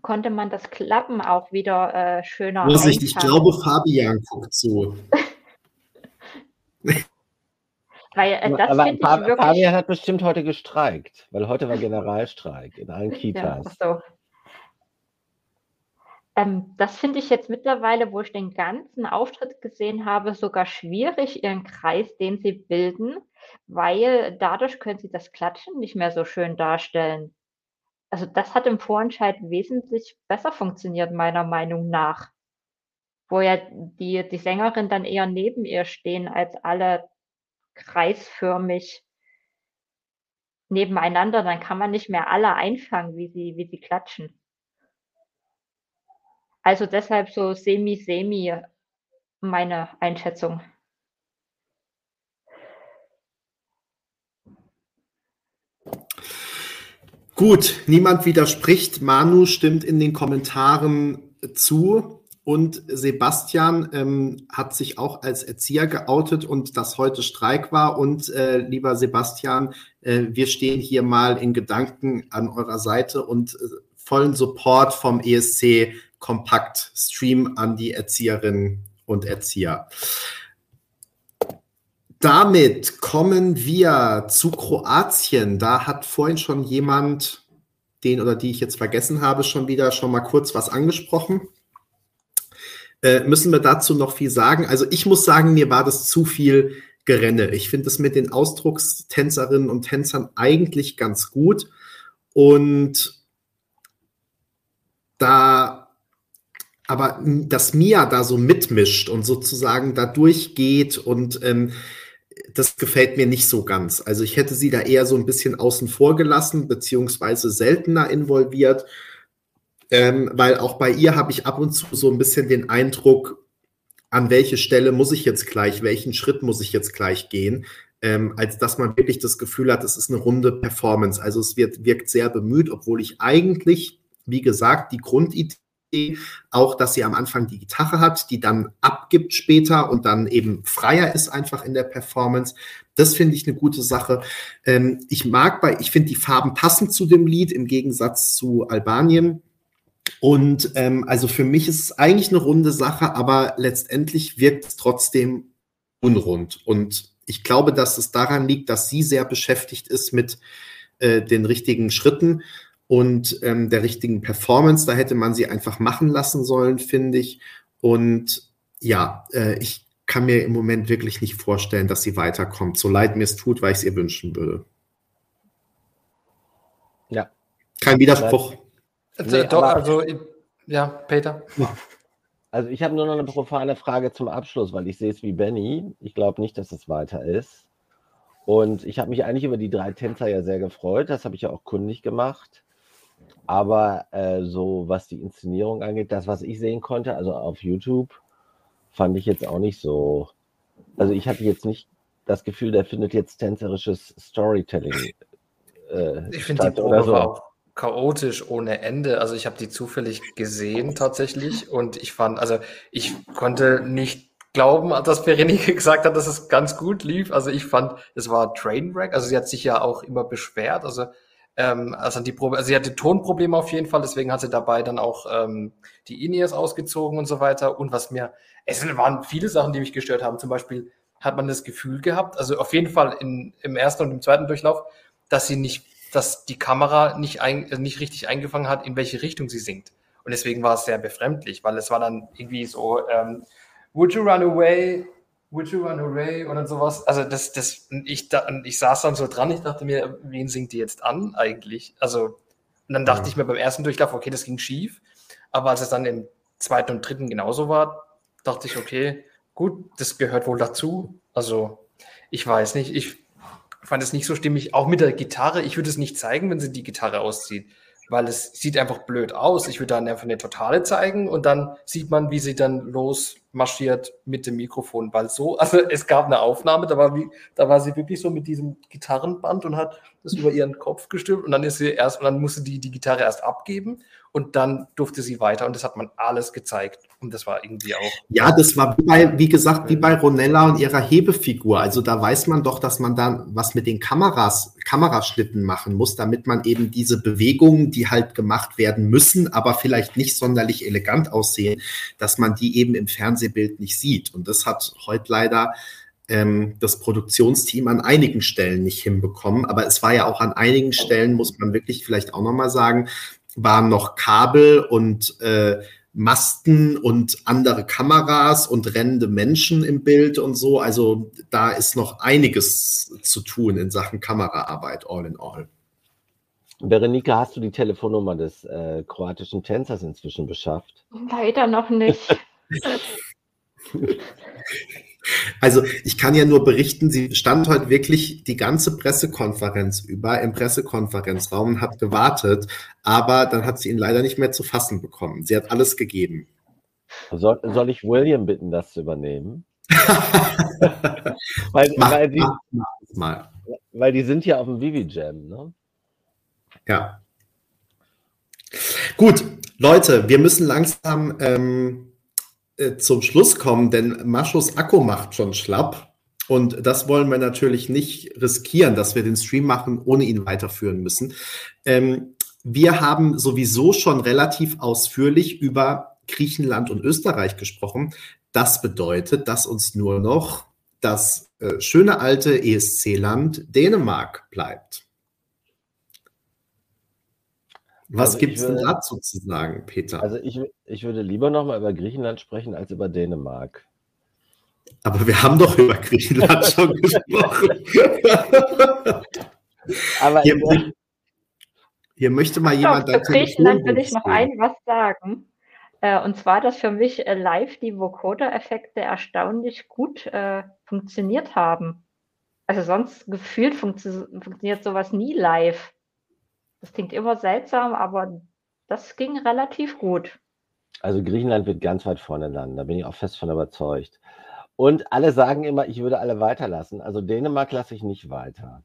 konnte man das Klappen auch wieder äh, schöner Vorsicht, ich glaube, Fabian guckt zu. [laughs] weil äh, das Aber ich wirklich... Fabian hat bestimmt heute gestreikt, weil heute war Generalstreik in allen Kitas. Ja, so. Ähm, das finde ich jetzt mittlerweile, wo ich den ganzen Auftritt gesehen habe, sogar schwierig, ihren Kreis, den sie bilden, weil dadurch können sie das Klatschen nicht mehr so schön darstellen also das hat im Vorentscheid wesentlich besser funktioniert, meiner Meinung nach. Wo ja die, die Sängerin dann eher neben ihr stehen, als alle kreisförmig nebeneinander. Dann kann man nicht mehr alle einfangen, wie sie, wie sie klatschen. Also deshalb so semi-semi meine Einschätzung. Gut, niemand widerspricht. Manu stimmt in den Kommentaren zu. Und Sebastian ähm, hat sich auch als Erzieher geoutet und das heute Streik war. Und äh, lieber Sebastian, äh, wir stehen hier mal in Gedanken an eurer Seite und äh, vollen Support vom ESC Kompakt Stream an die Erzieherinnen und Erzieher. Damit kommen wir zu Kroatien. Da hat vorhin schon jemand, den oder die ich jetzt vergessen habe, schon wieder schon mal kurz was angesprochen. Äh, müssen wir dazu noch viel sagen? Also ich muss sagen, mir war das zu viel Gerenne. Ich finde es mit den Ausdruckstänzerinnen und Tänzern eigentlich ganz gut. Und da, aber dass Mia da so mitmischt und sozusagen da durchgeht und ähm, das gefällt mir nicht so ganz. Also ich hätte sie da eher so ein bisschen außen vor gelassen, beziehungsweise seltener involviert, ähm, weil auch bei ihr habe ich ab und zu so ein bisschen den Eindruck, an welche Stelle muss ich jetzt gleich, welchen Schritt muss ich jetzt gleich gehen, ähm, als dass man wirklich das Gefühl hat, es ist eine runde Performance. Also es wird, wirkt sehr bemüht, obwohl ich eigentlich, wie gesagt, die Grundidee auch, dass sie am Anfang die Gitarre hat, die dann abgibt später und dann eben freier ist einfach in der Performance. Das finde ich eine gute Sache. Ähm, ich mag bei, ich finde die Farben passen zu dem Lied im Gegensatz zu Albanien. Und ähm, also für mich ist es eigentlich eine runde Sache, aber letztendlich wirkt es trotzdem unrund. Und ich glaube, dass es daran liegt, dass sie sehr beschäftigt ist mit äh, den richtigen Schritten und ähm, der richtigen Performance. Da hätte man sie einfach machen lassen sollen, finde ich. Und ja, äh, ich kann mir im Moment wirklich nicht vorstellen, dass sie weiterkommt, so leid mir es tut, weil ich es ihr wünschen würde. Ja. Kein Widerspruch. Nee, Doch, also, ja, Peter. Also ich habe nur noch eine profane Frage zum Abschluss, weil ich sehe es wie Benny. Ich glaube nicht, dass es weiter ist. Und ich habe mich eigentlich über die drei Tänzer ja sehr gefreut. Das habe ich ja auch kundig gemacht. Aber äh, so was die Inszenierung angeht, das, was ich sehen konnte, also auf YouTube, fand ich jetzt auch nicht so. Also ich hatte jetzt nicht das Gefühl, der findet jetzt tänzerisches Storytelling. Äh, ich finde die Probe so. auch chaotisch ohne Ende. Also ich habe die zufällig gesehen tatsächlich und ich fand, also ich konnte nicht glauben, dass Berenike [laughs] gesagt hat, dass es ganz gut lief. Also ich fand, es war Trainwreck. Also sie hat sich ja auch immer beschwert. Also ähm, also die Probe, also sie hatte Tonprobleme auf jeden Fall, deswegen hat sie dabei dann auch ähm, die Inies ausgezogen und so weiter. Und was mir, es waren viele Sachen, die mich gestört haben. Zum Beispiel hat man das Gefühl gehabt, also auf jeden Fall in, im ersten und im zweiten Durchlauf, dass sie nicht dass die Kamera nicht, ein, äh, nicht richtig eingefangen hat, in welche Richtung sie singt. Und deswegen war es sehr befremdlich, weil es war dann irgendwie so, ähm, would you run away? Would you run away? Oder sowas. Also das, das, ich, da, ich saß dann so dran, ich dachte mir, wen singt die jetzt an eigentlich? Also, und dann dachte ja. ich mir beim ersten Durchlauf, okay, das ging schief. Aber als es dann im zweiten und dritten genauso war, dachte ich, okay, gut, das gehört wohl dazu. Also, ich weiß nicht, ich fand es nicht so stimmig. Auch mit der Gitarre, ich würde es nicht zeigen, wenn sie die Gitarre auszieht, weil es sieht einfach blöd aus. Ich würde dann einfach eine Totale zeigen und dann sieht man, wie sie dann losmarschiert mit dem Mikrofon, weil so, [laughs] also es gab eine Aufnahme, da war, wie, da war sie wirklich so mit diesem Gitarrenband und hat das über ihren Kopf gestülpt und dann ist sie erst, und dann musste die die Gitarre erst abgeben und dann durfte sie weiter und das hat man alles gezeigt. Und das war irgendwie auch. Ja, das war wie, bei, wie gesagt, wie bei Ronella und ihrer Hebefigur. Also da weiß man doch, dass man dann was mit den Kameras, Kameraschnitten machen muss, damit man eben diese Bewegungen, die halt gemacht werden müssen, aber vielleicht nicht sonderlich elegant aussehen, dass man die eben im Fernsehbild nicht sieht. Und das hat heute leider ähm, das Produktionsteam an einigen Stellen nicht hinbekommen. Aber es war ja auch an einigen Stellen, muss man wirklich vielleicht auch nochmal sagen, waren noch Kabel und äh, Masten und andere Kameras und rennende Menschen im Bild und so. Also da ist noch einiges zu tun in Sachen Kameraarbeit, all in all. Berenike, hast du die Telefonnummer des äh, kroatischen Tänzers inzwischen beschafft? Leider noch nicht. [laughs] Also ich kann ja nur berichten, sie stand heute wirklich die ganze Pressekonferenz über im Pressekonferenzraum und hat gewartet, aber dann hat sie ihn leider nicht mehr zu fassen bekommen. Sie hat alles gegeben. Soll, soll ich William bitten, das zu übernehmen? [laughs] weil, mach, weil, die, mach, mach mal. weil die sind ja auf dem Vivi Jam, ne? Ja. Gut, Leute, wir müssen langsam ähm, äh, zum Schluss kommen, denn Maschos Akku macht schon schlapp. Und das wollen wir natürlich nicht riskieren, dass wir den Stream machen, ohne ihn weiterführen müssen. Ähm, wir haben sowieso schon relativ ausführlich über Griechenland und Österreich gesprochen. Das bedeutet, dass uns nur noch das äh, schöne alte ESC-Land Dänemark bleibt. Was also gibt es denn dazu zu sagen, Peter? Also ich, ich würde lieber nochmal über Griechenland sprechen als über Dänemark. Aber wir haben doch über Griechenland schon [laughs] gesprochen. Aber hier, hier, möchte mal jemand. Doch, zu Griechenland will ich noch ein was sagen. Äh, und zwar, dass für mich äh, live die Vocoder-Effekte erstaunlich gut äh, funktioniert haben. Also sonst gefühlt funktio funktioniert sowas nie live. Das klingt immer seltsam, aber das ging relativ gut. Also Griechenland wird ganz weit vorne landen, da bin ich auch fest von überzeugt. Und alle sagen immer, ich würde alle weiterlassen. Also Dänemark lasse ich nicht weiter.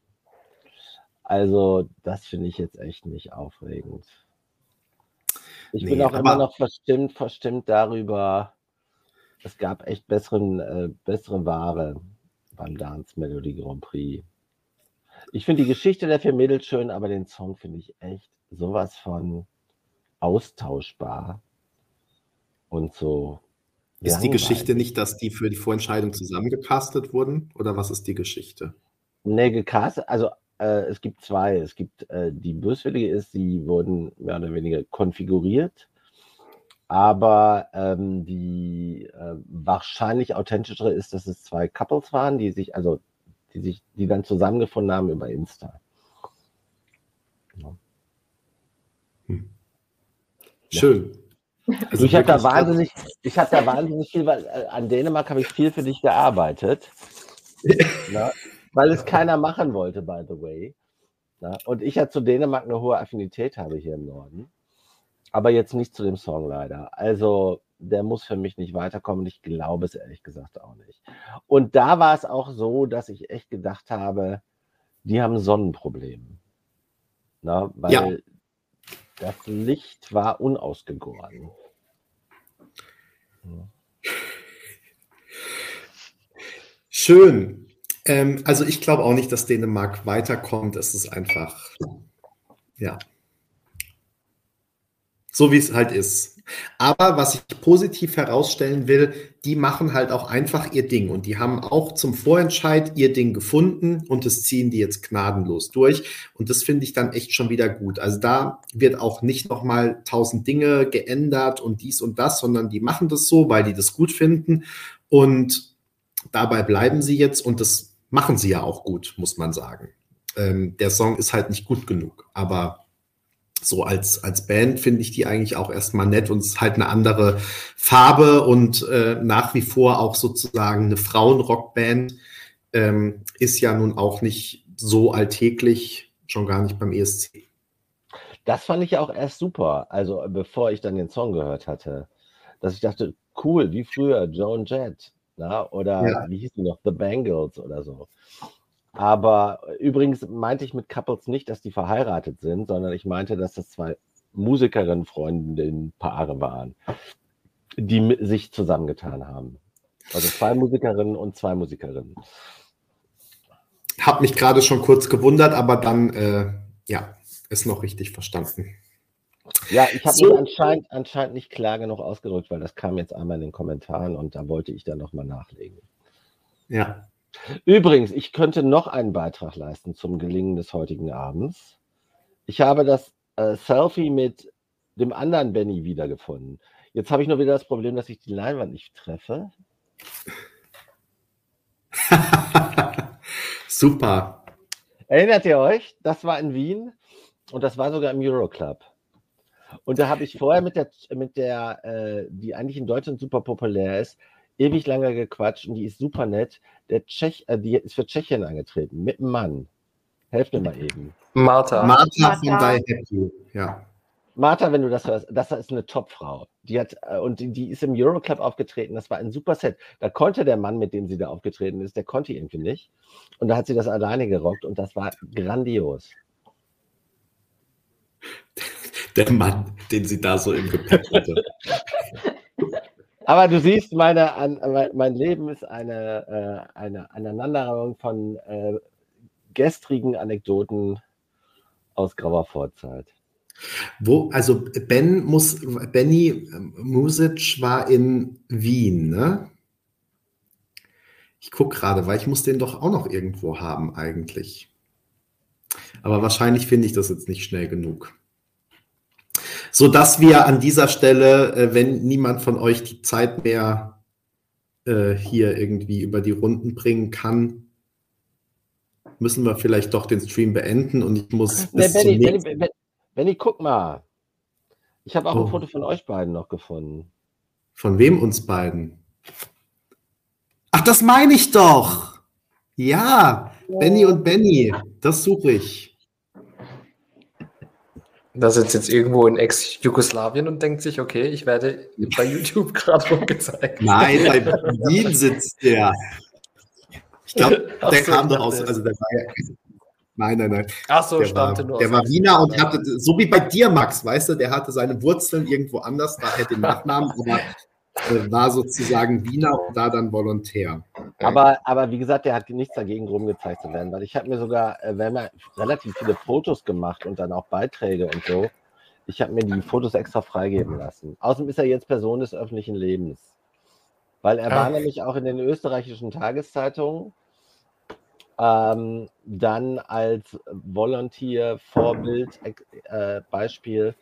Also das finde ich jetzt echt nicht aufregend. Ich nee, bin auch immer noch verstimmt, verstimmt darüber, es gab echt besseren, äh, bessere Ware beim Dance Melody Grand Prix. Ich finde die Geschichte der vier Mädels schön, aber den Song finde ich echt sowas von austauschbar und so. Ist langweilig. die Geschichte nicht, dass die für die Vorentscheidung zusammengecastet wurden? Oder was ist die Geschichte? Nee, gecastet, also äh, es gibt zwei. Es gibt äh, die böswillige ist, sie wurden mehr oder weniger konfiguriert. Aber ähm, die äh, wahrscheinlich authentischere ist, dass es zwei Couples waren, die sich, also die sich, die dann zusammengefunden haben über Insta. Ja. Hm. Schön. Also ich habe da wahnsinnig, ich habe da wahnsinnig viel, weil äh, an Dänemark habe ich viel für dich gearbeitet. [laughs] ja, weil es keiner machen wollte, by the way. Ja, und ich ja zu Dänemark eine hohe Affinität habe hier im Norden. Aber jetzt nicht zu dem Song leider. Also der muss für mich nicht weiterkommen. Ich glaube es ehrlich gesagt auch nicht. Und da war es auch so, dass ich echt gedacht habe, die haben Sonnenprobleme. Na, weil ja. das Licht war unausgegoren. Schön. Ähm, also ich glaube auch nicht, dass Dänemark weiterkommt. Es ist einfach, ja, so wie es halt ist. Aber was ich positiv herausstellen will, die machen halt auch einfach ihr Ding und die haben auch zum Vorentscheid ihr Ding gefunden und das ziehen die jetzt gnadenlos durch und das finde ich dann echt schon wieder gut. Also da wird auch nicht nochmal tausend Dinge geändert und dies und das, sondern die machen das so, weil die das gut finden und dabei bleiben sie jetzt und das machen sie ja auch gut, muss man sagen. Ähm, der Song ist halt nicht gut genug, aber so als, als Band finde ich die eigentlich auch erstmal nett und es ist halt eine andere Farbe und äh, nach wie vor auch sozusagen eine Frauenrockband ähm, ist ja nun auch nicht so alltäglich, schon gar nicht beim ESC. Das fand ich ja auch erst super, also bevor ich dann den Song gehört hatte, dass ich dachte, cool, wie früher Joan Jett, na, oder ja. wie hieß die noch, The Bangles oder so. Aber übrigens meinte ich mit Couples nicht, dass die verheiratet sind, sondern ich meinte, dass das zwei Musikerinnen, Freundinnen, Paare waren, die sich zusammengetan haben. Also zwei Musikerinnen und zwei Musikerinnen. Hab mich gerade schon kurz gewundert, aber dann, äh, ja, ist noch richtig verstanden. Ja, ich habe so. anscheinend, anscheinend nicht klar genug ausgedrückt, weil das kam jetzt einmal in den Kommentaren und da wollte ich dann nochmal nachlegen. Ja, Übrigens, ich könnte noch einen Beitrag leisten zum Gelingen des heutigen Abends. Ich habe das äh, Selfie mit dem anderen Benny wiedergefunden. Jetzt habe ich nur wieder das Problem, dass ich die Leinwand nicht treffe. [laughs] Super. Erinnert ihr euch? Das war in Wien und das war sogar im Euroclub. Und da habe ich vorher mit der, mit der äh, die eigentlich in Deutschland super populär ist, ewig lange gequatscht und die ist super nett. Der Tschech, äh, die ist für Tschechien angetreten, mit einem Mann. Helft mir mal eben. Martha. Martha von Die Happy, ja. Martha, wenn du das hörst, das ist eine Topfrau. Die hat, äh, und die, die ist im Euroclub aufgetreten. Das war ein super Set. Da konnte der Mann, mit dem sie da aufgetreten ist, der konnte irgendwie nicht. Und da hat sie das alleine gerockt und das war grandios. Der Mann, den sie da so im Gepäck hatte. [laughs] Aber du siehst, meine, an, mein Leben ist eine, äh, eine Aneinanderreihung von äh, gestrigen Anekdoten aus grauer Vorzeit. Wo, also Ben muss, Benny Music war in Wien, ne? Ich gucke gerade, weil ich muss den doch auch noch irgendwo haben eigentlich. Aber wahrscheinlich finde ich das jetzt nicht schnell genug. So dass wir an dieser Stelle, äh, wenn niemand von euch die Zeit mehr äh, hier irgendwie über die Runden bringen kann, müssen wir vielleicht doch den Stream beenden und ich muss. Nee, Benny, Benny, Benny, Benny, guck mal. Ich habe auch oh. ein Foto von euch beiden noch gefunden. Von wem uns beiden? Ach, das meine ich doch. Ja, ja. Benny und Benny, das suche ich. Da sitzt jetzt irgendwo in Ex-Jugoslawien und denkt sich, okay, ich werde bei YouTube [laughs] gerade rumgezeigt. Nein, bei Berlin sitzt der. Ich glaube, der so, kam doch aus, also der war ja, Nein, nein, nein. Ach so, der war, nur Der war Wiener und hatte, so wie bei dir, Max, weißt du, der hatte seine Wurzeln irgendwo anders, daher den Nachnamen, aber war sozusagen Wiener und da dann Volontär. Aber, aber wie gesagt, der hat nichts dagegen rumgezeigt zu werden, weil ich habe mir sogar, äh, wir haben ja relativ viele Fotos gemacht und dann auch Beiträge und so. Ich habe mir die Fotos extra freigeben lassen. Außerdem ist er jetzt Person des öffentlichen Lebens. Weil er Ach. war nämlich auch in den österreichischen Tageszeitungen ähm, dann als Volunteer, Vorbild, äh, Beispiel.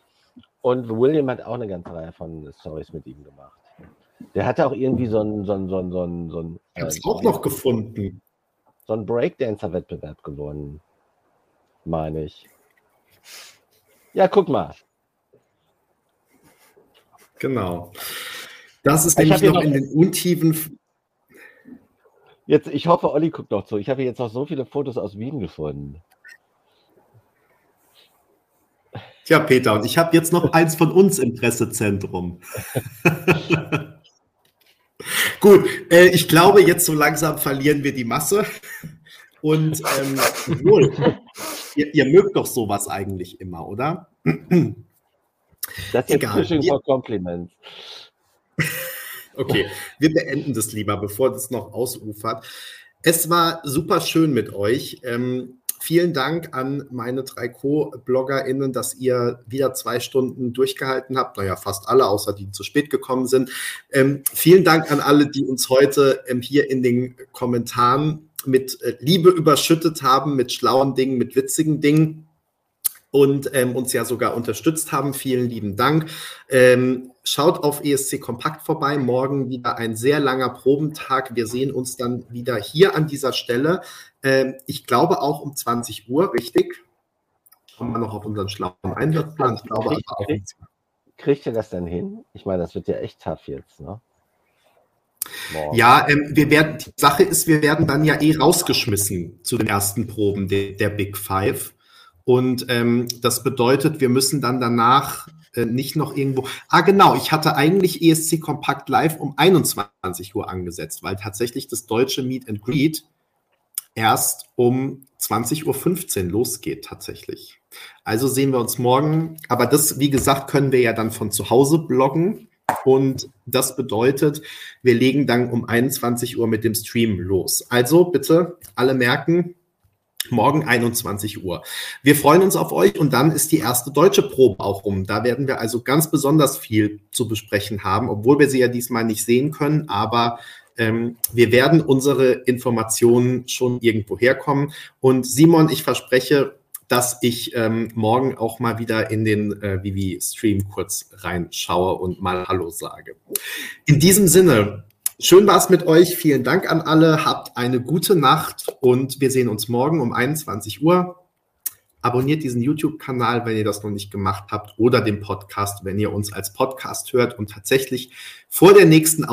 Und William hat auch eine ganze Reihe von Stories mit ihm gemacht. Der hatte auch irgendwie so einen, so einen, so einen, so einen, so einen Ich hab's äh, auch noch gefunden. So einen Breakdancer-Wettbewerb gewonnen, meine ich. Ja, guck mal. Genau. Das ist nämlich noch, noch in den Untiefen Jetzt, ich hoffe, Olli guckt noch zu. Ich habe jetzt noch so viele Fotos aus Wien gefunden. Tja, Peter, und ich habe jetzt noch eins von uns im Pressezentrum. [laughs] [laughs] Gut, äh, ich glaube, jetzt so langsam verlieren wir die Masse. Und ähm, wohl, ihr, ihr, mögt doch sowas eigentlich immer, oder? Das ist Egal. Fishing for Compliments. Okay, wir beenden das lieber, bevor das noch ausufert. Es war super schön mit euch. Ähm, vielen Dank an meine drei Co-BloggerInnen, dass ihr wieder zwei Stunden durchgehalten habt. Naja, fast alle, außer die zu spät gekommen sind. Ähm, vielen Dank an alle, die uns heute ähm, hier in den Kommentaren mit äh, Liebe überschüttet haben, mit schlauen Dingen, mit witzigen Dingen und ähm, uns ja sogar unterstützt haben. Vielen lieben Dank. Ähm, schaut auf ESC Kompakt vorbei. Morgen wieder ein sehr langer Probentag. Wir sehen uns dann wieder hier an dieser Stelle. Ähm, ich glaube auch um 20 Uhr, richtig? Schauen wir noch auf unseren schlauen Einsatzplan. Ich glaube kriegt, aber auch kriegt, kriegt ihr das denn hin? Ich meine, das wird ja echt tough jetzt, ne? Morgen. Ja, ähm, wir werden, die Sache ist, wir werden dann ja eh rausgeschmissen zu den ersten Proben de, der Big Five. Und ähm, das bedeutet, wir müssen dann danach äh, nicht noch irgendwo. Ah, genau, ich hatte eigentlich ESC Kompakt Live um 21 Uhr angesetzt, weil tatsächlich das deutsche Meet and Greet erst um 20.15 Uhr losgeht tatsächlich. Also sehen wir uns morgen. Aber das, wie gesagt, können wir ja dann von zu Hause bloggen. Und das bedeutet, wir legen dann um 21 Uhr mit dem Stream los. Also bitte alle merken, Morgen 21 Uhr. Wir freuen uns auf euch und dann ist die erste deutsche Probe auch rum. Da werden wir also ganz besonders viel zu besprechen haben, obwohl wir sie ja diesmal nicht sehen können, aber ähm, wir werden unsere Informationen schon irgendwo herkommen. Und Simon, ich verspreche, dass ich ähm, morgen auch mal wieder in den äh, Vivi-Stream kurz reinschaue und mal Hallo sage. In diesem Sinne, Schön war es mit euch. Vielen Dank an alle. Habt eine gute Nacht und wir sehen uns morgen um 21 Uhr. Abonniert diesen YouTube-Kanal, wenn ihr das noch nicht gemacht habt, oder den Podcast, wenn ihr uns als Podcast hört und tatsächlich vor der nächsten